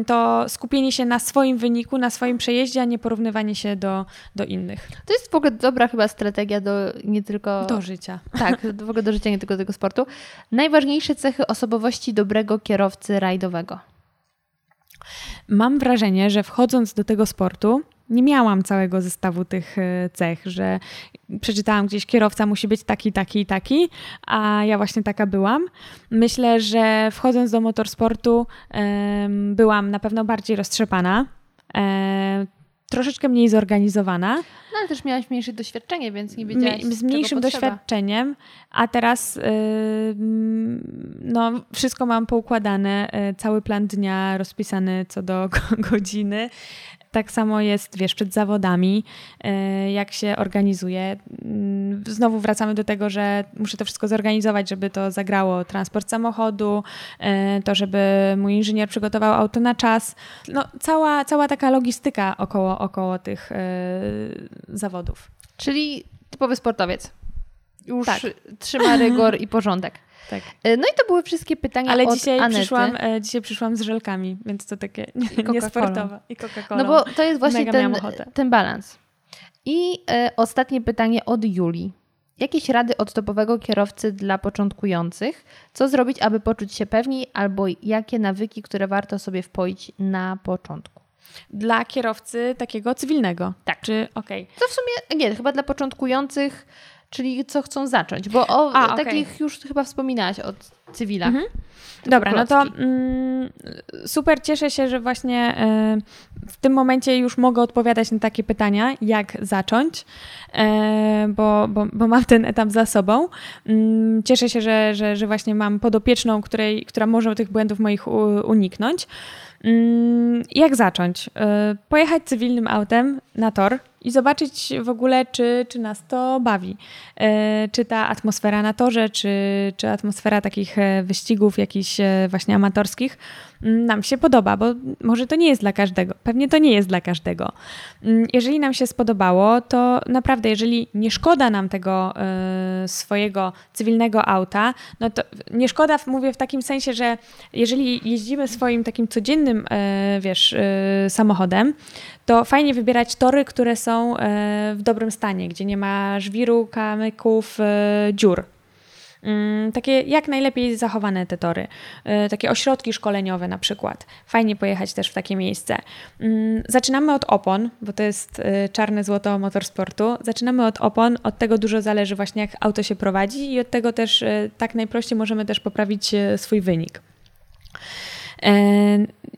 to skupienie się na swoim wyniku, na swoim przejeździe, a nie porównywanie się do, do innych. To jest w ogóle dobra chyba strategia do nie tylko... Do życia. Tak, w ogóle do życia, nie tylko tego sportu. Najważniejsze cechy osobowości dobrego kierowcy rajdowego. Mam wrażenie, że wchodząc do tego sportu, nie miałam całego zestawu tych e, cech, że przeczytałam gdzieś, kierowca musi być taki, taki i taki, a ja właśnie taka byłam. Myślę, że wchodząc do motorsportu, byłam na pewno bardziej roztrzepana. E, troszeczkę mniej zorganizowana. No ale też miałaś mniejsze doświadczenie, więc nie wiedziałaś, Z mniejszym doświadczeniem, a teraz yy, no, wszystko mam poukładane, cały plan dnia rozpisany co do godziny. Tak samo jest, wiesz, przed zawodami, e, jak się organizuje. Mm, znowu wracamy do tego, że muszę to wszystko zorganizować, żeby to zagrało transport samochodu, e, to, żeby mój inżynier przygotował auto na czas. No, cała, cała taka logistyka około, około tych e, zawodów. Czyli typowy sportowiec. Już tak. trzyma rygor i porządek. Tak. E, no i to były wszystkie pytania Ale od dzisiaj Anety. Przyszłam, e, dzisiaj przyszłam z żelkami, więc to takie niesportowe. I Coca-Cola. No bo to jest właśnie ten, ten balans. I e, ostatnie pytanie od Julii. Jakieś rady od topowego kierowcy dla początkujących? Co zrobić, aby poczuć się pewniej, albo jakie nawyki, które warto sobie wpoić na początku? Dla kierowcy takiego cywilnego. Tak. Czy okej. Okay. To w sumie nie, chyba dla początkujących czyli co chcą zacząć, bo o A, takich okay. już chyba wspominałaś o cywilach. Mhm. Dobra, no to mm, super cieszę się, że właśnie y, w tym momencie już mogę odpowiadać na takie pytania, jak zacząć, y, bo, bo, bo mam ten etap za sobą. Y, cieszę się, że, że, że właśnie mam podopieczną, której, która może tych błędów moich uniknąć. Mm, jak zacząć? Y, pojechać cywilnym autem na tor i zobaczyć w ogóle, czy, czy nas to bawi. Y, czy ta atmosfera na torze, czy, czy atmosfera takich e, wyścigów jakichś e, właśnie amatorskich nam się podoba, bo może to nie jest dla każdego. Pewnie to nie jest dla każdego. Mm, jeżeli nam się spodobało, to naprawdę, jeżeli nie szkoda nam tego swojego cywilnego auta, no to nie szkoda, mówię w takim sensie, że jeżeli jeździmy swoim takim codziennym, wiesz, samochodem, to fajnie wybierać tory, które są w dobrym stanie, gdzie nie ma żwiru, kamyków, dziur. Mm, takie jak najlepiej zachowane te tory, y, takie ośrodki szkoleniowe na przykład. Fajnie pojechać też w takie miejsce. Mm, zaczynamy od opon, bo to jest czarne złoto motorsportu. Zaczynamy od opon, od tego dużo zależy właśnie jak auto się prowadzi i od tego też tak najprościej możemy też poprawić swój wynik.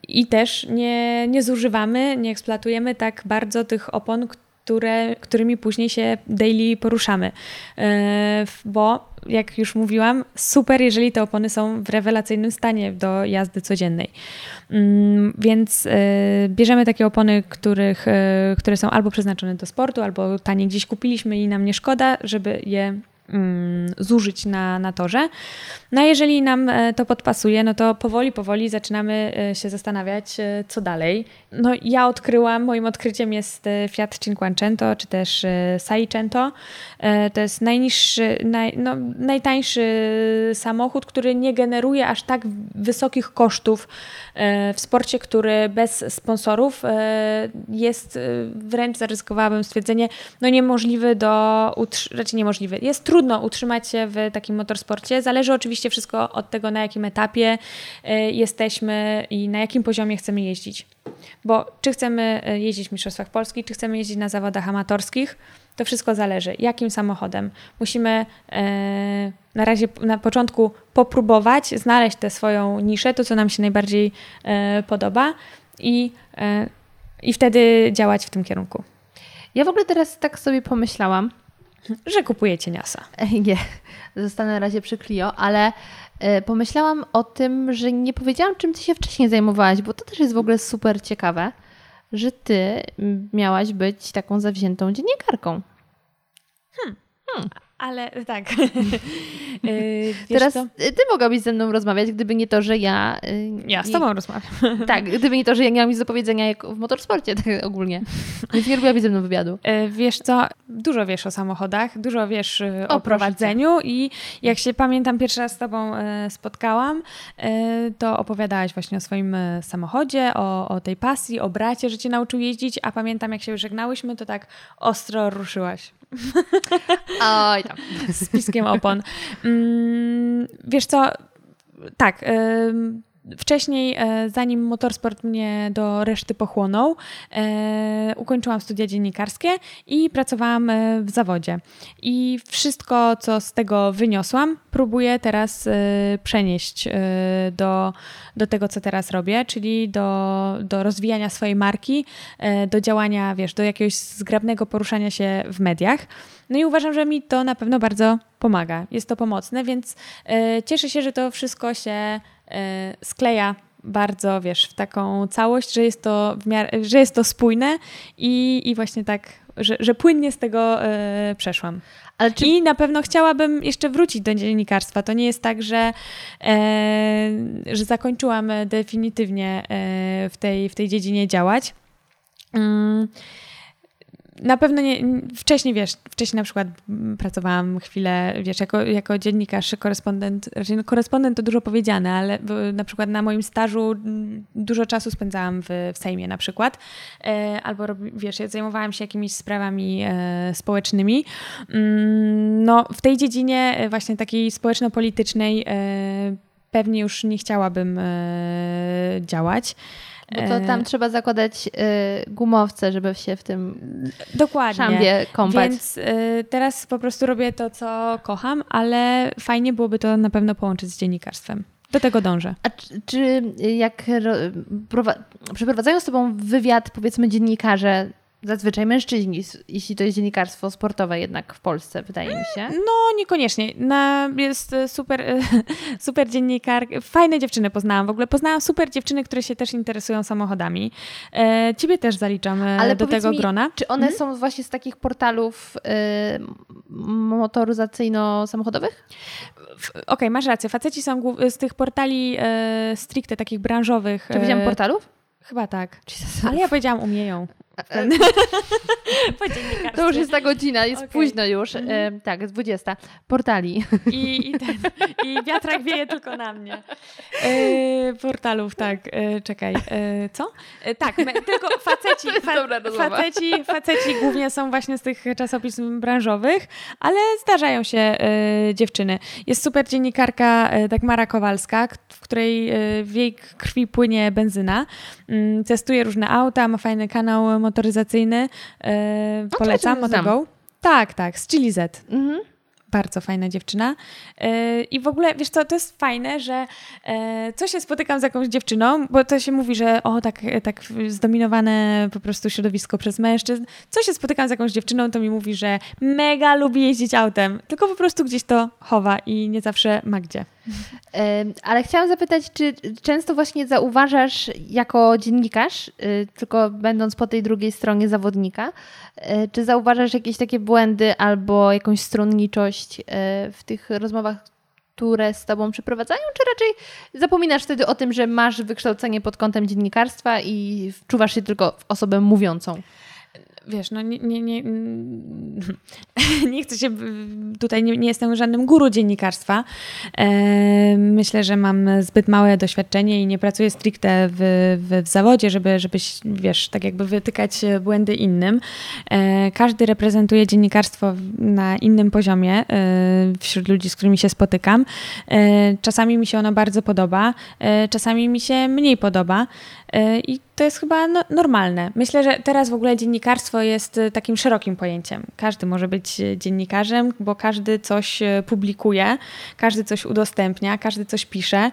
I też nie, nie zużywamy, nie eksploatujemy tak bardzo tych opon, które, którymi później się daily poruszamy. Bo jak już mówiłam, super, jeżeli te opony są w rewelacyjnym stanie do jazdy codziennej. Mm, więc e, bierzemy takie opony, których, e, które są albo przeznaczone do sportu, albo tanie gdzieś kupiliśmy i nam nie szkoda, żeby je mm, zużyć na, na torze. No a jeżeli nam e, to podpasuje, no to powoli, powoli zaczynamy się zastanawiać, co dalej. No ja odkryłam, moim odkryciem jest Fiat Cinquecento, czy też Seicento. E, to jest najniższy, naj, no, najtańszy samochód, który nie generuje aż tak wysokich kosztów e, w sporcie, który bez sponsorów e, jest wręcz zaryzykowałabym stwierdzenie, no niemożliwy do, raczej niemożliwy. Jest trudno utrzymać się w takim motorsporcie. Zależy oczywiście wszystko od tego, na jakim etapie jesteśmy i na jakim poziomie chcemy jeździć. Bo czy chcemy jeździć w Mistrzostwach Polski, czy chcemy jeździć na zawodach amatorskich, to wszystko zależy, jakim samochodem. Musimy e, na razie na początku popróbować, znaleźć tę swoją niszę, to co nam się najbardziej e, podoba i, e, i wtedy działać w tym kierunku. Ja w ogóle teraz tak sobie pomyślałam, że kupujecie Niasa. Nie, zostanę na razie przy Clio, ale pomyślałam o tym, że nie powiedziałam, czym ty się wcześniej zajmowałaś, bo to też jest w ogóle super ciekawe że ty miałaś być taką zawziętą dziennikarką. Hmm. Hmm. Ale tak. yy, Teraz co? ty mogłabyś ze mną rozmawiać, gdyby nie to, że ja. Yy, ja z tobą rozmawiam. Tak, gdyby nie to, że ja nie mam nic do powiedzenia jak w motorsporcie tak ogólnie. Więc nie robiłabyś ze mną wywiadu. Yy, wiesz co, dużo wiesz o samochodach, dużo wiesz y, o, o prowadzeniu i jak się pamiętam, pierwszy raz z tobą y, spotkałam, y, to opowiadałaś właśnie o swoim samochodzie, o, o tej pasji, o bracie, że cię nauczył jeździć, a pamiętam jak się żegnałyśmy, to tak ostro ruszyłaś. Oj tam. Z piskiem opon. Mm, wiesz co, tak... Wcześniej, e, zanim motorsport mnie do reszty pochłonął, e, ukończyłam studia dziennikarskie i pracowałam e, w zawodzie. I wszystko, co z tego wyniosłam, próbuję teraz przenieść do, do tego, co teraz robię, czyli do, do rozwijania swojej marki, do działania, wiesz, do jakiegoś zgrabnego poruszania się w mediach. No i uważam, że mi to na pewno bardzo pomaga. Jest to pomocne, więc cieszę się, że to wszystko się E, skleja bardzo, wiesz, w taką całość, że jest to, miarę, że jest to spójne i, i właśnie tak, że, że płynnie z tego e, przeszłam. Czy... I na pewno chciałabym jeszcze wrócić do dziennikarstwa. To nie jest tak, że, e, że zakończyłam definitywnie e, w, tej, w tej dziedzinie działać. Mm na pewno nie, wcześniej, wiesz, wcześniej na przykład pracowałam chwilę, wiesz, jako, jako dziennikarz, korespondent, raczej no, korespondent to dużo powiedziane, ale na przykład na moim stażu dużo czasu spędzałam w, w Sejmie na przykład, e, albo, wiesz, zajmowałam się jakimiś sprawami e, społecznymi. Mm, no, w tej dziedzinie e, właśnie takiej społeczno-politycznej pewnie już nie chciałabym działać. Bo to tam e... trzeba zakładać y, gumowce, żeby się w tym Dokładnie. szambie kąpać. Więc y, teraz po prostu robię to, co kocham, ale fajnie byłoby to na pewno połączyć z dziennikarstwem. Do tego dążę. A czy, czy jak przeprowadzają z tobą wywiad, powiedzmy, dziennikarze, zazwyczaj mężczyźni, jeśli to jest dziennikarstwo sportowe jednak w Polsce, wydaje mi się. No, niekoniecznie. Jest e, super, e, super dziennikar, fajne dziewczyny poznałam. W ogóle poznałam super dziewczyny, które się też interesują samochodami. E, ciebie też zaliczam Ale do tego mi, grona. Czy one mhm. są właśnie z takich portalów motoryzacyjno-samochodowych? Okej, okay, masz rację. Faceci są z tych portali stricte takich branżowych. Czy powiedziałam portalów? Chyba tak. Jesus. Ale ja powiedziałam umieją. E, to już jest ta godzina, jest okay. późno już. Mm e, tak, 20. Portali. I, i, ten, I wiatrak wieje tylko na mnie. E, portalów, tak. E, czekaj. E, co? E, tak, me, tylko faceci, fa, faceci, faceci głównie są właśnie z tych czasopism branżowych, ale zdarzają się dziewczyny. Jest super dziennikarka Dagmara Kowalska, w której w jej krwi płynie benzyna. Mm, testuje różne auta, ma fajny kanał motoryzacyjny. E, polecam, Motogo. Tak, tak, z Chili Z. Mhm bardzo fajna dziewczyna. E, I w ogóle, wiesz co, to jest fajne, że e, co się spotykam z jakąś dziewczyną, bo to się mówi, że o, tak, tak zdominowane po prostu środowisko przez mężczyzn. Co się spotykam z jakąś dziewczyną, to mi mówi, że mega lubi jeździć autem, tylko po prostu gdzieś to chowa i nie zawsze ma gdzie. Ale chciałam zapytać, czy często właśnie zauważasz jako dziennikarz, y, tylko będąc po tej drugiej stronie zawodnika, y, czy zauważasz jakieś takie błędy albo jakąś stronniczość y, w tych rozmowach, które z Tobą przeprowadzają, czy raczej zapominasz wtedy o tym, że masz wykształcenie pod kątem dziennikarstwa i wczuwasz się tylko w osobę mówiącą? Wiesz, no nie, nie, nie, nie chcę się, tutaj nie, nie jestem żadnym guru dziennikarstwa. E, myślę, że mam zbyt małe doświadczenie i nie pracuję stricte w, w, w zawodzie, żeby, żeby, wiesz, tak jakby wytykać błędy innym. E, każdy reprezentuje dziennikarstwo na innym poziomie e, wśród ludzi, z którymi się spotykam. Czasami mi się ono bardzo podoba, czasami mi się mniej podoba. E, I to jest chyba no, normalne. Myślę, że teraz w ogóle dziennikarstwo jest e, takim szerokim pojęciem. Każdy może być e, dziennikarzem, bo każdy coś publikuje, każdy coś udostępnia, każdy coś pisze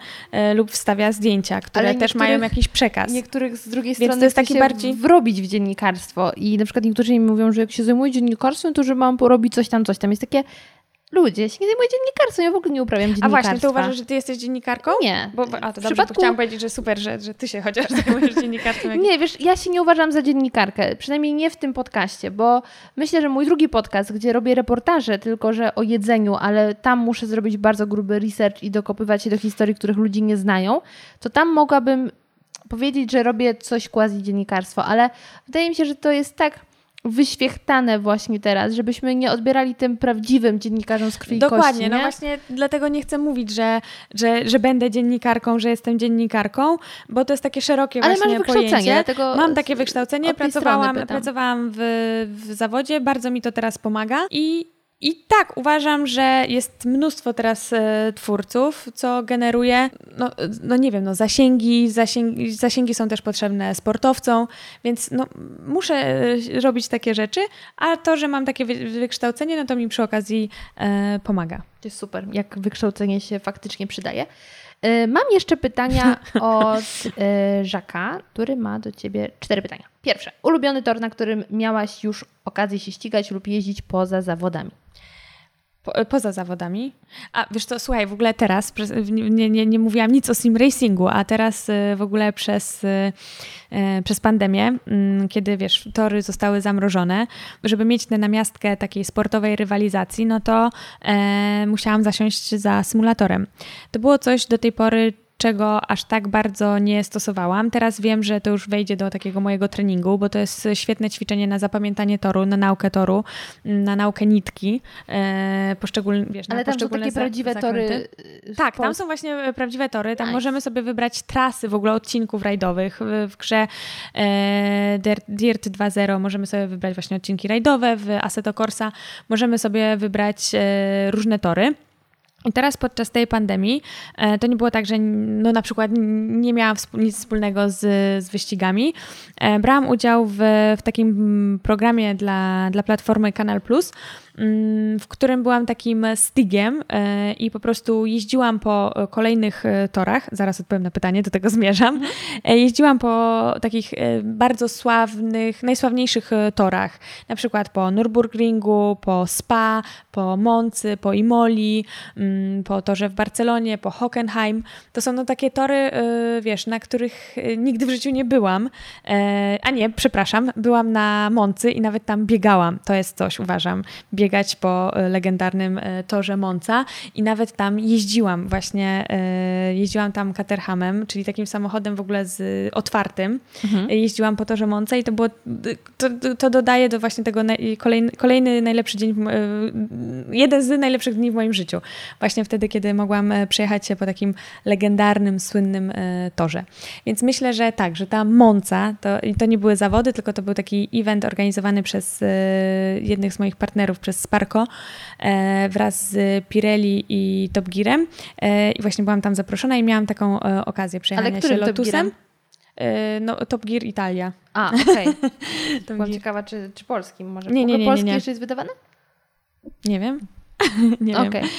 lub wstawia zdjęcia, które też mają jakiś przekaz. Niektórych z drugiej strony to jest taki bardziej wrobić w dziennikarstwo i na przykład niektórzy mi mówią, że jak się zajmuję dziennikarstwem, to że mam porobić coś tam, coś tam. Jest takie ludzie, się nie zajmuję dziennikarstwem, ja w ogóle nie uprawiam dziennikarstwa. A właśnie, ty uważasz, że ty jesteś dziennikarką? Nie. Bo, a to dobrze, przypadku... chciałam powiedzieć, że super, że, że ty się chociaż zajmujesz dziennikarstwem. Nie, wiesz, ja się nie uważam za dziennikarkę, przynajmniej nie w tym podcaście, bo myślę, że mój drugi podcast, gdzie robię reportaże tylko, że o jedzeniu, ale tam muszę zrobić bardzo gruby research i dokopywać się do historii, których ludzi nie znają, to tam mogłabym powiedzieć, że robię coś quasi dziennikarstwo, ale wydaje mi się, że to jest tak wyświechtane właśnie teraz, żebyśmy nie odbierali tym prawdziwym dziennikarzom z krwi Dokładnie, kości, no właśnie dlatego nie chcę mówić, że, że, że będę dziennikarką, że jestem dziennikarką, bo to jest takie szerokie Ale właśnie masz pojęcie. Mam takie wykształcenie, pracowałam, pracowałam w, w zawodzie, bardzo mi to teraz pomaga i i tak, uważam, że jest mnóstwo teraz e, twórców, co generuje, no, no nie wiem, no zasięgi, zasięgi, zasięgi są też potrzebne sportowcom, więc no, muszę e, robić takie rzeczy, a to, że mam takie wykształcenie, no to mi przy okazji e, pomaga. To jest super, jak wykształcenie się faktycznie przydaje. Mam jeszcze pytania od Żaka, który ma do Ciebie cztery pytania. Pierwsze, ulubiony tor, na którym miałaś już okazję się ścigać lub jeździć poza zawodami? Po, e, poza zawodami. A wiesz co, słuchaj, w ogóle teraz, nie, nie, nie mówiłam nic o sim racingu, a teraz e, w ogóle przez, e, przez pandemię, mm, kiedy wiesz, tory zostały zamrożone, żeby mieć tę namiastkę takiej sportowej rywalizacji, no to e, musiałam zasiąść za symulatorem. To było coś do tej pory, czego aż tak bardzo nie stosowałam. Teraz wiem, że to już wejdzie do takiego mojego treningu, bo to jest świetne ćwiczenie na zapamiętanie toru, na naukę toru, na naukę nitki, e, poszczególne, wiesz, Ale tam są takie prawdziwe tory. E, tak, tam są właśnie e, prawdziwe tory. Tam nice. możemy sobie wybrać trasy w ogóle odcinków rajdowych. W, w grze e, Dirt 2.0 możemy sobie wybrać właśnie odcinki rajdowe, w Assetto Corsa możemy sobie wybrać e, różne tory. I teraz podczas tej pandemii e, to nie było tak, że no na przykład nie miałam nic wspólnego z, z wyścigami. E, brałam udział w, w takim programie dla, dla platformy Kanal Plus, Mm, w którym byłam takim stigiem e, i po prostu jeździłam po kolejnych e, torach. Zaraz odpowiem na pytanie, do tego zmierzam. E, jeździłam po takich bardzo sławnych, najsławniejszych torach, na przykład po Nürburgringu, po Spa, po Moncy, po Imoli, mm, po torze w Barcelonie, po Hockenheim. To są no takie tory, wiesz, na których nigdy w życiu nie byłam. A nie, przepraszam, byłam na Moncy i nawet tam biegałam. To jest coś, uważam biegać po e, legendarnym e, torze Monca i nawet tam jeździłam właśnie, e, jeździłam tam Caterhamem, czyli takim samochodem w ogóle z otwartym. Mhm. Jeździłam po torze Monca i to było, to, to dodaje do właśnie tego kolejny, kolejny najlepszy dzień, jeden z najlepszych dni w moim życiu. Właśnie wtedy, kiedy mogłam przejechać się po takim legendarnym, słynnym torze. Więc myślę, że tak, że ta Monca, to, to nie były zawody, tylko to był taki event organizowany przez jednych z moich partnerów, przez Sparko e, wraz z Pirelli i Top Gearem e, i właśnie byłam tam zaproszona i miałam taką e, okazję przejechania się Lotusem. No, Top Gear Italia. A, okej. Okay. Byłam ciekawa, czy, czy polskim może. Nie, nie, nie, nie, Polski nie. jeszcze jest wydawany? Nie wiem. nie okay. wiem.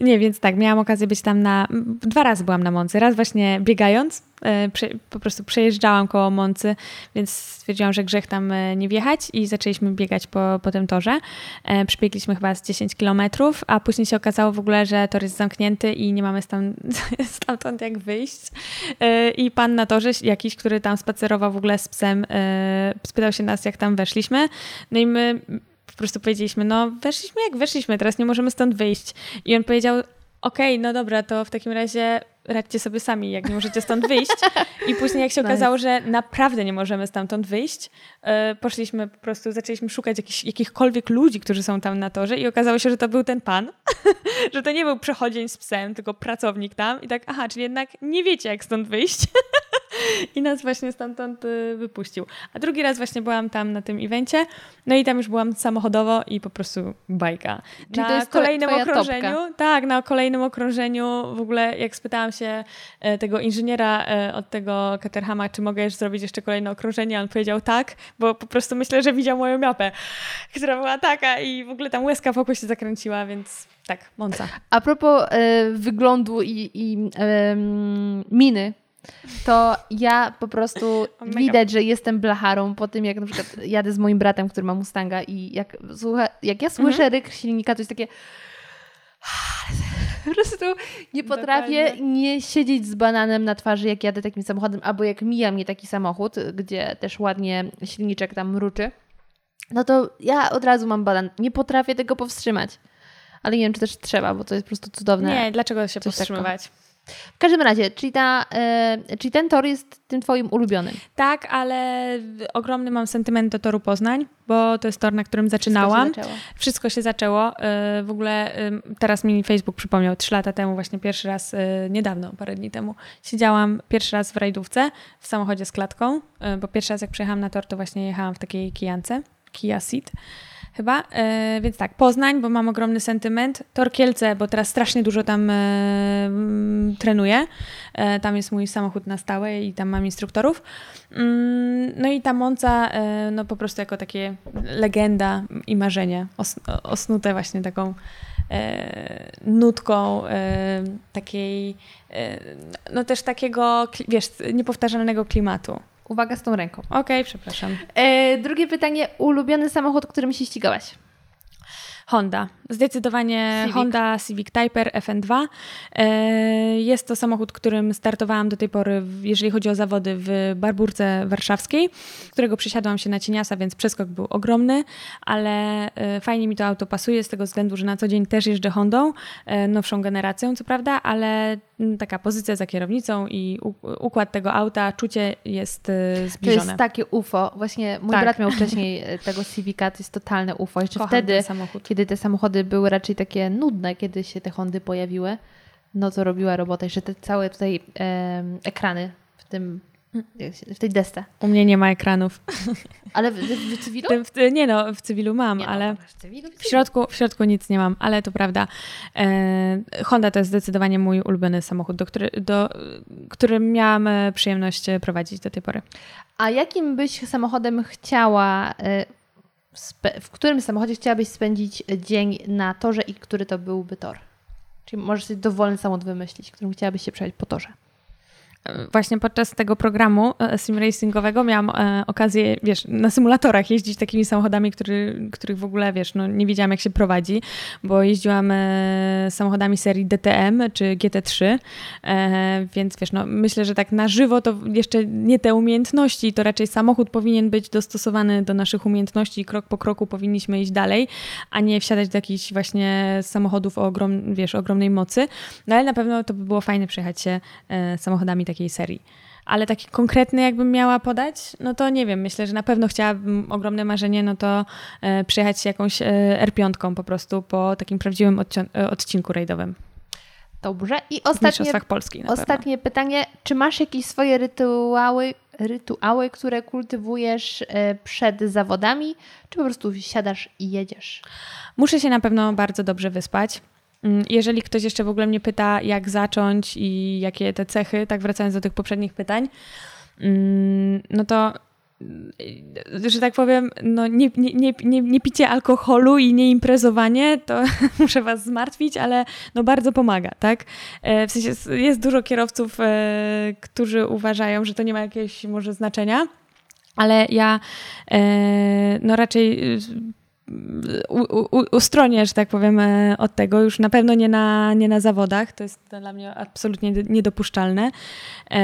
Nie, więc tak, miałam okazję być tam na... Dwa razy byłam na Moncy. Raz właśnie biegając, e, po prostu przejeżdżałam koło Moncy, więc stwierdziłam, że grzech tam e, nie wjechać i zaczęliśmy biegać po, po tym torze. E, przybiegliśmy chyba z 10 kilometrów, a później się okazało w ogóle, że tor jest zamknięty i nie mamy tam, stamtąd jak wyjść. I pan na torze jakiś, który tam spacerował w ogóle z psem, spytał się nas, jak tam weszliśmy. No i my prostu powiedzieliśmy, no weszliśmy jak weszliśmy, teraz nie możemy stąd wyjść. I on powiedział, okej, okay, no dobra, to w takim razie radźcie sobie sami, jak nie możecie stąd wyjść. I później jak się okazało, że naprawdę nie możemy stamtąd wyjść, e, poszliśmy po prostu, zaczęliśmy szukać jakichś, jakichkolwiek ludzi, którzy są tam na torze i okazało się, że to był ten pan, że to nie był przechodzień z psem, tylko pracownik tam i tak, aha, czyli jednak nie wiecie, jak stąd wyjść. I nas właśnie stamtąd y, wypuścił. A drugi raz właśnie byłam tam na tym evencie, no i tam już byłam samochodowo i po prostu bajka. Czyli na to jest kolejnym okrążeniu, topka. tak, na kolejnym okrążeniu w ogóle jak spytałam się e, tego inżyniera e, od tego Caterhama, czy mogę już zrobić jeszcze kolejne okrążenie, on powiedział tak, bo po prostu myślę, że widział moją mapę, która była taka i w ogóle tam łezka wokół się zakręciła, więc tak, Monca. A propos e, wyglądu i, i e, miny to ja po prostu widać, że jestem blacharą po tym, jak na przykład jadę z moim bratem, który ma Mustanga i jak, słucha, jak ja słyszę mhm. ryk silnika, to jest takie po prostu nie potrafię Dokładnie. nie siedzieć z bananem na twarzy, jak jadę takim samochodem, albo jak mija mnie taki samochód, gdzie też ładnie silniczek tam mruczy, no to ja od razu mam banan. Nie potrafię tego powstrzymać. Ale nie wiem, czy też trzeba, bo to jest po prostu cudowne. Nie, dlaczego się powstrzymywać? Taką. W każdym razie, czyli, ta, yy, czyli ten tor jest tym twoim ulubionym? Tak, ale ogromny mam sentyment do toru Poznań, bo to jest tor, na którym zaczynałam. Wszystko się zaczęło. Wszystko się zaczęło. Yy, w ogóle teraz mi Facebook przypomniał, trzy lata temu właśnie pierwszy raz, niedawno, parę dni temu, siedziałam pierwszy raz w rajdówce w samochodzie z klatką, bo pierwszy raz jak przyjechałam na tor, to właśnie jechałam w takiej kijance, Kia Ceed chyba. E, więc tak, Poznań, bo mam ogromny sentyment. Torkielce, bo teraz strasznie dużo tam e, mm, trenuję. E, tam jest mój samochód na stałe i tam mam instruktorów. Mm, no i ta Monca, e, no po prostu jako takie legenda i marzenie, os, osnute właśnie taką e, nutką e, takiej, no też takiego, wiesz, niepowtarzalnego klimatu. Uwaga z tą ręką. Okej, okay, przepraszam. E, drugie pytanie. Ulubiony samochód, którym się ścigałaś? Honda. Zdecydowanie Civic. Honda Civic Typer FN2. E, jest to samochód, którym startowałam do tej pory, jeżeli chodzi o zawody w Barburce Warszawskiej, którego przesiadłam się na Cieniasa, więc przeskok był ogromny, ale e, fajnie mi to auto pasuje z tego względu, że na co dzień też jeżdżę Hondą, e, nowszą generacją co prawda, ale taka pozycja za kierownicą i układ tego auta, czucie jest zbliżone. To jest takie UFO. Właśnie mój tak. brat miał wcześniej tego Civica, to jest totalne UFO. Jeszcze Kocham wtedy, kiedy te samochody były raczej takie nudne, kiedy się te Hondy pojawiły, no to robiła robotę. Jeszcze te całe tutaj e, ekrany w tym w tej desce. U mnie nie ma ekranów. Ale w, w, w cywilu? W, nie no, w cywilu mam, Nie no, ale w, cywilu, w, środku, w środku nic nie mam, ale to prawda. E, Honda to jest zdecydowanie mój ulubiony samochód, do, który, do, którym miałam e, przyjemność e, prowadzić do tej pory. A jakim byś samochodem chciała, e, w którym samochodzie chciałabyś spędzić dzień na torze i który to byłby tor? Czyli możesz sobie dowolny samochód wymyślić, którym chciałabyś się przejechać po torze właśnie podczas tego programu e, sim racingowego miałam e, okazję, wiesz, na symulatorach jeździć takimi samochodami, który, których w ogóle, wiesz, no, nie wiedziałam jak się prowadzi, bo jeździłam e, samochodami serii DTM czy GT3, e, więc wiesz, no myślę, że tak na żywo to jeszcze nie te umiejętności, to raczej samochód powinien być dostosowany do naszych umiejętności i krok po kroku powinniśmy iść dalej, a nie wsiadać do jakichś właśnie samochodów o ogrom, wiesz, ogromnej mocy, no ale na pewno to by było fajne przejechać się samochodami takiej serii. Ale taki konkretny, jakbym miała podać, no to nie wiem. Myślę, że na pewno chciałabym ogromne marzenie, no to e, przyjechać jakąś e, R5 po prostu po takim prawdziwym e, odcinku rajdowym. Dobrze. I ostatnie, Polski ostatnie pytanie. Czy masz jakieś swoje rytuały, rytuały, które kultywujesz e, przed zawodami, czy po prostu siadasz i jedziesz? Muszę się na pewno bardzo dobrze wyspać. Mm, jeżeli ktoś jeszcze w ogóle mnie pyta, jak zacząć i jakie te cechy, tak wracając do tych poprzednich pytań, mm, no to że tak powiem, no nie, nie, nie, nie picie alkoholu i nie imprezowanie, to muszę was zmartwić, ale no bardzo pomaga, tak? E, w sensie jest dużo kierowców, e, którzy uważają, że to nie ma jakiegoś może znaczenia, ale ja e, no raczej ustronie, że tak powiem, e, od tego. Już na pewno nie na, nie na zawodach. To jest dla mnie absolutnie niedopuszczalne. E,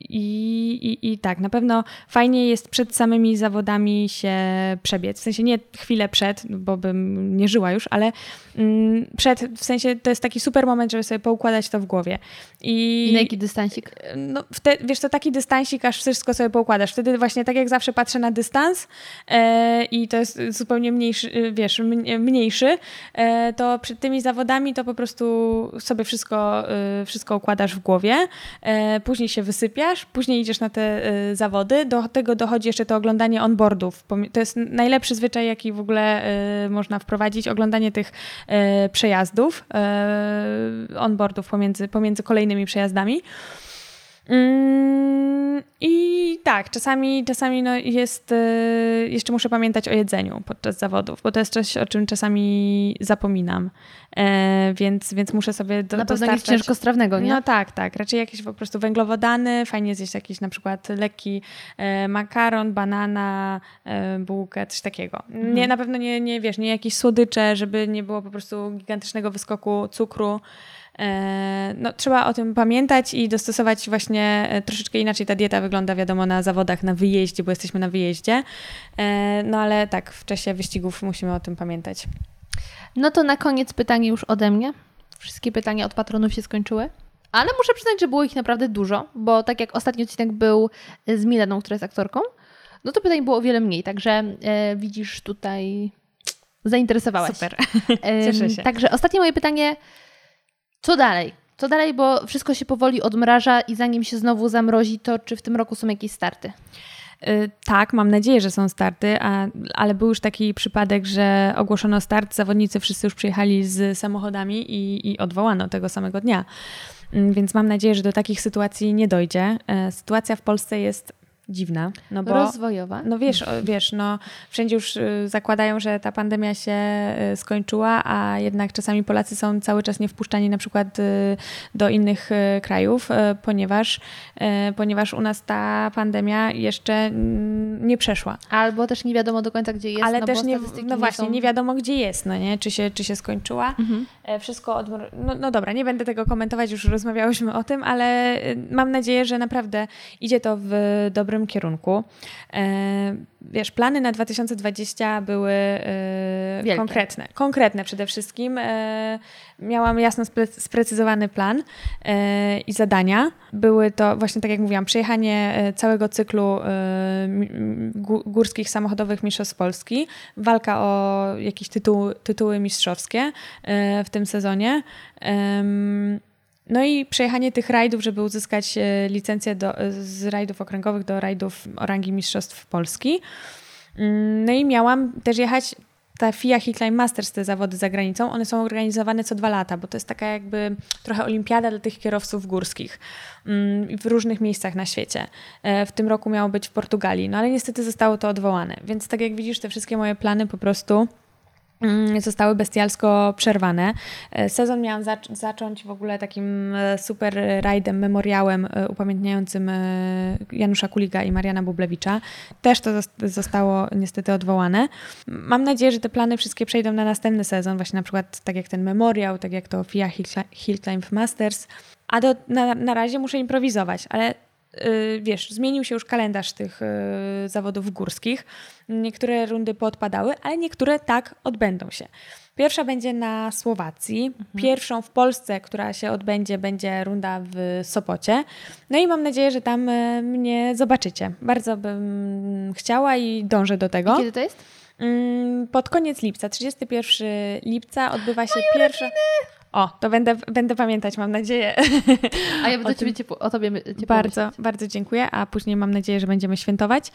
I, i, I tak, na pewno fajnie jest przed samymi zawodami się przebiec. W sensie nie chwilę przed, bo bym nie żyła już, ale mm, przed, w sensie to jest taki super moment, żeby sobie poukładać to w głowie. I, I na jaki dystansik? No, wtedy, wiesz, to taki dystansik, aż wszystko sobie poukładasz. Wtedy właśnie tak jak zawsze patrzę na dystans e, i to jest zupełnie mniejszy, y, wiesz, mniejszy, e, to przed tymi zawodami to po prostu sobie wszystko, y, wszystko układasz w głowie, e, później się wysypiasz, później idziesz na te y, zawody, do tego dochodzi jeszcze to oglądanie onboardów. To jest najlepszy zwyczaj, jaki w ogóle można wprowadzić, oglądanie tych przejazdów, onboardów pomiędzy, pomiędzy kolejnymi przejazdami. Mm, I tak, czasami, czasami no jest, y, jeszcze muszę pamiętać o jedzeniu podczas zawodów, bo to jest coś, o czym czasami zapominam, e, więc, więc muszę sobie do, na pewno dostarczać... nic ciężkostrawnego, nie? No tak, tak, raczej jakieś po prostu węglowodany, fajnie zjeść jakiś na przykład lekki e, makaron, banana, e, bułkę, coś takiego. Mhm. Nie, na pewno nie, nie, wiesz, nie jakieś słodycze, żeby nie było po prostu gigantycznego wyskoku cukru, no, trzeba o tym pamiętać i dostosować właśnie e, troszeczkę inaczej ta dieta wygląda, wiadomo, na zawodach, na wyjeździe, bo jesteśmy na wyjeździe. E, no ale tak, w czasie wyścigów musimy o tym pamiętać. No to na koniec pytanie już ode mnie. Wszystkie pytania od patronów się skończyły. Ale muszę przyznać, że było ich naprawdę dużo, bo tak jak ostatni odcinek był z Mileną, która jest aktorką, no to pytań było o wiele mniej, także e, widzisz tutaj zainteresowałaś. Super, cieszę się. Także ostatnie moje pytanie co dalej? Co dalej, bo wszystko się powoli odmraża i zanim się znowu zamrozi, to czy w tym roku są jakieś starty? Y, tak, mam nadzieję, że są starty, a, ale był już taki przypadek, że ogłoszono start, zawodnicy wszyscy już przyjechali z samochodami i, i odwołano tego samego dnia. Mm, więc mam nadzieję, że do takich sytuacji nie dojdzie. E, sytuacja w Polsce jest dziwna. No bo, Rozwojowa. No wiesz, wiesz, no wszędzie już y, zakładają, że ta pandemia się y, skończyła, a jednak czasami Polacy są cały czas nie wpuszczani na przykład y, do innych krajów, ponieważ, ponieważ u nas ta pandemia jeszcze nie przeszła. Albo też nie wiadomo do końca, gdzie jest. Ale no też nie, no właśnie, nie wiadomo, gdzie jest, no nie? Czy się, czy się skończyła. Mhm. E, wszystko od... no, no dobra, nie będę tego komentować, już rozmawiałyśmy o tym, ale mam nadzieję, że naprawdę idzie to w dobrym dobrym kierunku. E, wiesz, plany na 2020 były e, konkretne. Konkretne przede wszystkim. E, miałam jasno sprecyzowany plan i zadania. Były to właśnie, tak jak mówiłam, przejechanie całego cyklu górskich samochodowych mistrzostw Polski, walka o jakieś tytuły, tytuły mistrzowskie w tym sezonie No i przejechanie tych rajdów, żeby uzyskać e, licencję do, z rajdów okręgowych do rajdów o rangi Mistrzostw Polski. Mm, no i miałam też jechać ta FIA Hillclimb Masters, te zawody za granicą, one są organizowane co dwa lata, bo to jest taka jakby trochę olimpiada dla tych kierowców górskich mm, w różnych miejscach na świecie. E, w tym roku miało być w Portugalii, no ale niestety zostało to odwołane. Więc tak jak widzisz, te wszystkie moje plany po prostu zostały bestialsko przerwane. E, sezon miałam zac zacząć w ogóle takim e, super rajdem, memoriałem e, upamiętniającym Janusza Kuliga i Mariana Bublewicza. Też to zostało niestety odwołane. Mam nadzieję, że te plany wszystkie przejdą na następny sezon, właśnie na przykład tak jak ten memoriał, tak jak to FIA Hill Climb Masters. A do, na, na razie muszę improwizować, ale wiesz, zmienił się już kalendarz tych y, zawodów górskich. Niektóre rundy podpadały, ale niektóre tak odbędą się. Pierwsza będzie na Słowacji. Mhm. Pierwszą w Polsce, która się odbędzie, będzie runda w Sopocie. No i mam nadzieję, że tam y, mnie zobaczycie. Bardzo bym chciała i dążę do tego. I kiedy to jest? Mm, pod koniec lipca, 31 lipca odbywa się Moje pierwsza. Urodziny! O, to będę, będę pamiętać, mam nadzieję. A ja będę o ciebie ciepło, o tobie ciepło Bardzo, bardzo dziękuję, a później mam nadzieję, że będziemy świętować.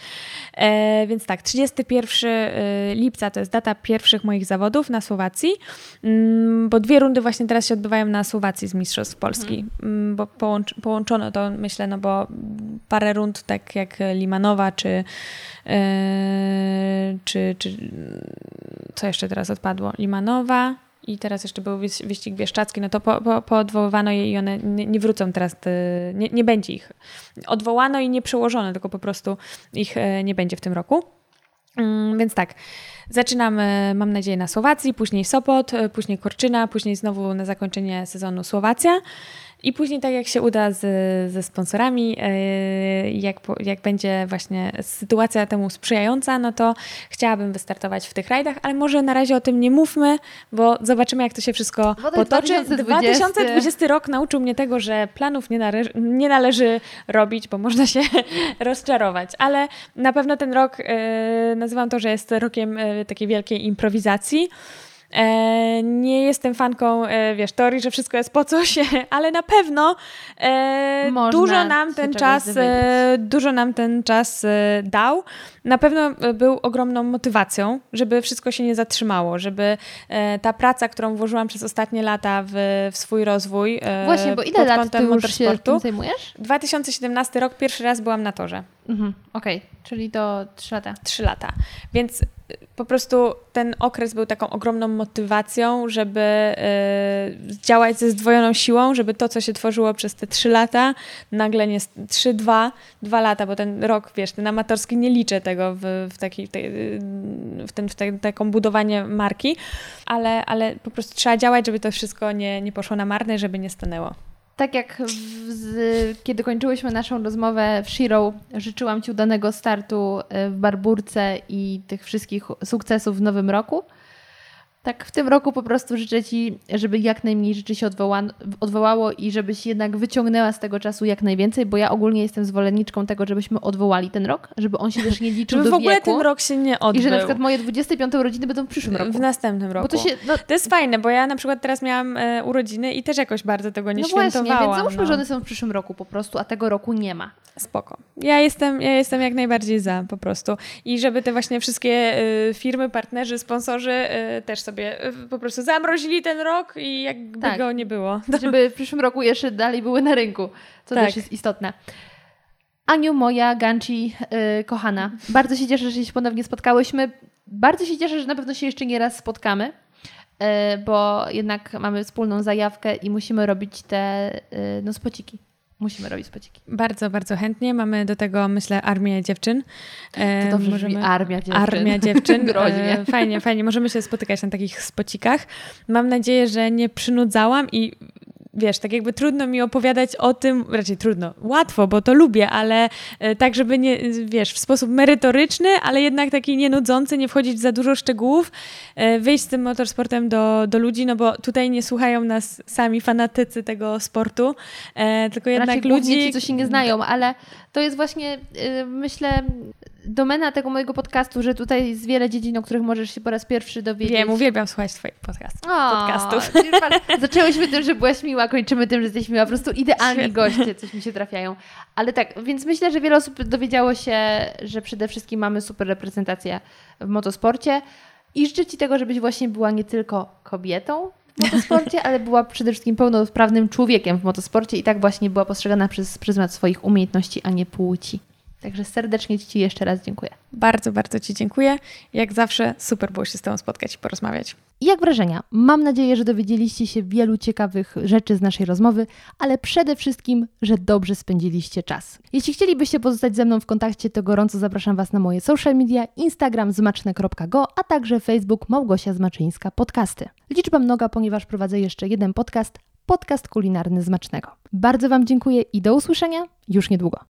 E, więc tak, 31 e, lipca to jest data pierwszych moich zawodów na Słowacji, mm, bo dwie rundy właśnie teraz się odbywają na Słowacji z Mistrzostw Polski, mhm. Mm, bo połącz, połączono to, myślę, no bo parę rund, tak jak Limanowa, czy, e, czy, czy co jeszcze teraz odpadło? Limanowa, i teraz jeszcze był wyścig Bieszczacki, no to po, po, poodwoływano je i one nie, nie wrócą teraz, nie, nie będzie ich. Odwołano i nie przełożono, tylko po prostu ich e, nie będzie w tym roku. Mm, więc tak, zaczynamy, mam nadzieję, na Słowacji, później Sopot, e, później Korczyna, później znowu na zakończenie sezonu Słowacja. I później, tak jak się uda z, ze sponsorami, e, jak, jak będzie właśnie sytuacja temu sprzyjająca, no to chciałabym wystartować w tych rajdach, ale może na razie o tym nie mówmy, bo zobaczymy, jak to się wszystko potoczy. 2020. 2020 rok nauczył mnie tego, że planów nie, należy, nie należy robić, bo można się rozczarować. Ale na pewno ten rok, e, nazywam to, że jest rokiem e, takiej wielkiej improwizacji. E, nie jestem fanką, e, wiesz, teorii, że wszystko jest po coś, ale na pewno e, dużo nam ten czas, e, dużo nam ten czas dał. Na pewno był ogromną motywacją, żeby wszystko się nie zatrzymało, żeby ta praca, którą włożyłam przez ostatnie lata w, w swój rozwój Właśnie, bo ile lat ty już się tym zajmujesz? 2017 rok, pierwszy raz byłam na torze. Mhm, Okej, okay. czyli to trzy lata. Trzy lata. Więc po prostu ten okres był taką ogromną motywacją, żeby y, działać ze zdwojoną siłą, żeby to, co się tworzyło przez te trzy lata, nagle nie trzy, dwa, dwa lata, bo ten rok, wiesz, ten amatorski nie liczę tego w, w, taki, w, ten, w te, taką budowanie marki, ale, ale po prostu trzeba działać, żeby to wszystko nie, nie poszło na marne, żeby nie stanęło. Tak jak w, z, kiedy kończyłyśmy naszą rozmowę w Shiro, życzyłam Ci udanego startu e, w Barburce i tych wszystkich sukcesów w nowym roku tak w tym roku po prostu życzę Ci, żeby jak najmniej rzeczy się odwoła, odwołało i żebyś jednak wyciągnęła z tego czasu jak najwięcej, bo ja ogólnie jestem zwolenniczką tego, żebyśmy odwołali ten rok, żeby on się też nie liczył żeby do w ogóle wieku. ten rok się nie odbył. I że na przykład moje 25 urodziny będą w przyszłym roku. W następnym roku. Bo to, się, no... to jest fajne, bo ja na przykład teraz miałam e, urodziny i też jakoś bardzo tego nie no świętowałam. Właśnie, więc załóżmy, no. że one są w przyszłym roku po prostu, a tego roku nie ma. Spoko. Ja jestem, ja jestem jak najbardziej za po prostu. I żeby te właśnie wszystkie y, firmy, partnerzy, sponsorzy y, też sobie y, po prostu zamrozili ten rok i jakby tak. go nie było. Żeby w przyszłym roku jeszcze dalej były na rynku, co tak. też jest istotne. Aniu, moja Ganci kochana, bardzo się cieszę, że się ponownie spotkałyśmy. Bardzo się cieszę, że na pewno się jeszcze nie raz spotkamy bo jednak mamy wspólną zajawkę i musimy robić te no, spociki. Musimy robić spociki. Bardzo, bardzo chętnie. Mamy do tego, myślę, armię dziewczyn. To dobrze Możemy... armia dziewczyn. Armia dziewczyn. Groźnie. Fajnie, fajnie. Możemy się spotykać na takich spocikach. Mam nadzieję, że nie przynudzałam i wiesz, tak jakby trudno mi opowiadać o tym, raczej trudno, łatwo, bo to lubię, ale e, tak, żeby nie, wiesz, w sposób merytoryczny, ale jednak taki nienudzący, nie wchodzić w za dużo szczegółów, e, wyjść z tym motorsportem do, do ludzi, no bo tutaj nie słuchają nas sami fanatycy tego sportu, e, tylko jednak raczej ludzi... ci, co się nie znają, ale to jest właśnie, myślę, domena tego mojego podcastu, że tutaj jest wiele dziedzin, o których możesz się po raz pierwszy dowiedzieć. Wiem, uwielbiam słuchać Twoich O, podcastów. pan- Zaczęłyśmy tym, że byłaś miła, kończymy tym, że jesteś miła. Po prostu idealni Świetnie. goście, coś mi się trafiają. Ale tak, więc myślę, że wiele osób dowiedziało się, że przede wszystkim mamy super reprezentację w motosporcie i życzę Ci tego, żebyś właśnie była nie tylko kobietą w motosporcie, ale była przede wszystkim pełnoprawnym człowiekiem w motosporcie i tak właśnie była postrzegana przez pryzmat swoich umiejętności, a nie płci. Także serdecznie Ci jeszcze raz dziękuję. Bardzo, bardzo Ci dziękuję. Jak zawsze super było się z Tobą spotkać i porozmawiać. Jak wrażenia? Mam nadzieję, że dowiedzieliście się wielu ciekawych rzeczy z naszej rozmowy, ale przede wszystkim, że dobrze spędziliście czas. Jeśli chcielibyście pozostać ze mną w kontakcie, to gorąco zapraszam Was na moje social media, Instagram zmaczne.go, a także Facebook Małgosia Zmaczyńska Podcasty. Liczba mnoga, ponieważ prowadzę jeszcze jeden podcast, podcast kulinarny Zmacznego. Bardzo Wam dziękuję i do usłyszenia już niedługo.